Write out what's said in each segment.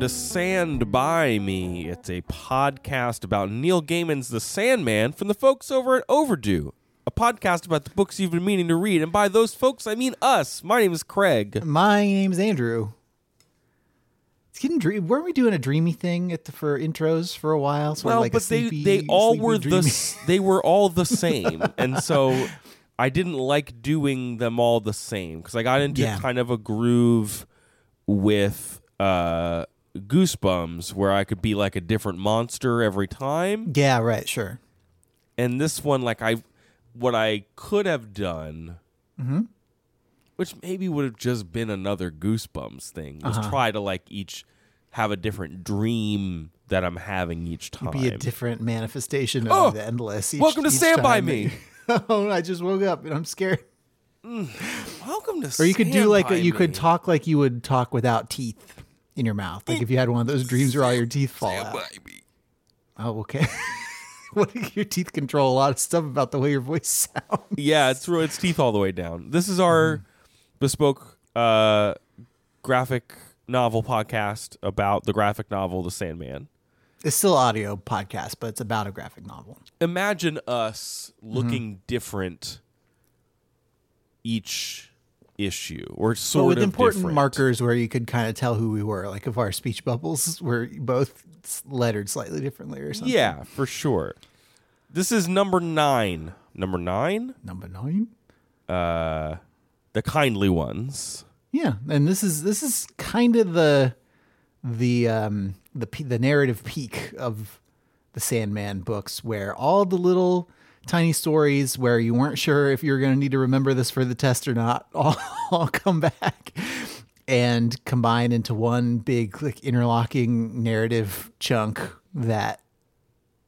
To Sand by Me. It's a podcast about Neil Gaiman's The Sandman from the folks over at Overdue, a podcast about the books you've been meaning to read. And by those folks, I mean us. My name is Craig. My name's Andrew. It's getting dream. Weren't we doing a dreamy thing at the, for intros for a while? Sort of well, like but they, sleepy- they all were the dreamy- s- they were all the same, and so I didn't like doing them all the same because I got into Yeah. kind of a groove with uh, Goosebumps where I could be like a different monster every time. Yeah, right. Sure. and this one like i what i could have done Mm-hmm. which maybe would have just been another goosebumps thing was Uh-huh. try to like each have a different dream that i'm having each time Be a different manifestation of Oh, the endless. Each, welcome to Sand By Me. oh, I just woke up and I'm scared. welcome to Or you could do like a, you could talk like you would talk without teeth in your mouth. Like if you had one of those dreams where all your teeth fall out. Oh, okay. what your teeth control a lot of stuff about the way your voice sounds. yeah it's it's teeth all the way down this is our Mm-hmm. bespoke uh graphic novel podcast about the graphic novel the sandman It's still audio podcast, but it's about a graphic novel. imagine us Mm-hmm. looking different each issue or sort but with of important different. markers where you could kind of tell who we were, like if our speech bubbles were both lettered slightly differently or something. Yeah, for sure. This is number nine. Number nine, Number nine. uh, the kindly ones. Yeah, and this is this is kind of the the um the the narrative peak of the Sandman books, where all the little tiny stories where you weren't sure if you're going to need to remember this for the test or not, all, all come back and combine into one big like interlocking narrative chunk that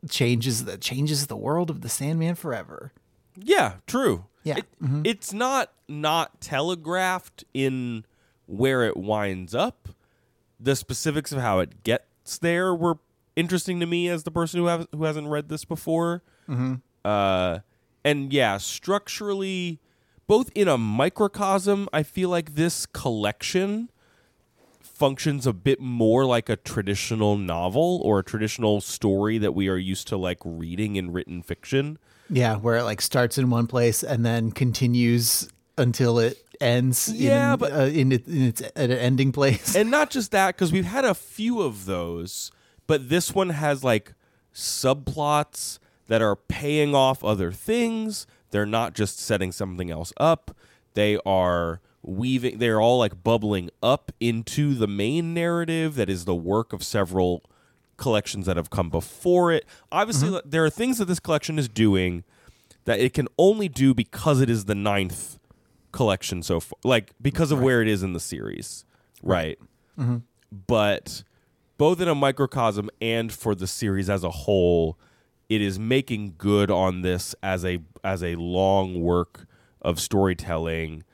changes that changes the world of the Sandman forever. Yeah, true. Yeah. It- mm-hmm. It's not not telegraphed in where it winds up. The specifics of how it gets there were interesting to me as the person who have, who hasn't read this before. Mm-hmm. Uh, and yeah, structurally, both in a microcosm, I feel like this collection functions a bit more like a traditional novel or a traditional story that we are used to like reading in written fiction. Yeah, where it like starts in one place and then continues until it ends. Yeah, in, but- uh, in, it, in its at an ending place. and not just that because we've had a few of those but this one has like subplots that are paying off other things. They're not just setting something else up. They are weaving they're all like bubbling up into the main narrative that is the work of several collections that have come before it. Obviously mm-hmm. there are things that this collection is doing that it can only do because it is the ninth collection so far like because of where it is in the series. Right, mm-hmm. but both in a microcosm and for the series as a whole it is making good on this as a as a long work of storytelling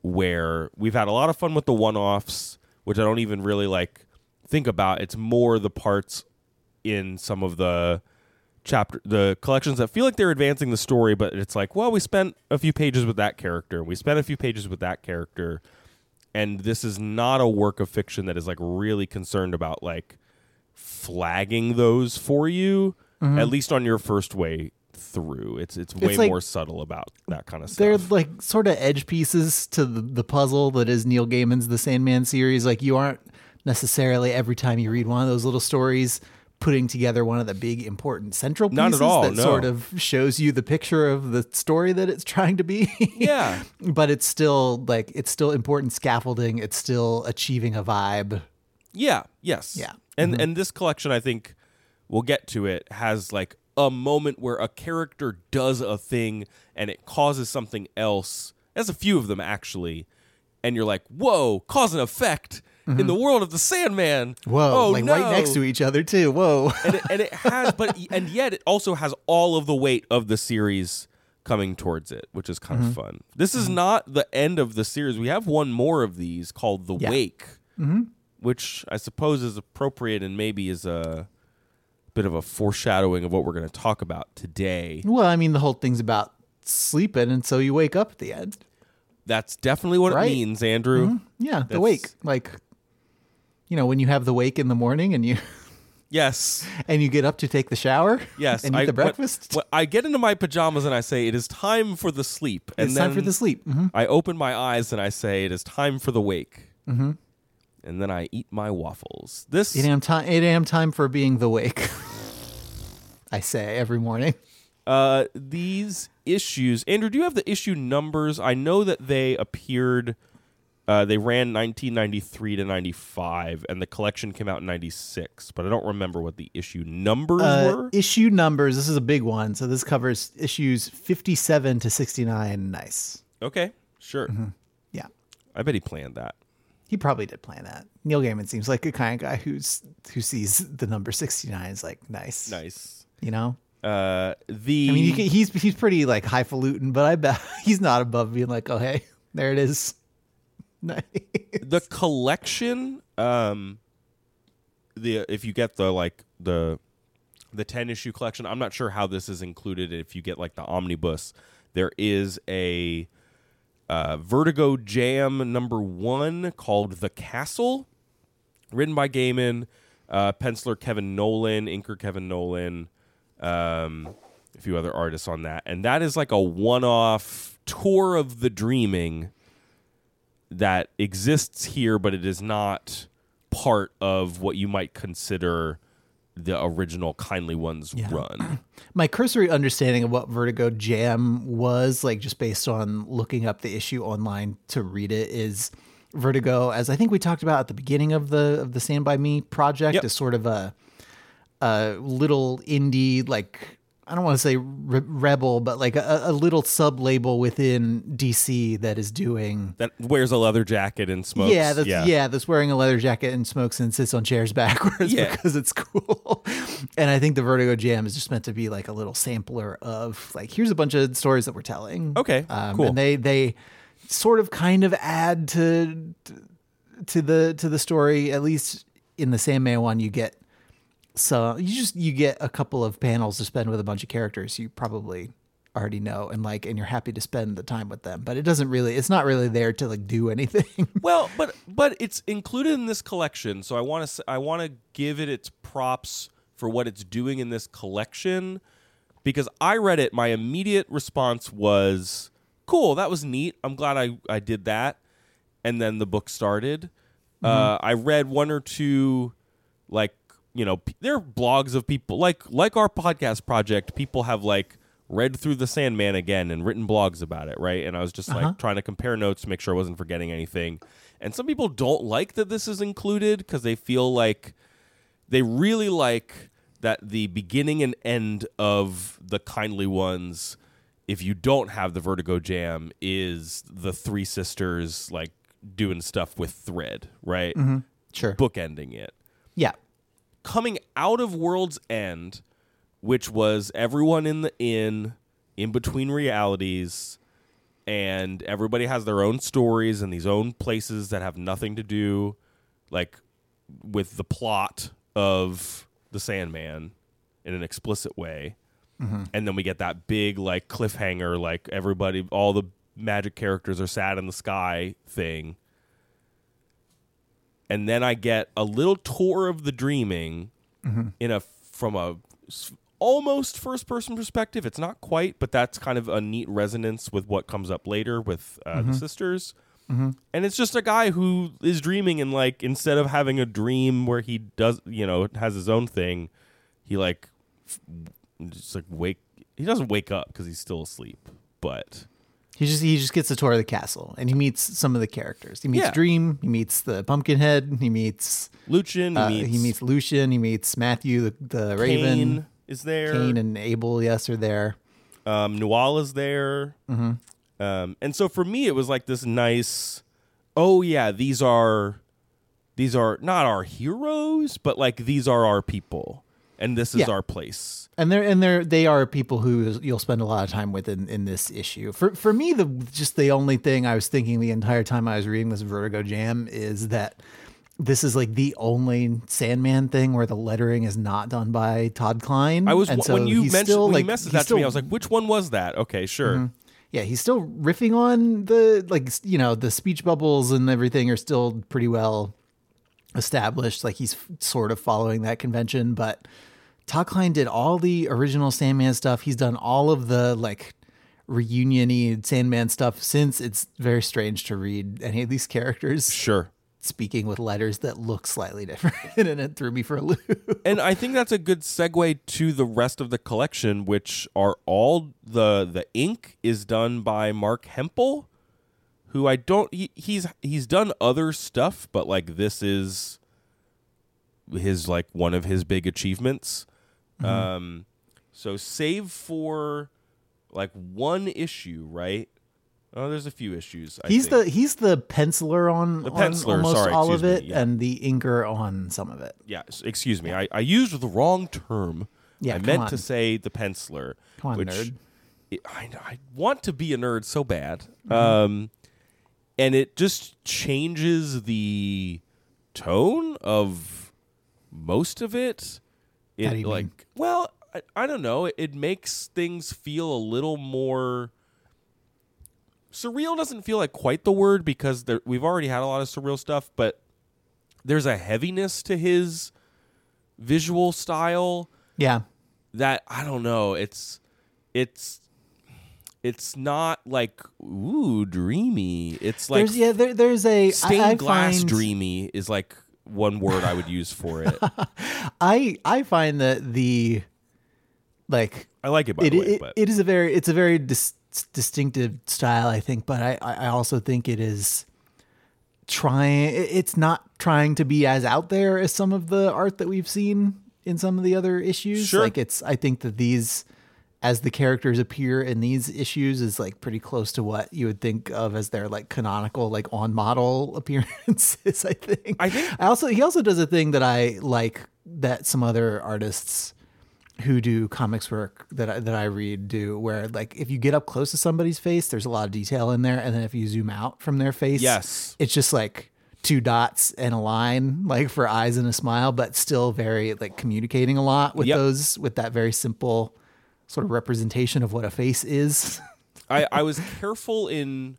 where we've had a lot of fun with the one-offs which I don't even really like think about. It's more the parts in some of the chapter the collections that feel like they're advancing the story but it's like well we spent a few pages with that character we spent a few pages with that character and this is not a work of fiction that is like really concerned about like flagging those for you Mm-hmm. at least on your first way through it's it's way like- more subtle about that kind of stuff. They're like sort of edge pieces to the, the puzzle that is Neil Gaiman's The Sandman series. Like you aren't necessarily every time you read one of those little stories putting together one of the big important central Not at pieces all, that no. sort of shows you the picture of the story that it's trying to be. yeah but it's still like it's still important scaffolding. It's still achieving a vibe. Yeah. Yes. Yeah. And mm-hmm. and this collection, I think, we'll get to it, has like a moment where a character does a thing and it causes something else. There's a few of them actually, and you're like, "Whoa, cause and effect in the world of the Sandman." Mm-hmm. Whoa, oh, like right next to each other too. Whoa. and it, and it has, but and yet it also has all of the weight of the series coming towards it, which is kind Mm-hmm. of fun. This is not the end of the series. We have one more of these called The Yeah. Wake, which I suppose is appropriate and maybe is a bit of a foreshadowing of what we're going to talk about today. well, I mean, the whole thing's about sleeping, and so you wake up at the end. That's definitely what Right. it means, Andrew. Yeah, the wake. Like, you know, when you have the wake in the morning and you Yes. and you get up to take the shower. Yes, and eat I, the breakfast. when I get into my pajamas and I say it is time for the sleep, and it's time for the sleep. hmm I open my eyes and I say it is time for the wake, mm-hmm. And then I eat my waffles. This 8 a.m. time. 8 a.m. time for being the wake. I say every morning. uh, these issues, Andrew, do you have the issue numbers? I know that they appeared. Uh, they ran 1993 to 95, and the collection came out in 96, but I don't remember what the issue numbers Uh, were. issue numbers. This is a big one. So this covers issues 57 to 69. Nice. Okay, sure. Yeah. I bet he planned that. He probably did plan that. Neil Gaiman seems like a kind of guy who's who sees the number 69 is like nice. Nice. You know? Uh, the I mean, you can, he's he's pretty like highfalutin, but I bet he's not above being like, oh hey, there it is. Nice. the collection um the if you get the like the the 10 issue collection i'm not sure how this is included if you get like the omnibus there is a uh, vertigo jam number one called the castle written by gaiman uh, penciler Kevin Nowlan inker Kevin Nowlan um, a few other artists on that. And that is like a one-off tour of the dreaming that exists here, but it is not part of what you might consider the original Kindly Ones run. My cursory understanding of what Vertigo Jam was, like just based on looking up the issue online to read it, is Vertigo, as I think we talked about at the beginning of the of the Sand by Me project, Yep. is sort of a a little indie like. I don't want to say re- rebel, but like a, a little sub label within DC that is doing That wears a leather jacket and smokes. Yeah, that's, yeah, that's wearing a leather jacket and smokes and sits on chairs backwards Yeah. because it's cool. and I think the Vertigo Jam is just meant to be like a little sampler of like here's a bunch of stories that we're telling. Okay, um, cool. And they they sort of kind of add to to the to the story. At least in the Sandman one, you get so you just you get a couple of panels to spend with a bunch of characters you probably already know and like and you're happy to spend the time with them but it doesn't really it's not really there to like do anything Well, but but it's included in this collection, so I want to I want to give it its props for what it's doing in this collection because I read it. My immediate response was, "Cool, that was neat. I'm glad I I did that." And then the book started. Uh, I read one or two, like you know, p- there are blogs of people like like our podcast project. People have like read through the Sandman again and written blogs about it, right? And I was just like trying to compare notes to make sure I wasn't forgetting anything. And some people don't like that this is included because they feel like they really like that the beginning and end of the kindly ones if you don't have the vertigo jam is the three sisters like doing stuff with thread right mm-hmm. sure bookending it yeah coming out of world's end which was everyone in the inn in between realities and everybody has their own stories and these own places that have nothing to do like with the plot of the sandman in an explicit way. Mm-hmm. And then we get that big like cliffhanger like everybody all the magic characters are sad in the sky thing and then i get a little tour of the dreaming in a from a almost first person perspective. It's not quite but that's kind of a neat resonance with what comes up later with uh, the sisters. And it's just a guy who is dreaming and like instead of having a dream where he does you know has his own thing he like f- just like wake he doesn't wake up because he's still asleep but he just he just gets a tour of the castle and he meets some of the characters he meets Yeah. dream he meets the pumpkinhead he meets lucian uh, meets, he meets lucian he meets matthew the, the raven is there. Cain and Abel, yes, are there. Um, Nuala's there. Mm-hmm. Um, and so for me, it was like this nice. Oh yeah, these are, these are not our heroes, but like these are our people, and this is Yeah. our place. And they're and they're they are people who you'll spend a lot of time with in, in this issue. For for me, the just the only thing I was thinking the entire time I was reading this Vertigo Jam is that this is like the only Sandman thing where the lettering is not done by Todd Klein. I was and so when you mentioned still, when like, you messaged that to me, I Mm-hmm. was like, which one was that? Okay, sure. yeah, he's still riffing on the like you know the speech bubbles and everything are still pretty well established. Like he's sort of following that convention, but Todd Klein did all the original Sandman stuff. He's done all of the like reunion-y Sandman stuff since it's very strange to read any of these characters Sure. speaking with letters that look slightly different, and it threw me for a loop. and I think that's a good segue to the rest of the collection, which are all the the ink is done by Marc Hempel, who I don't he, he's he's done other stuff, but like this is his like one of his big achievements. Um, so save for like one issue, right? Oh, there's a few issues. I he's think. the he's the penciler on, The on penciler, almost sorry, all of it, me, yeah. and the inker on some of it. yeah. Excuse me, I, I used the wrong term. Yeah, I meant on. to say the penciler. Come on, which nerd. it- I, I want to be a nerd so bad. Mm-hmm. Um, and it just changes the tone of most of it. It How do you like mean? well, I, I don't know. It, it makes things feel a little more surreal. Doesn't feel like quite the word because there, we've already had a lot of surreal stuff, but there's a heaviness to his visual style Yeah, that I don't know. It's it's it's not like ooh dreamy. It's like there's yeah there, there's a I- stained I glass find, dreamy is like one word I would use for it. I I find that the like I like it by it, the way, it, but it is a very it's a very dis- distinctive style I think, but I I also think it is trying it's not trying to be as out there as some of the art that we've seen in some of the other issues. Sure. Like it's I think that these as the characters appear in these issues is like pretty close to what you would think of as their like canonical like on model appearances i think I think- i also he also does a thing that i like that some other artists who do comics work that I, that I read do where like if you get up close to somebody's face there's a lot of detail in there and then if you zoom out from their face Yes. it's just like two dots and a line like for eyes and a smile but still very like communicating a lot with Yep. those with that very simple sort of representation of what a face is I, I was careful in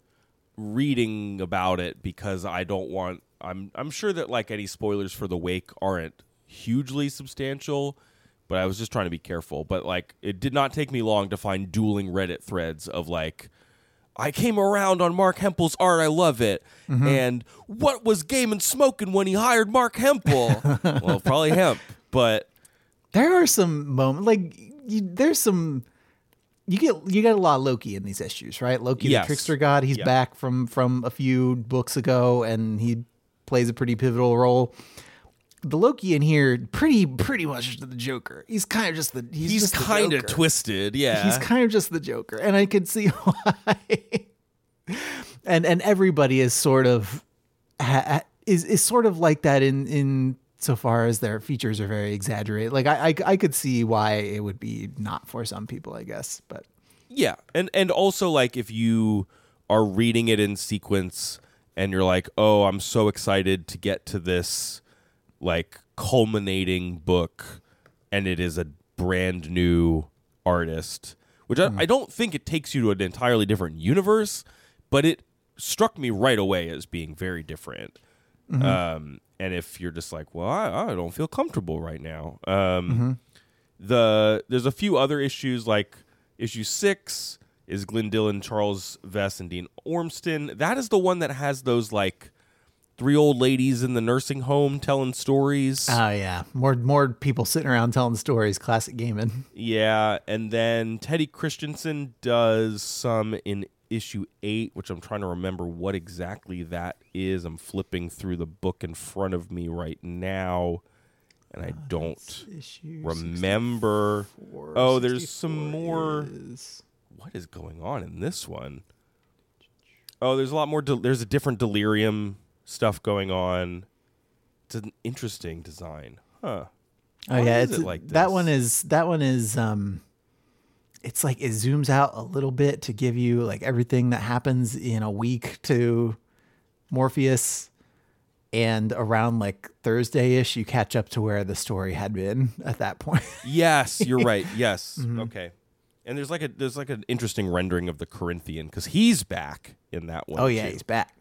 reading about it because I don't want I'm I'm sure that like any spoilers for the wake aren't hugely substantial, but I was just trying to be careful. But like it did not take me long to find dueling Reddit threads of like I came around on Marc Hempel's art, I love it. Mm-hmm. And what was Gaiman smoking when he hired Marc Hempel? well, probably hemp, but there are some moments like you, there's some you get you get a lot of Loki in these issues, right? Loki Yes. the trickster god, he's Yeah. back from from a few books ago and he plays a pretty pivotal role. The Loki in here pretty pretty much the Joker. He's kind of just the he's, he's kind of twisted. Yeah. He's kind of just the Joker, and I can see why. and and everybody is sort of ha- is is sort of like that in in so far as their features are very exaggerated. Like I, I I could see why it would be not for some people, I guess, but Yeah, and and also like if you are reading it in sequence and you're like, "Oh, I'm so excited to get to this like culminating book and it is a brand new artist." Which I, I don't think it takes you to an entirely different universe, but it struck me right away as being very different. Um, and if you're just like, well, I, I don't feel comfortable right now. Um, the there's a few other issues like issue six is Glyn Dillon, Charles Vess, and Dean Ormston. That is the one that has those like three old ladies in the nursing home telling stories. oh yeah, more more people sitting around telling stories. Classic Gaiman. yeah, and then Teddy Kristiansen does some in issue eight, which I'm trying to remember what exactly that is. I'm flipping through the book in front of me right now. and I don't remember. Oh, there's some more. is- What is going on in this one? Oh, there's a lot more. Del- there's a different delirium stuff going on. It's an interesting design, huh? Oh Why yeah, is it's it like that this? one is that one is um it's like it zooms out a little bit to give you like everything that happens in a week to Morpheus and around like Thursday-ish you catch up to where the story had been at that point. Yes, you're right. Yes. Mm-hmm. Okay. And there's like a there's like an interesting rendering of the Corinthian because he's back in that one. oh yeah, too. he's back.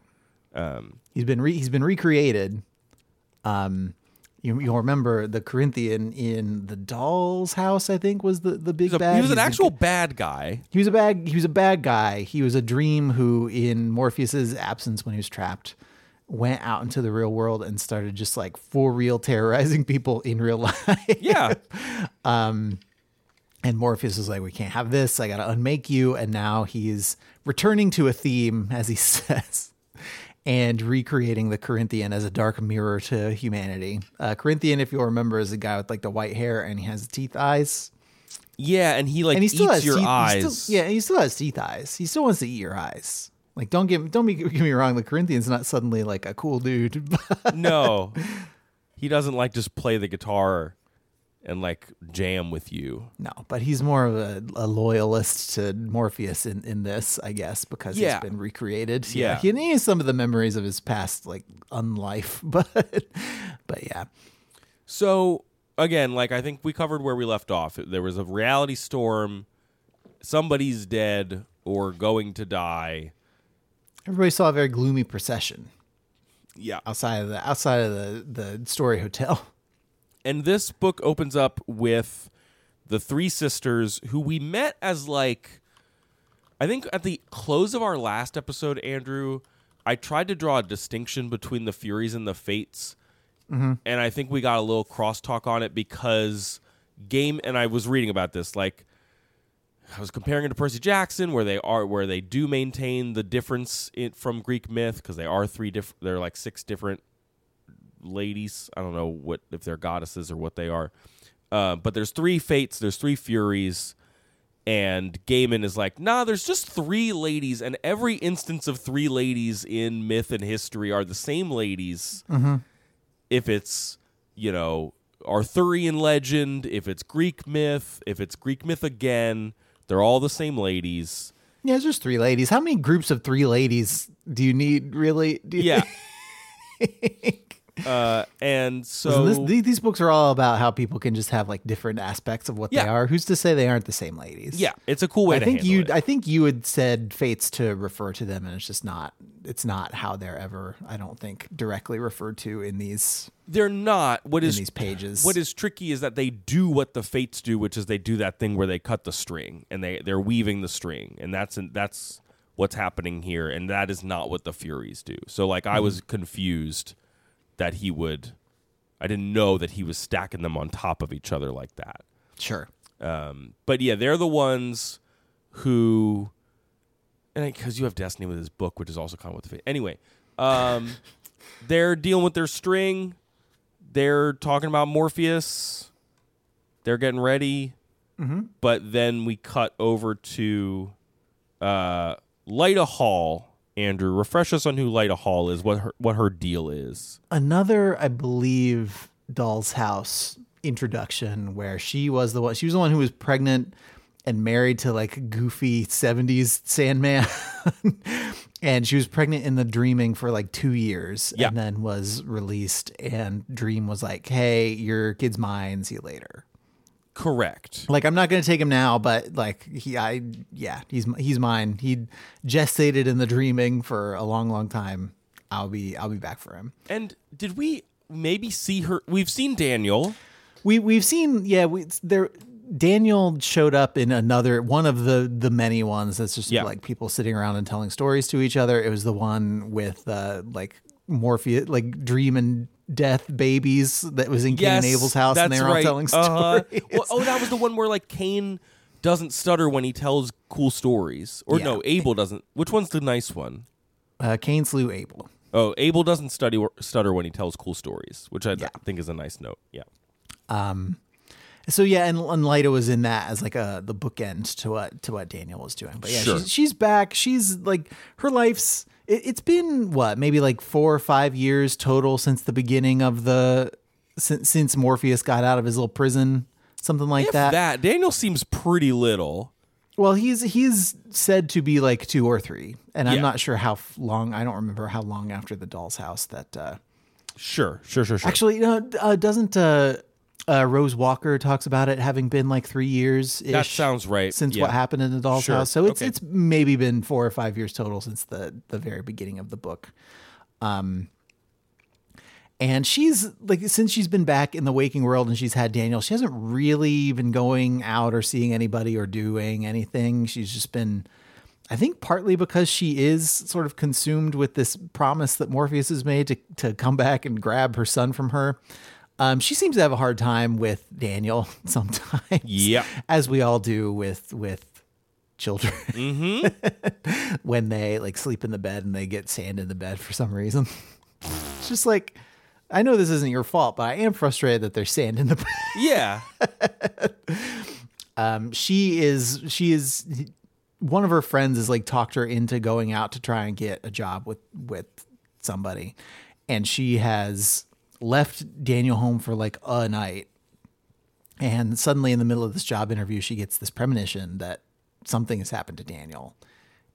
Um, He's been re- he's been recreated. Um you, you'll remember the Corinthian in the doll's house, I think, was the, the big he's a- bad. he was an He's the- actual bad guy. He was a bad. He was a bad guy. He was a dream who, in Morpheus's absence when he was trapped, went out into the real world and started just like for real terrorizing people in real life. Yeah. Um, and Morpheus is like, "We can't have this. I got to unmake you." And now he's returning to a theme, as he says, and recreating the Corinthian as a dark mirror to humanity. Uh, Corinthian, if you'll remember, is a guy with like the white hair and he has teeth eyes. yeah, and he like and he still eats has your teeth, he eyes. still- yeah, he still has teeth eyes. He still wants to eat your eyes. Like, don't get don't be, get me wrong. The Corinthian's not suddenly like a cool dude. no, he doesn't like just play the guitar and like jam with you. no, but he's more of a, a loyalist to Morpheus in, in this, I guess, because Yeah. he's been recreated. Yeah. he, he has some of the memories of his past like unlife, but but yeah, So again, like I think we covered where we left off. There was a reality storm. Somebody's dead or going to die. everybody saw a very gloomy procession Yeah. outside of the outside of the the story hotel. And this book opens up with the three sisters who we met as like I think at the close of our last episode, Andrew, I tried to draw a distinction between the Furies and the Fates. Mm-hmm. And I think we got a little crosstalk on it because Gaiman I was reading about this like I was comparing it to Percy Jackson, where they are, where they do maintain the difference in, from Greek myth, because they are three different. They're like six different ladies. I don't know what if they're goddesses or what they are. Uh, but there's three fates. There's three furies, and Gaiman is like, nah, there's just three ladies, and every instance of three ladies in myth and history are the same ladies. If it's you know Arthurian legend, if it's Greek myth, if it's Greek myth again, they're all the same ladies. Yeah, it's just three ladies. How many groups of three ladies do you need? Really? Do you Yeah. uh, and so this, these, these books are all about how people can just have like different aspects of what they are. Who's to say they aren't the same ladies? yeah, it's a cool way I to think you. I think you had said fates to refer to them, and it's just not. It's not how they're ever. I don't think directly referred to in these They're not. What in is these pages. What is tricky is that they do what the fates do, which is they do that thing where they cut the string and they they're weaving the string, and that's that's what's happening here, and that is not what the Furies do. So like I Mm-hmm. was confused that he would. I didn't know that he was stacking them on top of each other like that. sure? Um, but yeah, they're the ones who, and because you have Destiny with his book, which is also kind of what the fate. Anyway, um, they're dealing with their string. They're talking about Morpheus. They're getting ready, but then we cut over to uh, Lyta Hall. Andrew, refresh us on who Lyta Hall is. What her what her deal is. Another, I believe, Doll's House introduction where she was the one. She was the one who was pregnant and married to like goofy '70s Sandman. And she was pregnant in the Dreaming for like two years, Yeah. and then was released. And Dream was like, "Hey, your kid's mine. See you later." Correct. Like I'm not gonna take him now, but like he, I, yeah, he's he's mine. He gestated in the dreaming for a long, long time. I'll be I'll be back for him. And did we maybe see her? We've seen Daniel. We we've seen yeah we there. Daniel showed up in another one of the the many ones that's just Yeah. like people sitting around and telling stories to each other. It was the one with uh like Morpheus, like dream and death babies that was in Cain and Abel's house, and they were all telling Uh-huh. stories. Well, oh, that was the one where like Cain doesn't stutter when he tells cool stories, or Yeah. no, Abel doesn't. Which one's the nice one? Uh, Cain slew Abel. Oh, Abel doesn't study stutter when he tells cool stories, which I Yeah. think is a nice note. Yeah. Um. So yeah, and, and Lyta was in that as like a the bookend to what to what Daniel was doing. But yeah, Sure. she's, she's back. She's like her life's. It, it's been what maybe like four or five years total since the beginning of the since, since Morpheus got out of his little prison, something like If that. that Daniel seems pretty little. Well, he's he's said to be like two or three, and I'm not sure how long. I don't remember how long after the Doll's House that. Uh, Sure, sure, sure, sure. actually, no, uh, doesn't uh, uh, Rose Walker talks about it having been like three years? that sounds right. since Yeah. what happened in the Doll's Sure. House. So it's Okay. it's maybe been four or five years total since the the very beginning of the book. Um, and she's like since she's been back in the waking world and she's had Daniel, she hasn't really been going out or seeing anybody or doing anything. She's just been I think partly because she is sort of consumed with this promise that Morpheus has made to, to come back and grab her son from her. Um, she seems to have a hard time with Daniel sometimes. Yeah. As we all do with with children. when they like sleep in the bed and they get sand in the bed for some reason. it's just like I know this isn't your fault, but I am frustrated that there's sand in the bed. Yeah. Um, she is she is one of her friends has like talked her into going out to try and get a job with with somebody and she has left Daniel home for like a night and suddenly in the middle of this job interview she gets this premonition that something has happened to Daniel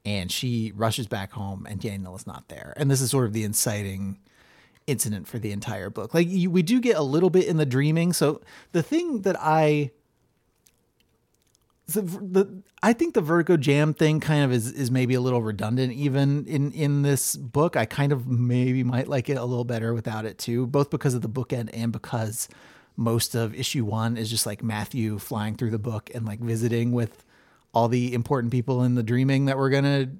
and she rushes back home and Daniel is not there. And this is sort of the inciting incident for the entire book. Like you, we do get a little bit in the dreaming. So the thing that I the, the I think the Vertigo Jam thing kind of is is maybe a little redundant even in in this book. I kind of maybe might like it a little better without it too, both because of the bookend and because most of issue 1 is just like Matthew flying through the book and like visiting with all the important people in the dreaming that we're to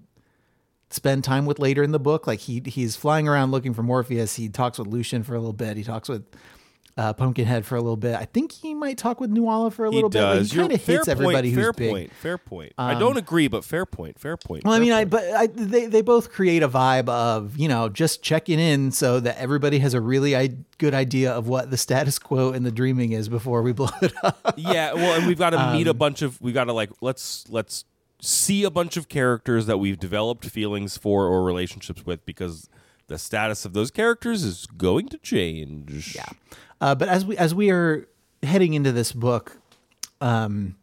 spend time with later in the book. Like he he's flying around looking for Morpheus. He talks with Lucian for a little bit. He talks with uh, Pumpkinhead for a little bit. I think he might talk with Nuala for a He little bit. but does. He kind of fair hits point, everybody who's fair big. Um, point. Fair point. I don't agree, but fair point. Fair point. Well, I fair mean, I but I, they they both create a vibe of you know just checking in so that everybody has a really I- good idea of what the status quo in the dreaming is before we blow it up. yeah. Well, and we've got to meet a Um, bunch of. We've got to like let's let's see a bunch of characters that we've developed feelings for or relationships with because the status of those characters is going to change. Yeah. Uh, but as we as we are heading into this book, um,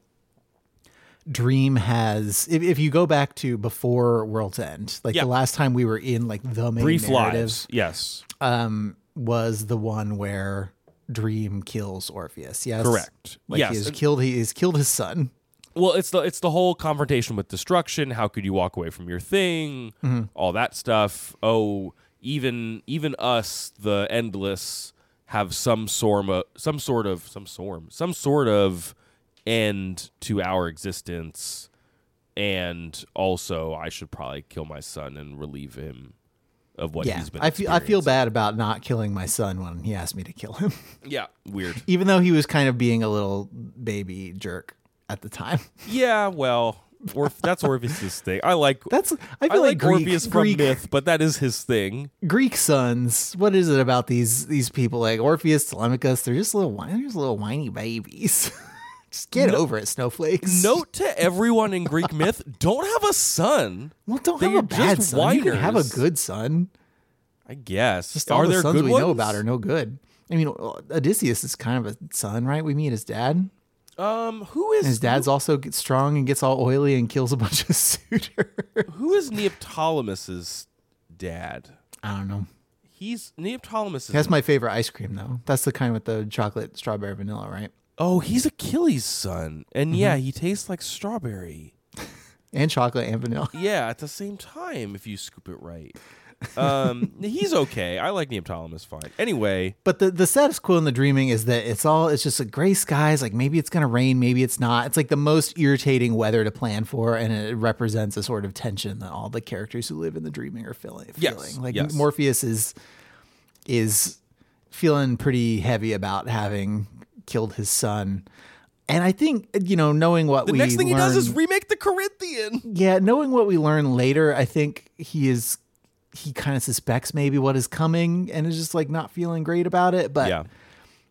Dream has if, if you go back to before World's End, like Yeah. the last time we were in like the main Brief narrative lives. Yes. um, was the one where Dream kills Orpheus. Yes, Correct. Like Yes. he has killed he has killed his son. Well, it's the it's the whole confrontation with destruction. How could you walk away from your thing? Mm-hmm. All that stuff. Oh, even even us, the endless, have uh, some sort of some sort of some storm, some sort of end to our existence. And also, I should probably kill my son and relieve him of what yeah, he's been. I feel I feel bad about not killing my son when he asked me to kill him, Yeah, weird. even though he was kind of being a little baby jerk at the time. yeah, well, Orph- that's Orpheus's thing. I like. That's I I feel like, like, Greek, Orpheus from Greek myth, but that is his thing. Greek sons. What is it about these these people like Orpheus, Telemachus? They're just little whiny, they're just little whiny babies. just get over it, snowflakes. Note to everyone in Greek myth: don't have a son. well, don't They have a bad son. You can have a good son. I guess. Just all Are the there sons good we ones? know about are no good. I mean, Odysseus is kind of a son, right? We meet his dad. Um, who is And his dad's also gets strong and gets all oily and kills a bunch of suitors. who is Neoptolemus's dad? I don't know. He's Neoptolemus. That's my favorite ice cream, though. That's the kind with the chocolate, strawberry, vanilla, right? oh, he's Achilles' son, and Mm-hmm. yeah, he tastes like strawberry. And chocolate and vanilla. Yeah, at the same time, if you scoop it right. Um, he's okay. I like Neoptolemus fine. Anyway, But the, the status quo in the dreaming is that it's all it's just like gray skies. Like maybe it's gonna rain, maybe it's not. It's like the most irritating weather to plan for, and it represents a sort of tension that all the characters who live in the dreaming are feeling. Yes, feeling. Like yes. Morpheus is is feeling pretty heavy about having killed his son. And I think you know, knowing what the we next thing he does is remake the Corinthian. yeah, knowing what we learn later, I think he is he kind of suspects maybe what is coming and is just like not feeling great about it. But Yeah.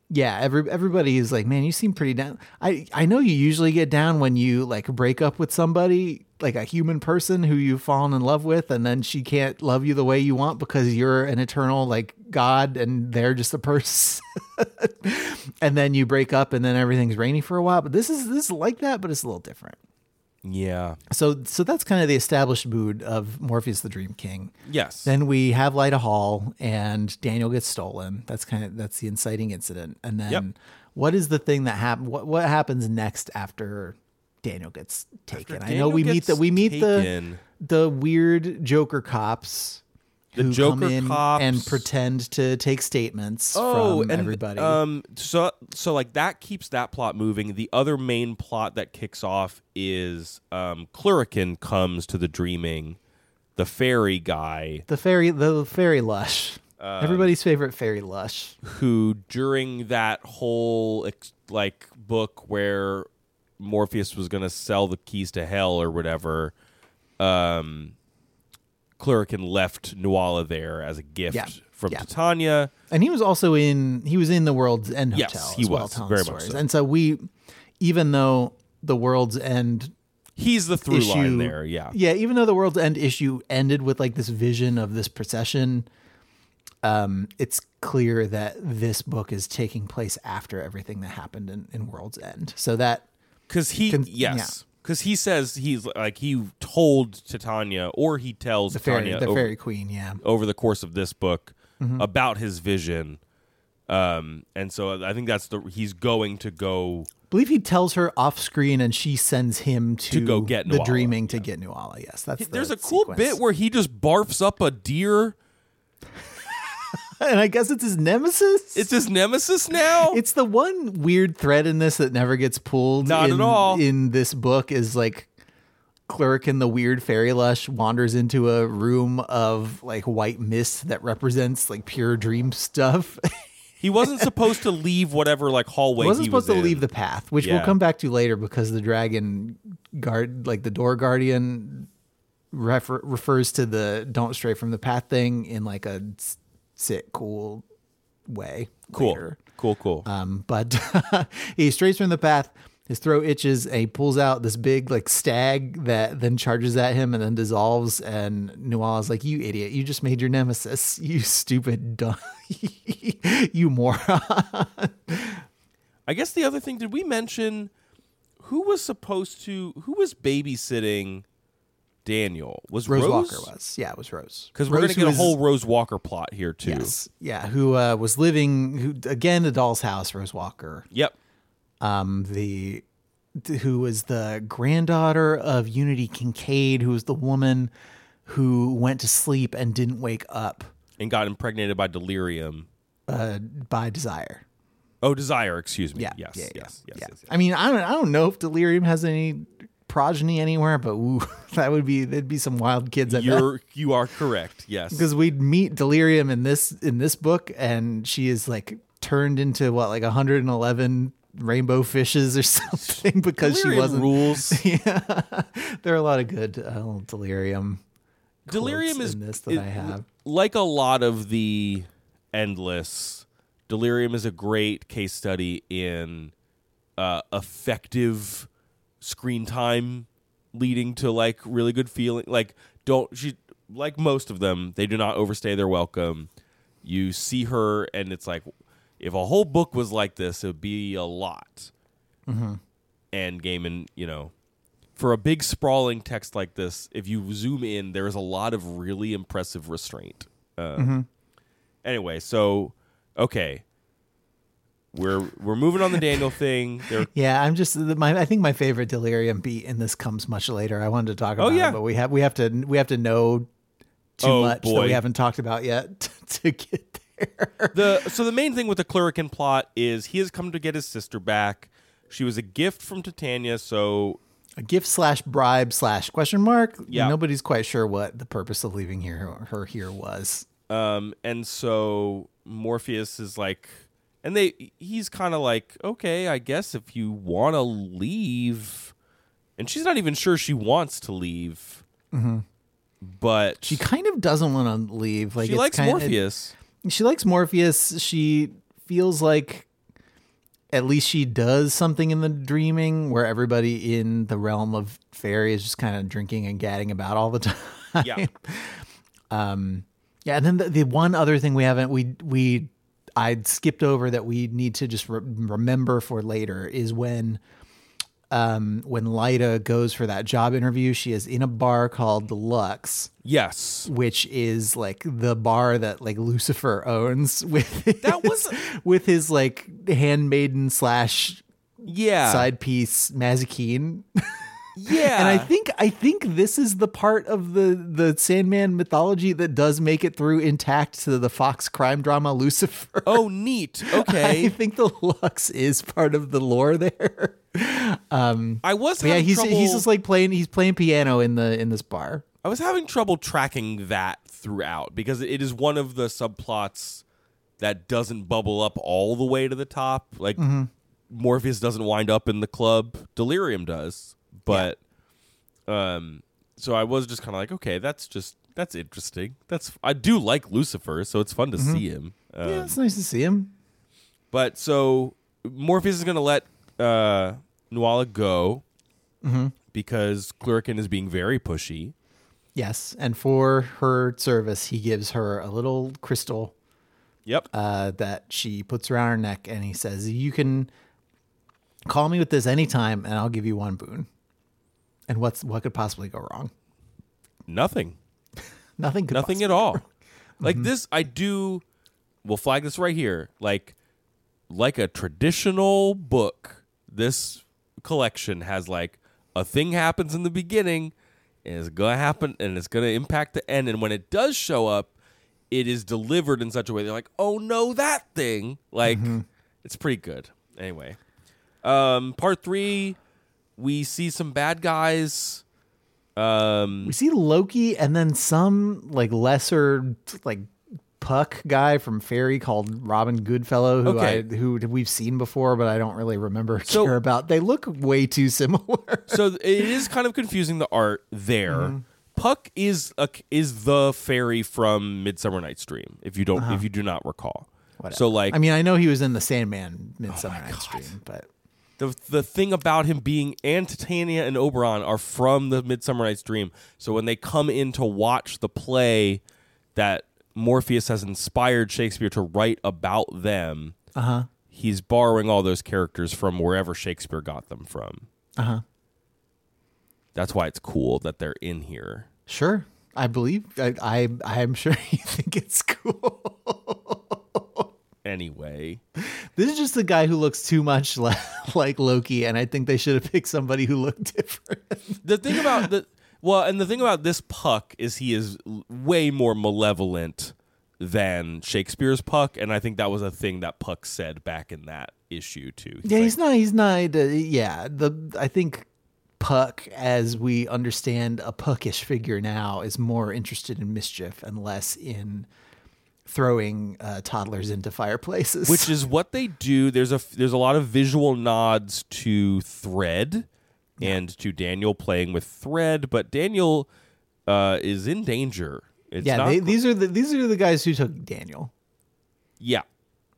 yeah, every everybody is like, man, you seem pretty down. I I know you usually get down when you like break up with somebody, like a human person who you've fallen in love with, and then she can't love you the way you want because you're an eternal like god and they're just a person. and then you break up, and then everything's rainy for a while. But this is this is like that, but it's a little different. Yeah. So so that's kind of the established mood of Morpheus the Dream King. Yes. Then we have Lyta Hall and Daniel gets stolen. That's kind of that's the inciting incident. And then Yep. what is the thing that happen what what happens next after Daniel gets taken? I know we meet the gets we meet taken- the the weird Joker cops The Joker cops- and pretend to take statements Oh, from and everybody. um, so so like that keeps that plot moving. The other main plot that kicks off is um, Cluracan comes to the dreaming, the fairy guy the fairy the fairy lush. Uh, Everybody's favorite fairy lush. who during that whole ex- like book where Morpheus was going to sell the keys to hell or whatever, um, Cluracan left Nuala there as a gift Yeah, from yeah. Titania. And he was also in he was in the World's End Hotel. Yes, he well, was, very much so. And so we, even though the World's End He's the through issue line there, yeah. yeah, even though the World's End issue ended with like this vision of this procession, um, it's clear that this book is taking place after everything that happened in, in World's End. So that Because he, Con- yes, because he says he's like he told Titania, or he tells the fairy, Titania the over, fairy queen, yeah, over the course of this book Mm-hmm. about his vision. Um, and so I think that's the he's going to go. I believe he tells her off screen, and she sends him to, go get the Nuala, dreaming to get Nuala. Yes, that's the There's a cool bit where he just barfs up a deer. and I guess it's his nemesis. It's his nemesis now. It's the one weird thread in this that never gets pulled. Not in, at all. In this book is like Cluracan the weird fairy lush wanders into a room of like white mist that represents like pure dream stuff. he wasn't supposed to leave whatever like hallway. He wasn't he supposed was to in. leave the path, which Yeah. we'll come back to later because the dragon guard, like the door guardian, refer- refers to the "don't stray from the path" thing in like a sit cool way. Cool, later. cool, cool. Um, but he strays from the path. His throat itches, and he pulls out this big like stag that then charges at him and then dissolves. And Nuala's like, "You idiot! You just made your nemesis. You stupid, dumb, you moron." I guess the other thing, did we mention who was supposed to who was babysitting Daniel? Was Rose, Rose, Walker was, yeah, it was Rose. Because we're gonna get a was- whole Rose Walker plot here too. yes, yeah, who uh, was living who again the doll's house. Rose Walker, Yep. um, the who was the granddaughter of Unity Kincaid, who was the woman who went to sleep and didn't wake up And got impregnated by delirium. uh, by desire. Oh, desire. Excuse me. Yeah, Yes. yeah, yes. yeah, Yes. yeah. Yes. yes. I mean, I don't, I don't know if delirium has any progeny anywhere, but ooh, that would be there'd be some wild kids. at. You're you are correct. Yes. because we'd meet delirium in this in this book and she is like turned into what like 111 rainbow fishes or something because she wasn't rules. yeah there are a lot of good uh, delirium Delirium is this that it- i have like a lot of the endless. Delirium is a great case study in uh, effective screen time leading to like really good feeling. Like don't she like most of them, they do not overstay their welcome. You see her, and it's like if a whole book was like this, it would be a lot. And Gaiman, you know, for a big sprawling text like this, if you zoom in, there is a lot of really impressive restraint. Uh, Anyway, so okay, we're we're moving on the Daniel thing. There, yeah i'm just my i think my favorite delirium beat and this comes much later i wanted to talk about Oh, yeah. it but we have we have to we have to know too Oh, much that we haven't talked about yet to get there the so the main thing with the Cluracan plot is he has come to get his sister back. She was a gift from Titania, so a gift slash bribe slash question mark. Yeah. Nobody's quite sure what the purpose of leaving here her here was. Um, and so Morpheus is like, and they, he's kind of like, okay, I guess if you want to leave, and she's not even sure she wants to leave, but She kind of doesn't want to leave. Like she likes kind Morpheus. she likes Morpheus. She feels like at least she does something in the dreaming where everybody in the realm of fairy is just kind of drinking and gadding about all the time. Yeah. um Yeah, and then the, the one other thing we haven't we we I skipped over that we need to just re- remember for later is when um when Lyta goes for that job interview, she is in a bar called the Lux, Yes. which is like the bar that like Lucifer owns with That his, was- with his like handmaiden slash Yeah. side piece Mazikeen. Yeah. And I think I think this is the part of the the Sandman mythology that does make it through intact to the Fox crime drama Lucifer. Oh, neat. Okay. I think the Lux is part of the lore there. Um, I was yeah, he's trouble. he's just like playing he's playing piano in the in this bar. I was having trouble tracking that throughout because it is one of the subplots that doesn't bubble up all the way to the top. Like mm-hmm. Morpheus doesn't wind up in the club, Delirium does. But um so I was just kind of like, okay, that's just that's interesting. That's I do like Lucifer, so it's fun to see him. Um, yeah, it's nice to see him. But so Morpheus is going to let uh, Nuala go because Cluracan is being very pushy. Yes, and for her service, he gives her a little crystal Yep. uh, that she puts around her neck, and he says, "You can call me with this anytime, and I'll give you one boon." And what's what could possibly go wrong? Nothing. Nothing. Could Nothing at all. Like this, I do. We'll flag this right here. Like, like a traditional book, this collection has like a thing happens in the beginning, and it's gonna happen, and it's gonna impact the end. And when it does show up, it is delivered in such a way they're like, "Oh no, that thing!" Like, it's pretty good. Anyway, um, part three, we see some bad guys. Um, We see Loki, and then some like lesser like puck guy from Fairy called Robin Goodfellow, who Okay. I who we've seen before, but I don't really remember So- care about. They look way too similar. so it is kind of confusing the art there. Mm-hmm. Puck is a, is the fairy from Midsummer Night's Dream. If you don't, if you do not recall. So like, Uh-huh. I mean, I know he was in the Sandman Midsummer Night's Dream, but the the thing about him being and Titania and Oberon are from the Midsummer Night's Dream. So when they come in to watch the play that Morpheus has inspired Shakespeare to write about them, uh-huh. he's borrowing all those characters from wherever Shakespeare got them from. Uh-huh. That's why it's cool that they're in here. Sure. I believe I, I I'm sure you think it's cool. Anyway, This is just a guy who looks too much like, like Loki, and I think they should have picked somebody who looked different. the thing about the well, and the thing about this Puck is he is way more malevolent than Shakespeare's Puck, and I think that was a thing that Puck said back in that issue too. Yeah, like, he's not. He's not. Uh, yeah, the I think Puck, as we understand a puckish figure now, is more interested in mischief and less in throwing uh, toddlers into fireplaces. which is what they do. There's a there's a lot of visual nods to Thread and to Daniel playing with Thread, but Daniel uh, is in danger. It's yeah, not they, these are the these are the guys who took Daniel. Yeah.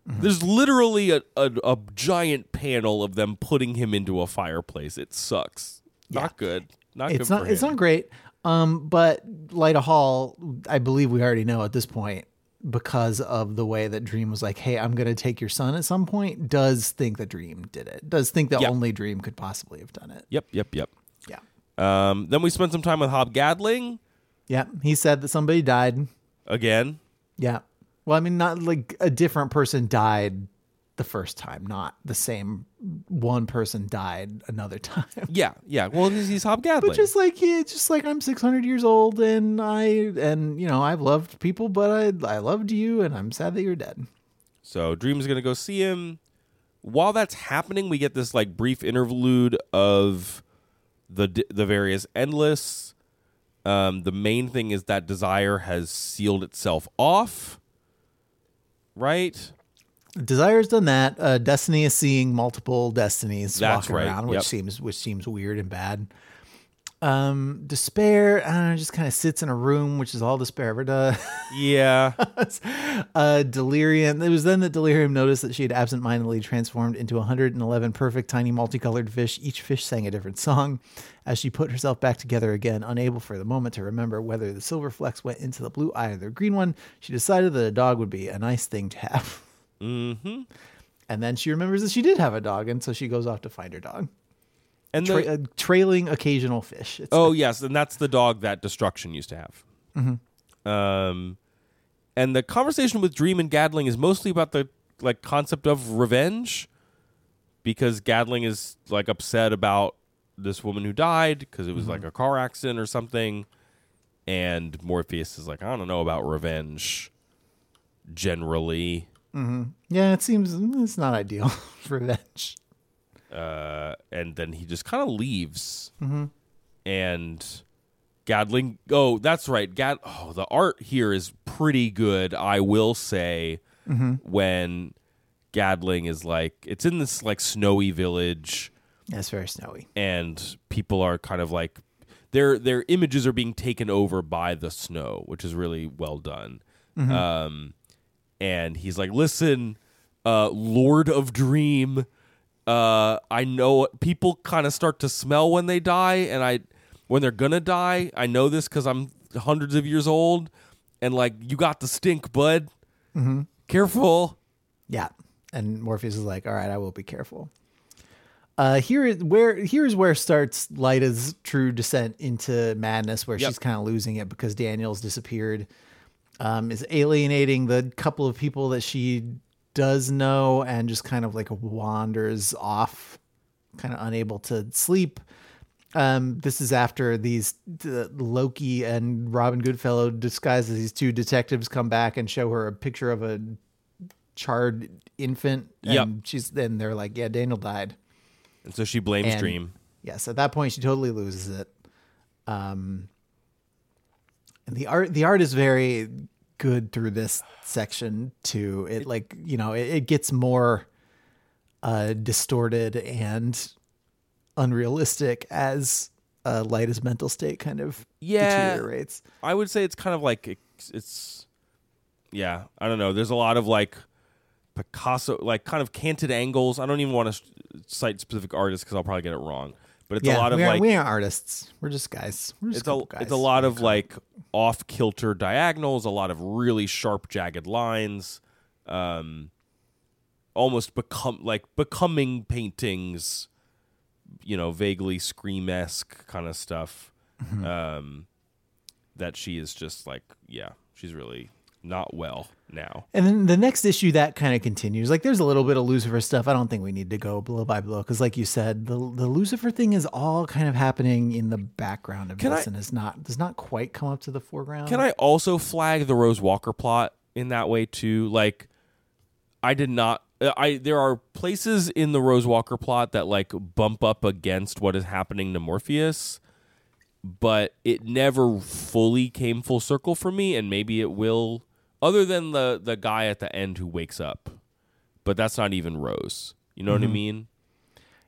Mm-hmm. There's literally a, a, a giant panel of them putting him into a fireplace. It sucks. Not good. Not It's good not. It's not great. Um, but Lyta Hall, I believe we already know at this point because of the way that Dream was like, "Hey, I'm going to take your son." At some point, does think that Dream did it. Does think that Yeah. only Dream could possibly have done it. Yep, yep, yep. Yeah. Um, then we spent some time with Hob Gadling Yeah. He said that somebody died. again. Yeah. Well, I mean, not like a different person died the first time, not the same one person died another time. Yeah, yeah. Well, he's, he's Hob Gadling. But just like yeah, just like I'm 600 years old and I and you know I've loved people, but I I loved you and I'm sad that you're dead. So Dream's gonna go see him. While that's happening, we get this like brief interlude of the the various endless. Um, the main thing is that desire has sealed itself off. Right. Desire's done that. Uh, Destiny is seeing multiple destinies That's walking right. around, which Yep. seems which seems weird and bad. Um, despair, I don't know, just kind of sits in a room, which is all despair ever does. Yeah. uh, delirium. It was then that delirium noticed that she had absentmindedly transformed into 111 perfect, tiny, multicolored fish. Each fish sang a different song. As she put herself back together again, unable for the moment to remember whether the silver flecks went into the blue eye or the green one, she decided that a dog would be a nice thing to have. mm-hmm. And then she remembers that she did have a dog, and so she goes off to find her dog. And Tra- the, uh, trailing occasional fish. It's oh yes, and that's the dog that destruction used to have. Um, and the conversation with Dream and Gadling is mostly about the like concept of revenge, because Gadling is like upset about this woman who died because it was like a car accident or something, and Morpheus is like, I don't know about revenge. Generally, Mm-hmm. yeah, it seems mm, it's not ideal for revenge. uh, and then he just kind of leaves. Mm-hmm. And Gadling, oh, that's right. Gad, oh, the art here is pretty good. I will say mm-hmm. when Gadling is like, it's in this like snowy village, That's very snowy. and people are kind of like their their images are being taken over by the snow, which is really well done. Um, and he's like, "Listen, uh, Lord of Dream, uh, I know people kind of start to smell when they die, and I when they're gonna die. I know this because I'm hundreds of years old, and like you got the stink, bud. Careful." Yeah. And Morpheus is like, all right, I will be careful. Uh, here is where here's where starts Lyta's true descent into madness, where Yep. she's kind of losing it because Daniel's disappeared, um, is alienating the couple of people that she does know, and just kind of like wanders off, kind of unable to sleep. Um, this is after these the Loki and Robin Goodfellow disguised as these two detectives come back and show her a picture of a charred infant. And Yep. she's then they're like, yeah, Daniel died. And so she blames And- Dream. Yes, at that point she totally loses it. Um, and the art the art is very good through this section too. It like you know it, it gets more uh, distorted and unrealistic as uh, Lyta's mental state kind of Yeah. deteriorates. I would say it's kind of like it's, it's yeah, I don't know. There's a lot of like Picasso like kind of canted angles. I don't even want to cite specific artists cuz I'll probably get it wrong. But it's yeah, a lot of we, aren't, like we aren't artists. We're just guys. We're just it's a guys. it's a lot of like off kilter diagonals, a lot of really sharp jagged lines. Um almost become like becoming paintings, you know, vaguely scream esque kind of stuff. Mm-hmm. Um that she is just like, yeah, she's really not well now. And then the next issue that kind of continues. Like there's a little bit of Lucifer stuff. I don't think we need to go blow by blow because, like you said, the the Lucifer thing is all kind of happening in the background of Can this, I- and is not does not quite come up to the foreground. Can I also flag the Rose Walker plot in that way too? Like, I did not. uh, I there are places in the Rose Walker plot that like bump up against what is happening to Morpheus, but it never fully came full circle for me, and maybe it will. Other than the the guy at the end who wakes up, but that's not even Rose. You know what I mean?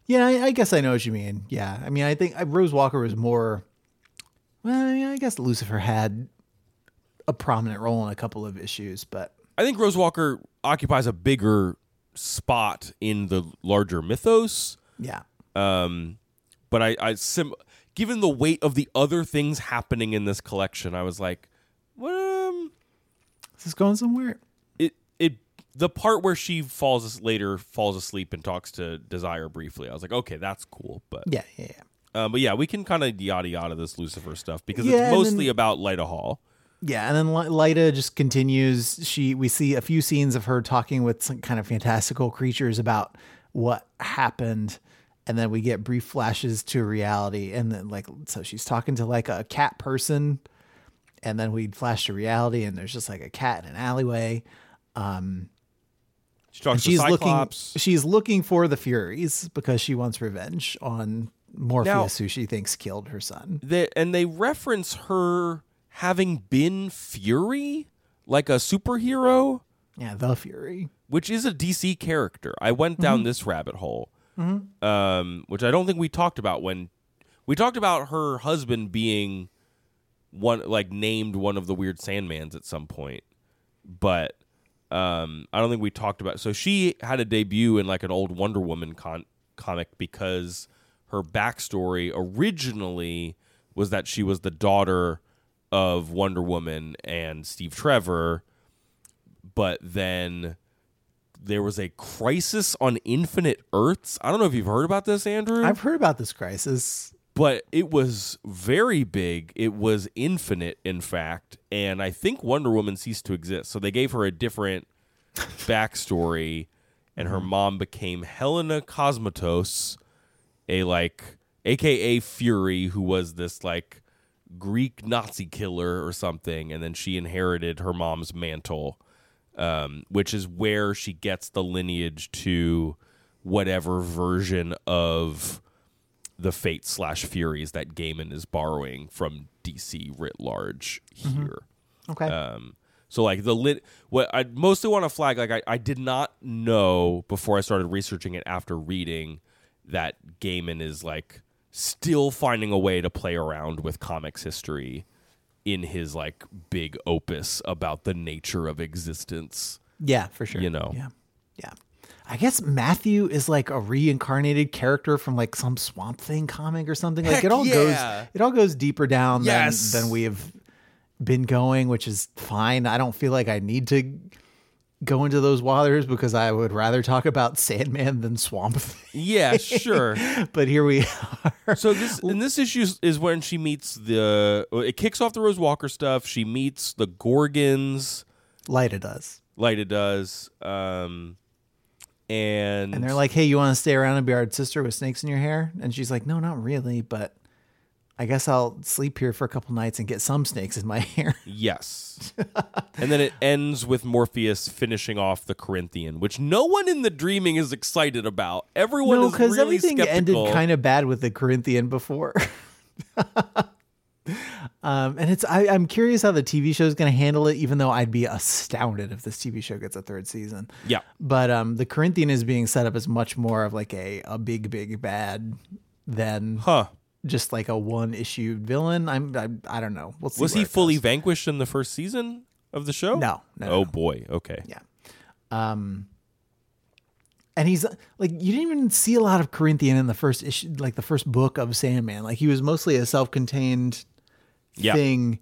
Yeah, I, I guess I know what you mean. Yeah, I mean, I think Rose Walker was more. Well, yeah, I guess Lucifer had a prominent role in a couple of issues, but I think Rose Walker occupies a bigger spot in the larger mythos. yeah, Um, but I, I sim- given the weight of the other things happening in this collection, I was like, um, is this going somewhere? it it the part where she falls later falls asleep and talks to Desire briefly. I was like, okay, that's cool, but Yeah, yeah, yeah. um, but yeah, we can kind of yada yada this Lucifer stuff because Yeah, it's mostly then- about Lyta Hall. Yeah, and then Ly- Lyta just continues. She we see a few scenes of her talking with some kind of fantastical creatures about what happened, and then we get brief flashes to reality. And then like so, she's talking to like a cat person, and then we'd flash to reality, and there's just like a cat in an alleyway. She talks She's looking. She's looking for the Furies because she wants revenge on Morpheus, who she thinks killed her son. They, and they reference her having been Fury, like a superhero. Yeah, the Fury. which is a DC character. I went Mm-hmm. down this rabbit hole, um, which I don't think we talked about when We talked about her husband being one like named one of the weird Sandmans at some point, but um, I don't think we talked about. So she had a debut in like an old Wonder Woman con- comic because her backstory originally was that she was the daughter of Wonder Woman and Steve Trevor, but then there was a crisis on Infinite Earths. I don't know if you've heard about this, Andrew I've heard about this crisis. But it was very big. It was infinite, in fact, and I think Wonder Woman ceased to exist. So they gave her a different backstory, and her mom became Helena Kosmatos, a like, aka Fury, who was this like Greek Nazi killer or something, and then she inherited her mom's mantle, um, which is where she gets the lineage to whatever version of the fate slash furies that Gaiman is borrowing from DC writ large here. Okay. Um, so like the lit, what I mostly want to flag, like I, I did not know before I started researching it after reading that Gaiman is like still finding a way to play around with comics history in his like big opus about the nature of existence. yeah, for sure. you know. Yeah. Yeah. I guess Matthew is like a reincarnated character from like some Swamp Thing comic or something. Like Heck it all yeah. goes it all goes deeper down Yes. than than we have been going, which is fine. I don't feel like I need to go into those waters because I would rather talk about Sandman than Swamp Thing. Yeah, sure. But here we are. So this and this issue is- is when she meets the. It kicks off the Rose Walker stuff. She meets the Gorgons. Lyta does. Lyta does, um, and And they're like, hey, you want to stay around and be our sister with snakes in your hair? And she's like, no, not really, but I guess I'll sleep here for a couple nights and get some snakes in my hair. yes. and then it ends with Morpheus finishing off the Corinthian, which no one in the Dreaming is excited about. Everyone no, is because everything ended kind of bad with the Corinthian before. um, and it's I, I'm curious how the TV show is going to handle it. Even though I'd be astounded if this TV show gets a third season. yeah. But um, the Corinthian is being set up as much more of like a a big big bad than Huh. just like a one issue villain. I'm I, I don't know. We'll see. Was he fully goes. vanquished in the first season of the show? No, no, oh no. boy. Okay. Yeah. Um and he's like you didn't even see a lot of Corinthian in the first issue like the first book of Sandman. Like he was mostly a self-contained Yeah. thing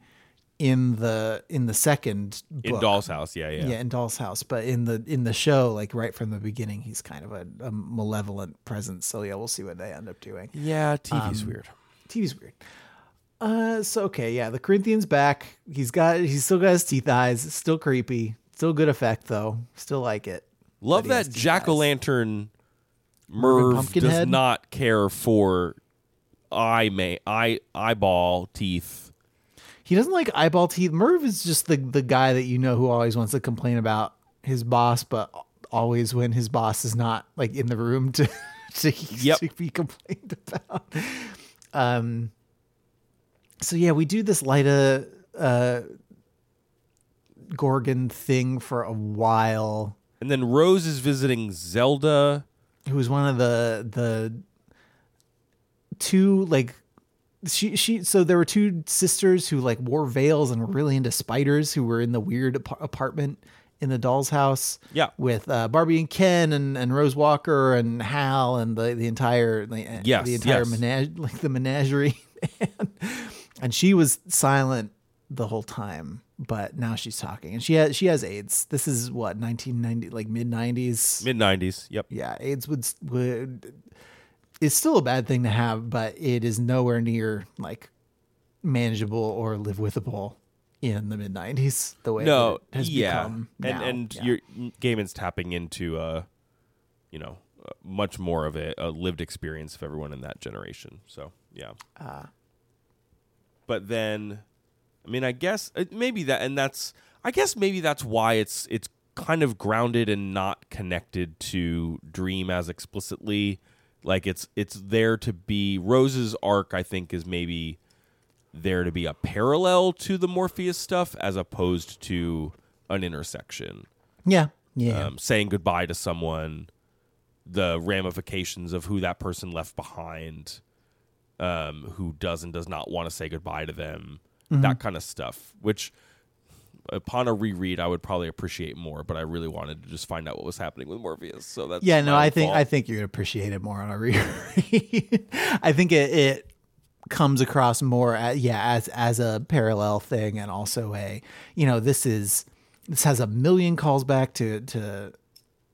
in the in the second book. In Doll's House. Yeah. Yeah. Yeah, in Doll's House, but in the in the show, like right from the beginning, he's kind of a, a malevolent presence. So yeah, we'll see what they end up doing. Yeah. TV's Um, weird. TV's weird. Uh, so okay, yeah, the Corinthian's back. He's got, he's still got his teeth eyes. Still creepy. Still good effect though. Still like it. Love But he has that jack o' lantern Merv does not care for eye may eye eyeball teeth. He doesn't like eyeball teeth. Merv is just the the guy that you know who always wants to complain about his boss, but always when his boss is not like in the room to to, Yep. to be complained about. Um. So yeah, we do this Lyta uh, Gorgon thing for a while. And then Rose is visiting Zelda. who is one of the the two like she she so there were two sisters who like wore veils and were really into spiders who were in the weird ap- apartment in the doll's house Yeah. with uh, Barbie and Ken and, and Rose Walker and Hal and the the entire the, Yes, the entire yes. menage like the menagerie and, and she was silent the whole time but now she's talking and she has she has AIDS this is what 1990 like mid 90s Mid nineties. Yep. yeah, AIDS would would is still a bad thing to have, but it is nowhere near like manageable or live withable in the mid '90s. The way No, it has yeah. become and now. and Yeah. your Gaiman's tapping into uh you know, uh, much more of a, a lived experience of everyone in that generation. So, yeah. Uh. but then I mean, I guess uh, maybe that and that's I guess maybe that's why it's it's kind of grounded and not connected to Dream as explicitly. Like it's it's there to be Rose's arc I think is maybe there to be a parallel to the Morpheus stuff as opposed to an intersection. yeah, yeah, Um, saying goodbye to someone, the ramifications of who that person left behind, um, who does and does not want to say goodbye to them, Mm-hmm. that kind of stuff. Which, upon a reread, I would probably appreciate more. But I really wanted to just find out what was happening with Morpheus. So that's Yeah, no, I think fault. I think you'd appreciate it more on a reread. I think it, it comes across more as, yeah as as a parallel thing and also a you know this is this has a million calls back to to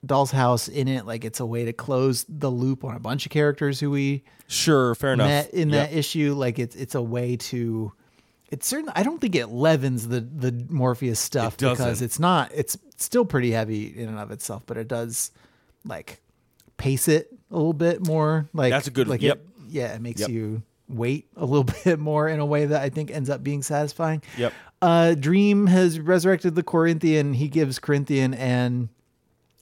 Doll's House in it like it's a way to close the loop on a bunch of characters who we sure, fair enough. in Yep. that issue like it's it's a way to it's certain I don't think it leavens the the Morpheus stuff It because it's not it's still pretty heavy in and of itself but it does like pace it a little bit more like That's a good- like yep. it, yeah it makes Yep. you wait a little bit more in a way that I think ends up being satisfying Yep. uh Dream has resurrected the Corinthian he gives Corinthian and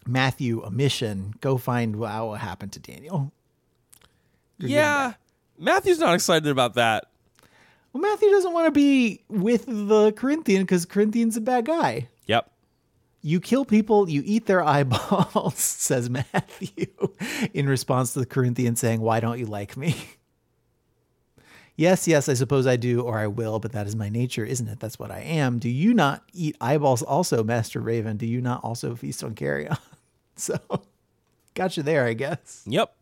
Matthew a mission go find what what happened to Daniel Yeah, Matthew's not excited about that. Well, Matthew doesn't want to be with the Corinthian because Corinthian's a bad guy. Yep. You kill people, you eat their eyeballs, says Matthew, in response to the Corinthian saying, Why don't you like me? Yes, yes, I suppose I do, or I will, but that is my nature, isn't it? That's what I am. Do you not eat eyeballs also, Master Raven? Do you not also feast on carrion? so, got you there, I guess. Yep.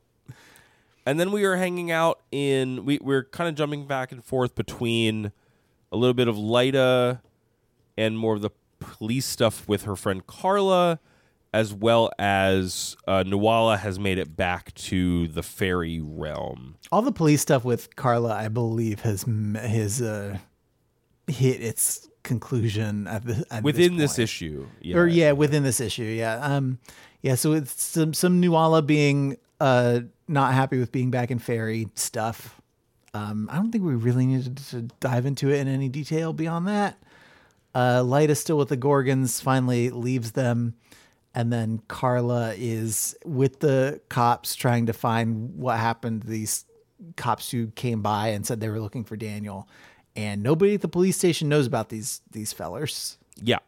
And then we were hanging out in we we're kind of jumping back and forth between a little bit of Lyta and more of the police stuff with her friend Carla, as well as uh, Nuala has made it back to the fairy realm. All the police stuff with Carla, I believe, has his uh, hit its conclusion at the at Within this, point. issue. Yeah. or yeah, within this issue, yeah, um, yeah. So it's some some Nuala being uh not happy with being back in fairy stuff. Um, I don't think we really needed to dive into it in any detail beyond that. Uh, Light is still with the Gorgons. Finally leaves them, and then Carla is with the cops trying to find what happened. to These cops who came by and said they were looking for Daniel, and nobody at the police station knows about these these fellers. Yeah.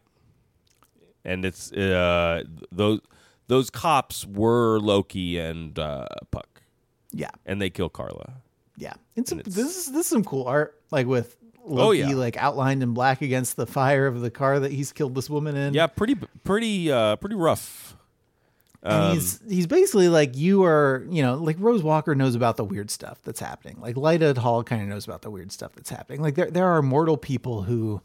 And it's uh those those cops were Loki and uh Puck. Yeah, And they kill Carla. Yeah, and some, it's- this is this is some cool art, like with Loki, Oh, yeah. like outlined in black against the fire of the car that he's killed this woman in. Yeah, pretty pretty uh pretty rough. and Um, he's he's basically like you are, you know, like Rose Walker knows about the weird stuff that's happening. Like Lyta Hall kind of knows about the weird stuff that's happening. Like there there are mortal people who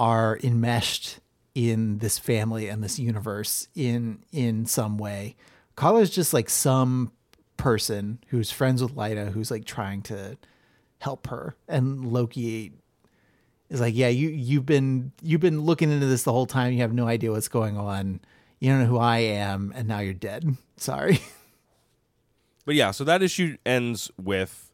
are enmeshed in this family and this universe in in some way. Carla's just like some person who's friends with Lyta who's like trying to help her and Loki is like, "Yeah, you you've been you've been looking into this the whole time. You have no idea what's going on. You don't know who I am and now you're dead. Sorry." But yeah, so that issue ends with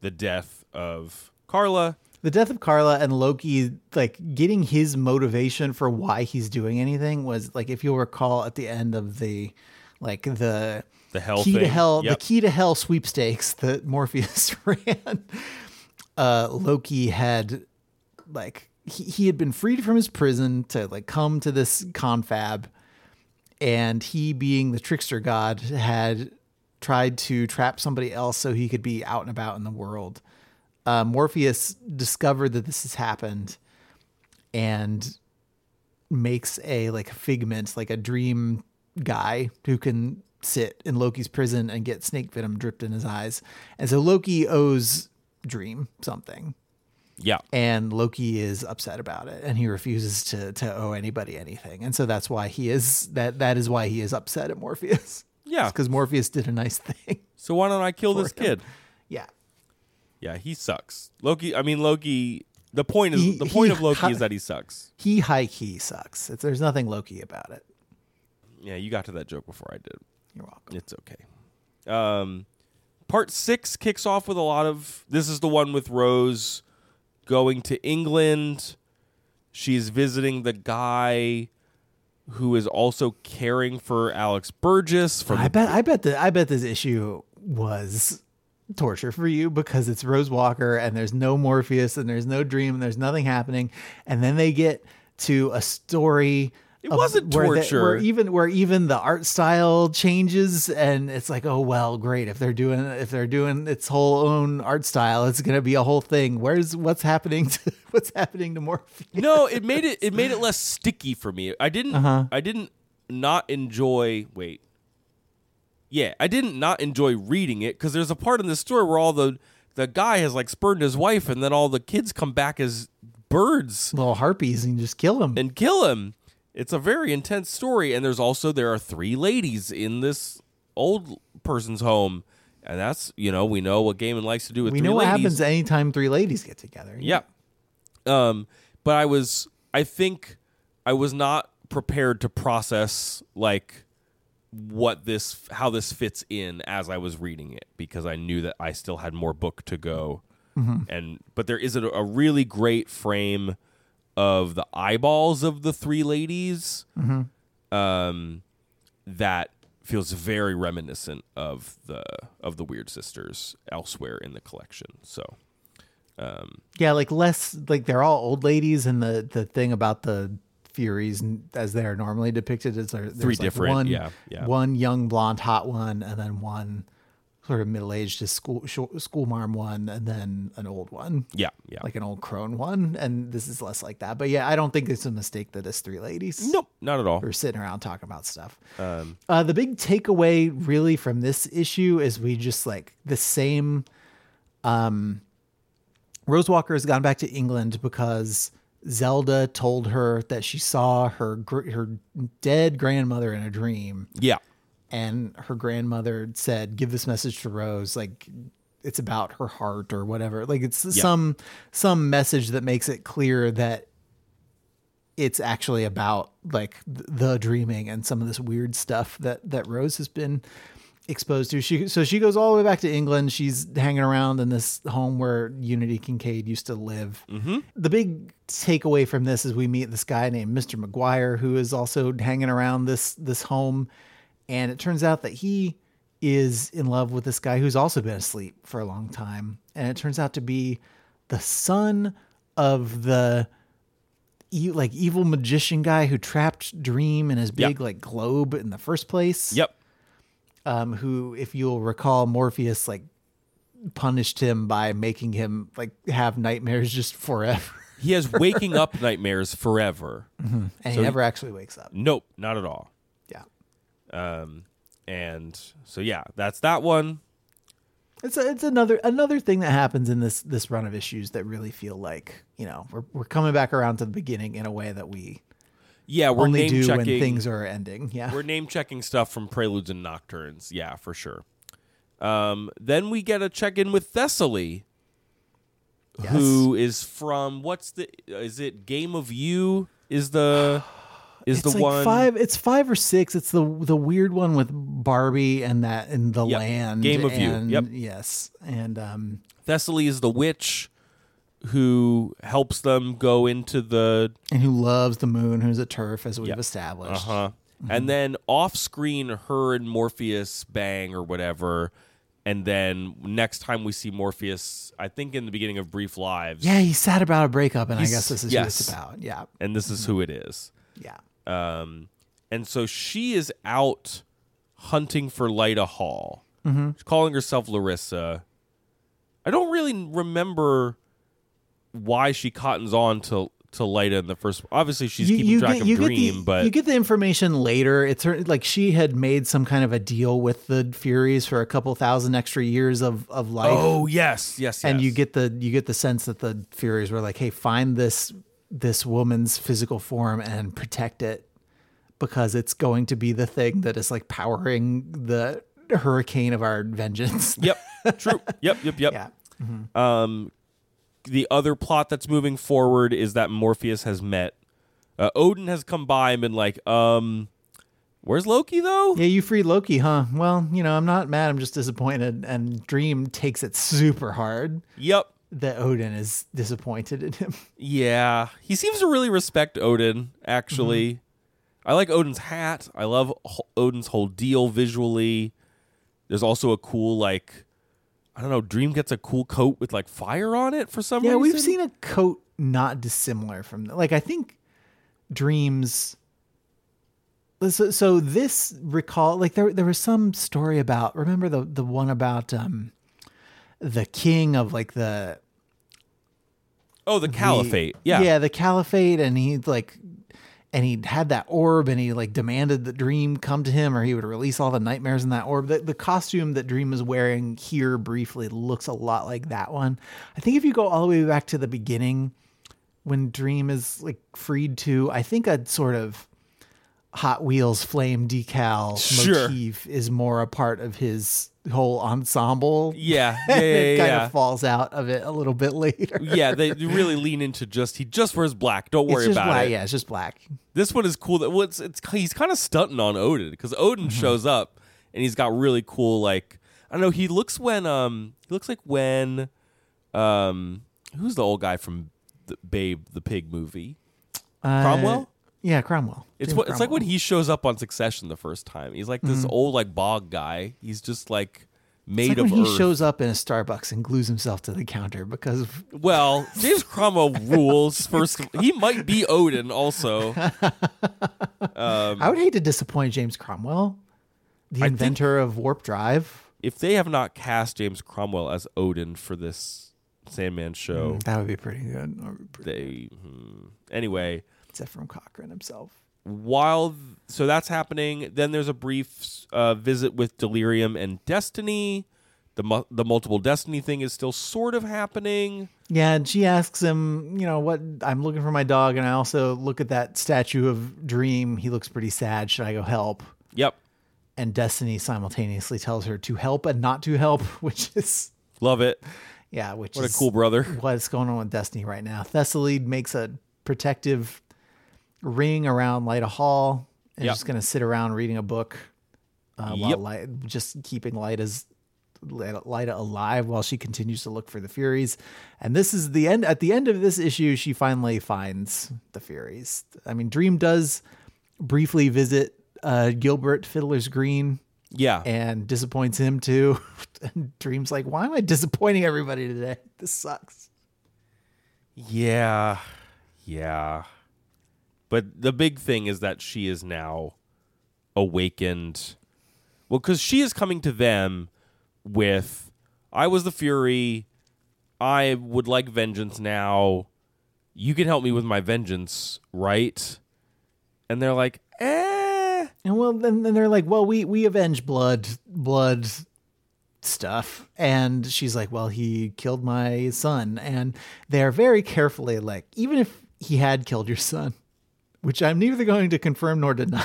the death of Carla. The death of Carla and Loki like getting his motivation for why he's doing anything was like if you'll recall at the end of the like the The hell key to hell Yep. the key to hell sweepstakes that Morpheus ran uh Loki had like he, he had been freed from his prison to like come to this confab and he being the trickster god had tried to trap somebody else so he could be out and about in the world uh, Morpheus discovered that this has happened and makes a like figment, like a dream guy who can sit in Loki's prison and get snake venom dripped in his eyes. And so Loki owes Dream something. Yeah. And Loki is upset about it and he refuses to to owe anybody anything. And so that's why he is that that is why he is upset at Morpheus. Yeah. Because Morpheus did a nice thing. So why don't I kill this him. kid? Yeah. Yeah, he sucks. Loki. I mean, Loki. The point is He- the point he- of Loki is that he sucks. He high key sucks. It's, there's nothing Loki about it. Yeah, you got to that joke before I did. You're welcome. It's okay. Um, part six kicks off with a lot of. This is the one with Rose going to England. She's visiting the guy who is also caring for Alex Burgess from I the bet I bet that I bet this issue was torture for you because it's Rose Walker and there's no Morpheus and there's no dream and there's nothing happening and then they get to a story It wasn't where they- torture. where even where even the art style changes, and it's like, oh well, great. If they're doing if they're doing its whole own art style, it's gonna be a whole thing. Where's what's happening to what's happening to Morpheus? no, it made it it made it less sticky for me. I didn't Uh-huh. I didn't not enjoy wait. Yeah, I didn't not enjoy reading it because there's a part in the story where all the the guy has like spurned his wife and then all the kids come back as birds Little harpies and just kill him and kill him. It's a very intense story and there's also there are three ladies in this old person's home and that's, you know, we know what Gaiman likes to do with we know what ladies. happens anytime three ladies get together. Yeah. Um, but I was, I think I was not prepared to process like what this, how this fits in as I was reading it because I knew that I still had more book to go. And, but there is a, a really great frame of the eyeballs of the three ladies. Um, that feels very reminiscent of the of the Weird Sisters elsewhere in the collection. So, um, Yeah, like less like they're all old ladies, and the the thing about the Furies as they are normally depicted is there, there's Three like different- one, yeah, yeah. one young blonde hot one, and then one sort of middle aged school school marm one, and then an old one, yeah, yeah. like an old crone one, and this is less like that. But yeah, I don't think it's a mistake that it's three ladies. Nope, not at all. We're sitting around talking about stuff. Um, Uh, the big takeaway really from this issue is we just like the same. Um, Rose Walker has gone back to England because Zelda told her that she saw her gr- her dead grandmother in a dream, yeah, and her grandmother said, "Give this message to Rose." Like it's about her heart or whatever. Like it's some some message that makes it clear that it's actually about like th- the dreaming and some of this weird stuff that that Rose has been exposed to. She so she goes all the way back to England. She's hanging around in this home where Unity Kincaid used to live. Mm-hmm. The big takeaway from this is we meet this guy named Mr. McGuire who is also hanging around this this home, and it turns out that he is in love with this guy who's also been asleep for a long time, and it turns out to be the son of the like evil magician guy who trapped Dream in his Yep. big like globe in the first place. yep, Um, who, if you'll recall, Morpheus like punished him by making him like have nightmares just forever, he has waking up nightmares forever. and So he he- never actually wakes up. Nope, not at all. Yeah, Um, and so yeah, that's that one. it's a, it's another another thing that happens in this this run of issues that really feel like you know we're we're coming back around to the beginning in a way that we Yeah, we're only name do checking. when things are ending. Yeah, We're name checking stuff from Preludes and Nocturnes. Yeah, for sure. Um, then we get a check in with Thessaly, Yes. who is from what's the is it Game of You is the is it's the like one five. It's five or six. It's the the weird one with Barbie and that in the Yep. land. Game of You. Yep. Yes, and um, Thessaly is the witch who helps them go into the and who loves the moon? Who's a TERF, as we've Yep. established. uh-huh. And then off screen her and Morpheus bang or whatever. And then next time we see Morpheus, I think in the beginning of Brief Lives. Yeah, he's sad about a breakup, and I guess this is yes. it's about. Yeah, And this is who it is. yeah. Um, and so she is out hunting for Lyta Hall. Mm-hmm. She's calling herself Larissa. I don't really remember why she cottons on to to Lyta in the first. Obviously, she's keeping track of Dream, the, but you get the information later. It's her, like she had made some kind of a deal with the Furies for a couple thousand extra years of of life. oh yes, yes, and yes. you get the you get the sense that the Furies were like, "Hey, find this this woman's physical form and protect it because it's going to be the thing that is like powering the hurricane of our vengeance." Yep, true. Yep, yep, yep. yeah. Um, the other plot that's moving forward is that Morpheus has met. Uh, Odin has come by and been like, um, where's Loki though? Yeah, you freed Loki, huh? Well, you know, I'm not mad. I'm just disappointed. And Dream takes it super hard Yep. that Odin is disappointed in him. Yeah, he seems to really respect Odin. Actually, Mm-hmm. I like Odin's hat. I love Odin's whole deal visually. There's also a cool like, I don't know. Dream gets a cool coat with like fire on it for some Yeah, reason. Yeah, we've seen a coat not dissimilar from like I think Dream's So, so this recall like there there was some story about remember the the one about um the king of like the Oh, the the- caliphate. Yeah. yeah the caliphate and he like and he had that orb and he like demanded that dream come to him or he would release all the nightmares in that orb. The, the costume that dream is wearing here briefly looks a lot like that one. I think if you go all the way back to the beginning when dream is like freed to i think a sort of hot wheels flame decal Sure. motif is more a part of his whole ensemble Yeah. Yeah. Yeah. it kind yeah. of falls out of it a little bit later yeah, they really lean into just he just wears black. Don't worry about black it. yeah it's just black This one is cool. That well, it's, it's he's kind of stunting on Odin because Odin Mm-hmm. shows up and he's got really cool like I don't know. He looks when um he looks like when um who's the old guy from the Babe the Pig movie Uh, Cromwell. Yeah, Cromwell. It's James what it's like when he shows up on Succession the first time. He's like this mm-hmm. old like bog guy. He's just like It's made like of when he earth. shows up in a Starbucks and glues himself to the counter because of, Well, James Cromwell rules. First, of- he might be Odin also. Um, I would hate to disappoint James Cromwell, the I think- inventor of warp drive. If they have not cast James Cromwell as Odin for this Sandman show, mm, That would be pretty good. Or they hmm. anyway. Zefram Cochrane himself. While th- so that's happening, then there's a brief uh, visit with Delirium and Destiny. The mu- the multiple Destiny thing is still sort of happening. Yeah, and she asks him, you know, what I'm looking for my dog, and I also look at that statue of Dream. He looks pretty sad. Should I go help? Yep, And Destiny simultaneously tells her to help and not to help, which is love it. yeah, which What a cool brother. what's going on with Destiny right now. Thessaly makes a protective ring around Lyta Hall and Yep. just going to sit around reading a book uh, while Yep. Lyta, just keeping Lyta's Lyta alive while she continues to look for the Furies. And this is the end. At the end of this issue, she finally finds the Furies. I mean, Dream does briefly visit uh, Gilbert Fiddler's Green Yeah, and disappoints him too. and Dream's like, why am I disappointing everybody today? This sucks. Yeah. Yeah. But the big thing is that she is now awakened. Well, because she is coming to them with I was the Fury. I would like vengeance now. You can help me with my vengeance, right? And they're like, eh. And well, then, then they're like, well, we we avenge blood, blood stuff, and she's like, well, he killed my son, and they're very carefully like, even if he had killed your son, which I'm neither going to confirm nor deny,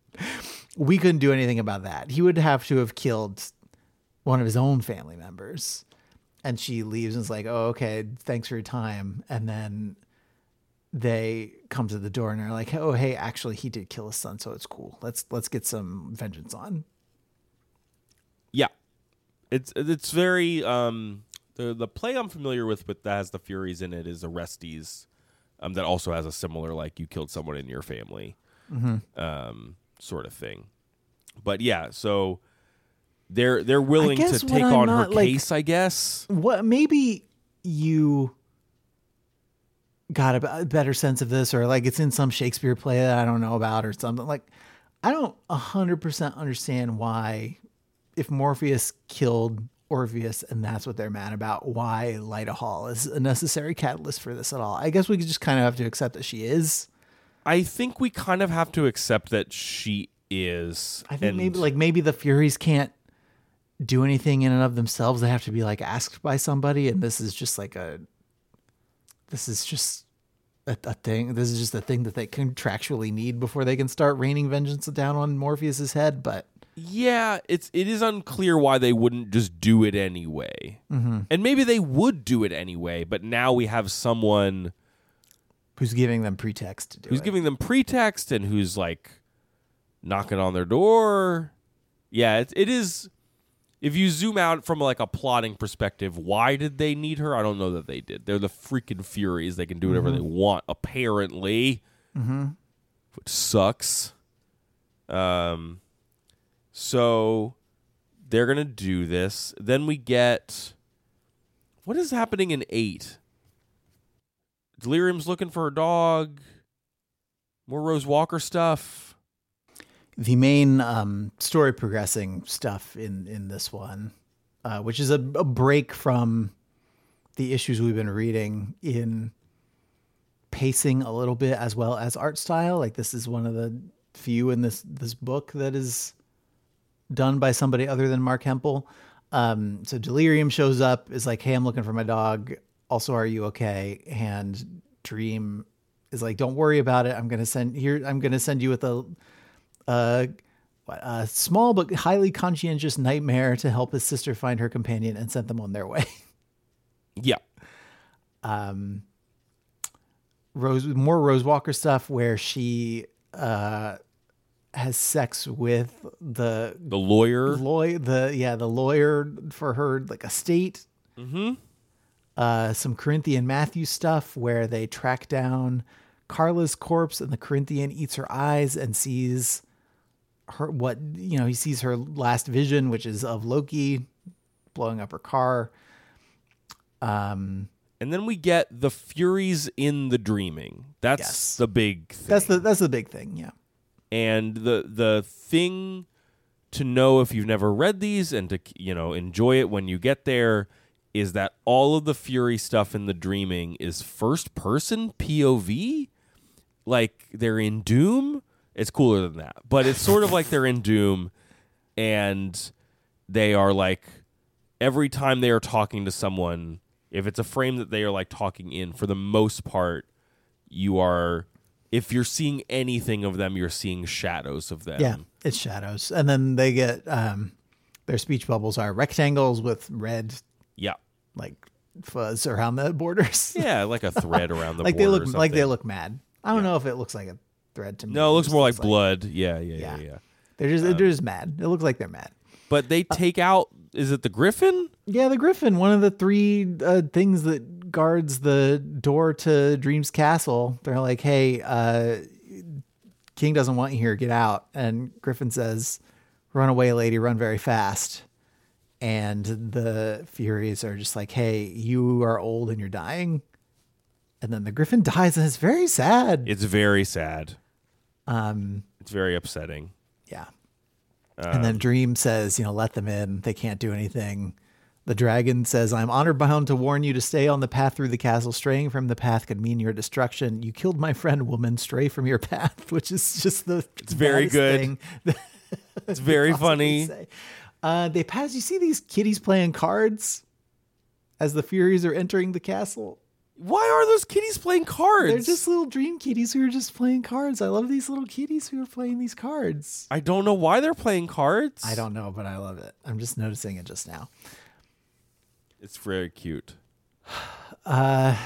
we couldn't do anything about that. He would have to have killed one of his own family members. And she leaves and is like, oh, okay, thanks for your time. And then they come to the door and are like, "Oh, hey, actually, he did kill his son, so it's cool. Let's let's get some vengeance on." Yeah. It's it's very um the the play I'm familiar with with that has the Furies in it is Orestes, um that also has a similar like you killed someone in your family, um sort of thing. But yeah, so they're they're willing to take on her not, like- case, I guess. What maybe you got a better sense of this, or like it's in some Shakespeare play that I don't know about, or something. Like I don't hundred percent understand why, if Morpheus killed Orpheus and that's what they're mad about, why Lyta Hall is a necessary catalyst for this at all. I guess we just kind of have to accept that she is. I think we kind of have to accept that she is. I think and- maybe like maybe the Furies can't do anything in and of themselves. They have to be like asked by somebody, and this is just like a this is just a, a thing. This is just a thing that they contractually need before they can start raining vengeance down on Morpheus's head. But Yeah, it's it is unclear why they wouldn't just do it anyway, mm-hmm. and maybe they would do it anyway. But now we have someone who's giving them pretext to do who's it? giving them pretext and who's like knocking on their door. Yeah, it, it is. If you zoom out from like a plotting perspective, why did they need her? I don't know that they did. They're the freaking Furies. They can do whatever they want, apparently, mm-hmm. which sucks. Um, so they're gonna do this. Then we get what is happening in eight. Delirium's looking for a dog. More Rose Walker stuff. the main um, story progressing stuff in in this one, uh, which is a, a break from the issues we've been reading in pacing a little bit as well as art style. Like this is one of the few in this this book that is done by somebody other than Marc Hempel. Um, so Delirium shows up, is like, "Hey, I'm looking for my dog. Also, are you okay?" And Dream is like, "Don't worry about it. I'm gonna send here. I'm gonna send you with a, a, a small but highly conscientious nightmare to help his sister find her companion and send them on their way." Yeah. Um. Rose more Rose Walker stuff where she uh has sex with the The lawyer. lawyer the yeah the lawyer for her like estate mm-hmm. uh some corinthian matthew stuff where they track down carla's corpse and the corinthian eats her eyes and sees her what you know he sees her last vision which is of loki blowing up her car um And then we get the Furies in the Dreaming. That's Yes. the big thing. that's the that's the big thing yeah and the the thing to know if you've never read these and to you know enjoy it when you get there is that all of the fury stuff in the dreaming is first person pov like they're in doom. It's cooler than that. But it's sort of like they're in doom and they are like every time they are talking to someone if it's a frame that they are like talking in for the most part you are if you're seeing anything of them you're seeing shadows of them Yeah, it's shadows. And then they get um their speech bubbles are rectangles with red yeah like fuzz around the borders. yeah like a thread around the like they look like they look mad. I don't know if it looks like a thread to me. no it looks more like blood yeah yeah yeah Yeah. yeah They're just they're just mad. It looks like they're mad. but they take out is it the griffin Yeah, the griffin, one of the three uh, things that guards the door to Dream's castle. They're like, "Hey, uh King doesn't want you here. Get out." And Griffin says, "Run away, lady. Run very fast." And the Furies are just like, "Hey, you are old and you're dying." And then the Griffin dies, and it's very sad. it's very sad um it's very upsetting Yeah. and then Dream says, you know, let them in. They can't do anything. The dragon says, I'm honor bound to warn you to stay on the path through the castle. Straying from the path could mean your destruction. You killed my friend, woman. Stray from your path, which is just the it's very good. it's very funny Uh, they pass. You see these kitties playing cards as the Furies are entering the castle. why are those kitties playing cards They're just little dream kitties who are just playing cards. I love these little kitties who are playing these cards. i don't know why they're playing cards I don't know, but I love it. I'm just noticing it just now. It's very cute. Uh,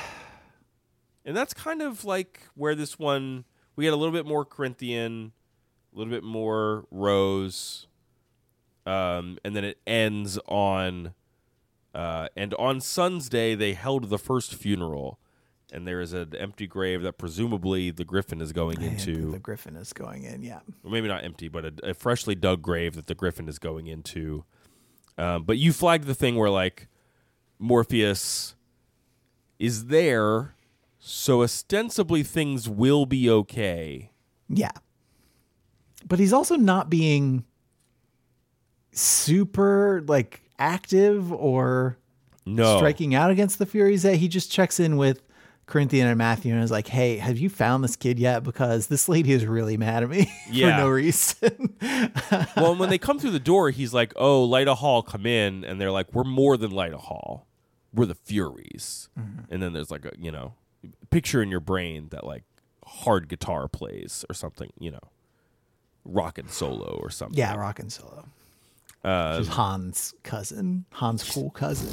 And that's kind of like where this one we get a little bit more Corinthian, a little bit more Rose, um, and then it ends on uh, and on Sun's Day they held the first funeral, and there is an empty grave that presumably the Griffin is going and into, the Griffin is going in. Yeah. or maybe not empty, but a, a freshly dug grave that the Griffin is going into. Um, but you flagged the thing where like Morpheus is there, so ostensibly things will be okay. Yeah. But he's also not being super like active or No, striking out against the Furies. That he just checks in with Corinthian and Matthew and is like, "Hey, have you found this kid yet? Because this lady is really mad at me Yeah. for no reason." well, and when they come through the door, he's like, "Oh, Lyta Hall, come in," and they're like, "We're more than Lyta Hall. We're the Furies." And then there's like a you know picture in your brain that like hard guitar plays or something, you know, rockin' solo or something. yeah, rockin' solo. Uh, She's Han's cousin, Han's cool cousin,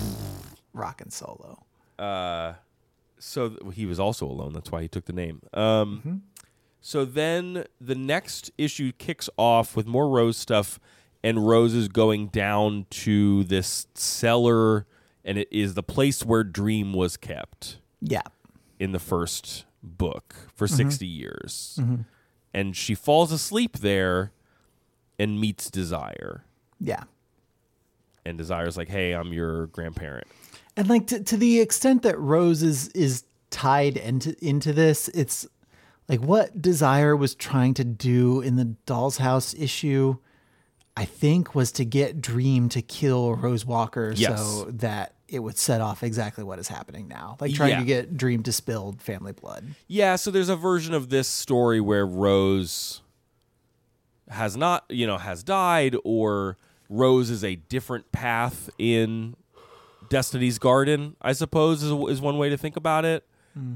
rockin' solo. So th- he was also alone. That's why he took the name. Um, mm-hmm. So then the next issue kicks off with more Rose stuff, and Rose is going down to this cellar, and it is the place where Dream was kept Yeah. in the first book for mm-hmm. 60 years. Mm-hmm. And she falls asleep there and meets Desire. Yeah. And Desire's like, hey, I'm your grandparent. And like to, to the extent that Rose is is tied into into this, it's like what Desire was trying to do in the Doll's House issue, I think was to get Dream to kill Rose Walker Yes. so that it would set off exactly what is happening now. Like trying Yeah. to get Dream to spill family blood. Yeah, so there's a version of this story where Rose has not, you know, has died, or Rose is a different path in Destiny's Garden. I suppose is, is one way to think about it.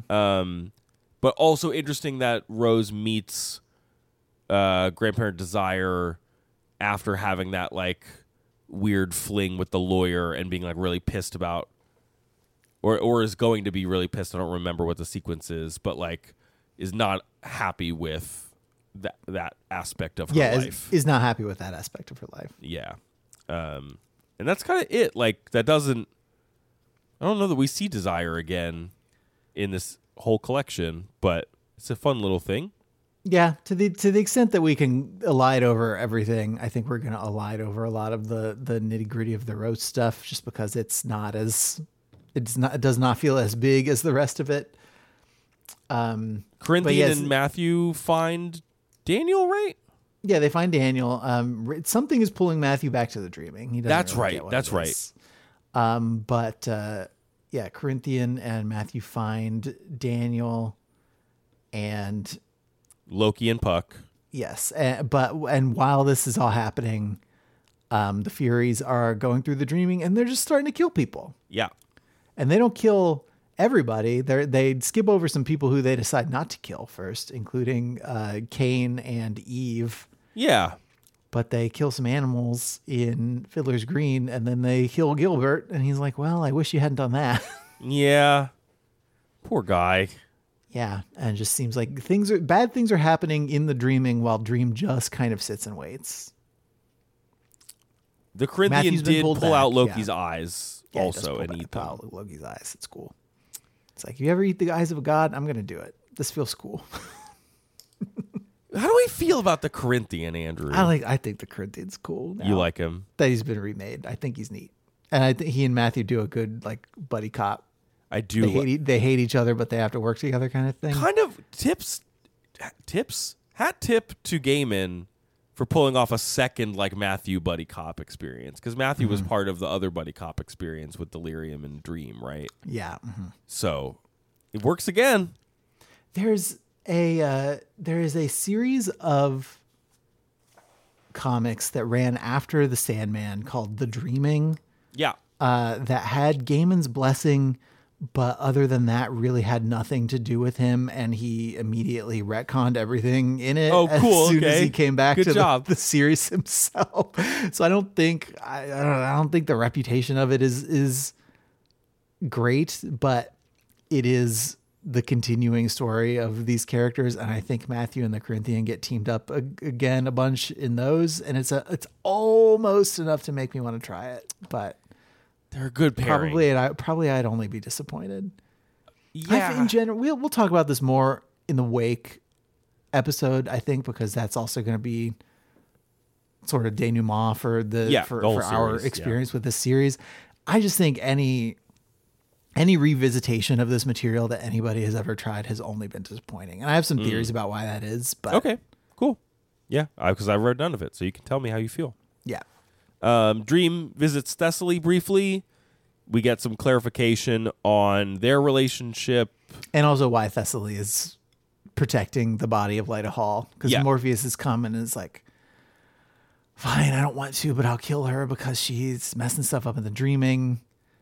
Um, but also interesting that Rose meets uh, grandparent Desire after having that like weird fling with the lawyer and being like really pissed about or or is going to be really pissed. I don't remember what the sequence is, but like is not happy with that that aspect of her yeah, life. is, is not happy with that aspect of her life. yeah, um, and that's kind of it. Like that doesn't. I don't know that we see desire again in this whole collection, but it's a fun little thing. Yeah, to the to the extent that we can elide over everything, I think we're going to elide over a lot of the the nitty gritty of the roast stuff, just because it's not as it's not it does not feel as big as the rest of it. Um, Corinthian yes- and Matthew find Daniel, right? yeah, they find Daniel. Um, something is pulling Matthew back to the dreaming. He doesn't That's really right, that's right. is. Um, but uh, yeah, Corinthian and Matthew find Daniel, and Loki and Puck. Yes, uh, but and while this is all happening, um, the Furies are going through the dreaming, and they're just starting to kill people. Yeah, And they don't kill everybody. They they skip over some people who they decide not to kill first, including uh, Cain and Eve. yeah. But they kill some animals in Fiddler's Green, and then they kill Gilbert. And he's like, "Well, I wish you hadn't done that." Yeah. Poor guy. yeah, and it just seems like things are bad. Things are happening in the dreaming, while Dream just kind of sits and waits. The Corinthian did pull out Loki's yeah. eyes Yeah, also and back- eat pull them. out Loki's eyes. It's cool. It's like, if you ever eat the eyes of a god? I'm gonna do it. This feels cool. How do we feel about the Corinthian, Andrew? I like. I think the Corinthian's cool. you like him. that he's been remade. I think he's neat, and I think he and Matthew do a good like buddy cop. I do. They li- hate e- they hate each other, but they have to work together, kind of thing. kind of tips, tips, hat tip to Gaiman for pulling off a second like Matthew buddy cop experience because Matthew Mm-hmm. was part of the other buddy cop experience with Delirium and Dream, right? Yeah. mhm. So it works again. There's a uh, there is a series of comics that ran after the Sandman called The Dreaming. Yeah. uh, that had Gaiman's blessing, but other than that, really had nothing to do with him, and he immediately retconned everything in it. Oh, cool, As soon as he came back Good to the- The, series himself, so I don't think I, I don't I don't think the reputation of it is is great, but it is the continuing story of these characters, and I think Matthew and the Corinthian get teamed up ag- again a bunch in those, and it's a it's almost enough to make me want to try it, but They're a good pairing. probably and I probably I'd only be disappointed. Yeah. in general, we'll we'll talk about this more in the wake episode. I think because that's also going to be sort of denouement for the Yeah, for, the for our series, yeah. experience with this series. I just think any any revisitation of this material that anybody has ever tried has only been disappointing, and I have some theories about why that is. But Mm. Okay. Cool. Yeah, because I've read none of it, so you can tell me how you feel. yeah, Um, Dream visits Thessaly briefly. We get some clarification on their relationship. and also why Thessaly is protecting the body of Lyta Hall because Yeah. Morpheus has come and is like, "Fine, I don't want to, but I'll kill her because she's messing stuff up in the dreaming."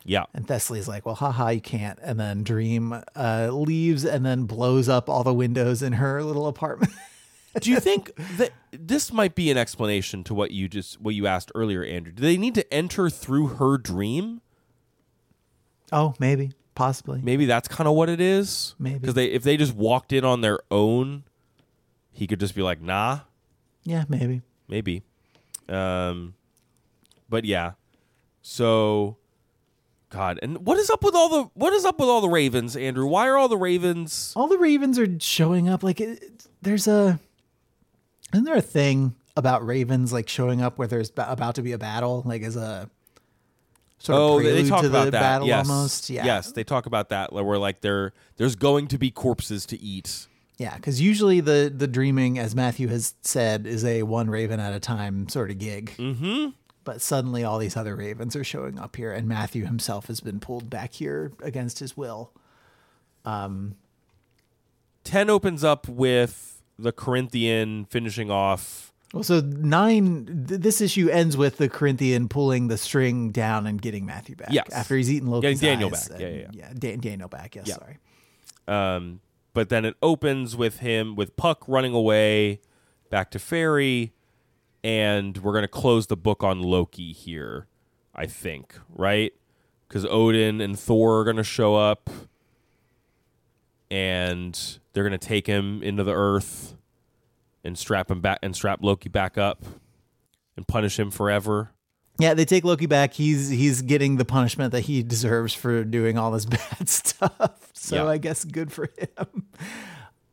Yeah. And Thessaly's like, "Well, haha, you can't." And then Dream uh, leaves and then blows up all the windows in her little apartment. Do you think that this might be an explanation to what you just what you asked earlier, Andrew? Do they need to enter through her dream? oh, maybe, possibly. Maybe that's kind of what it is. Maybe. because they if they just walked in on their own, he could just be like, "Nah, Yeah, maybe. maybe." Um, but yeah. So, God, and what is up with all the what is up with all the ravens, Andrew? Why are all the ravens? All the ravens are showing up. Like, it, there's a. Isn't there a thing about ravens like showing up where there's ba- about to be a battle, like as a sort of oh, they, they prelude talk to about the that. battle yes. almost? Yeah. Yes, they talk about that. Where like there, there's going to be corpses to eat Yeah, because usually the the dreaming, as Matthew has said, is a one raven at a time sort of gig. Mm-hmm. But suddenly, all these other ravens are showing up here, and Matthew himself has been pulled back here against his will. 10 opens up with the Corinthian finishing off. Well, so nine. Th- this issue ends with the Corinthian pulling the string down and getting Matthew back. Yes. after he's eaten Loki's Getting Daniel back. Yeah, and- yeah, yeah. Dan- Daniel back. Yes, Yeah. sorry. Um, but then it opens with him, with Puck running away back to Fairy. And we're going to close the book on Loki here, I think, right? Because Odin and Thor are going to show up. And they're going to take him into the earth and strap him back and strap Loki back up and punish him forever. Yeah, they take Loki back. He's he's getting the punishment that he deserves for doing all this bad stuff. So Yeah. I guess good for him.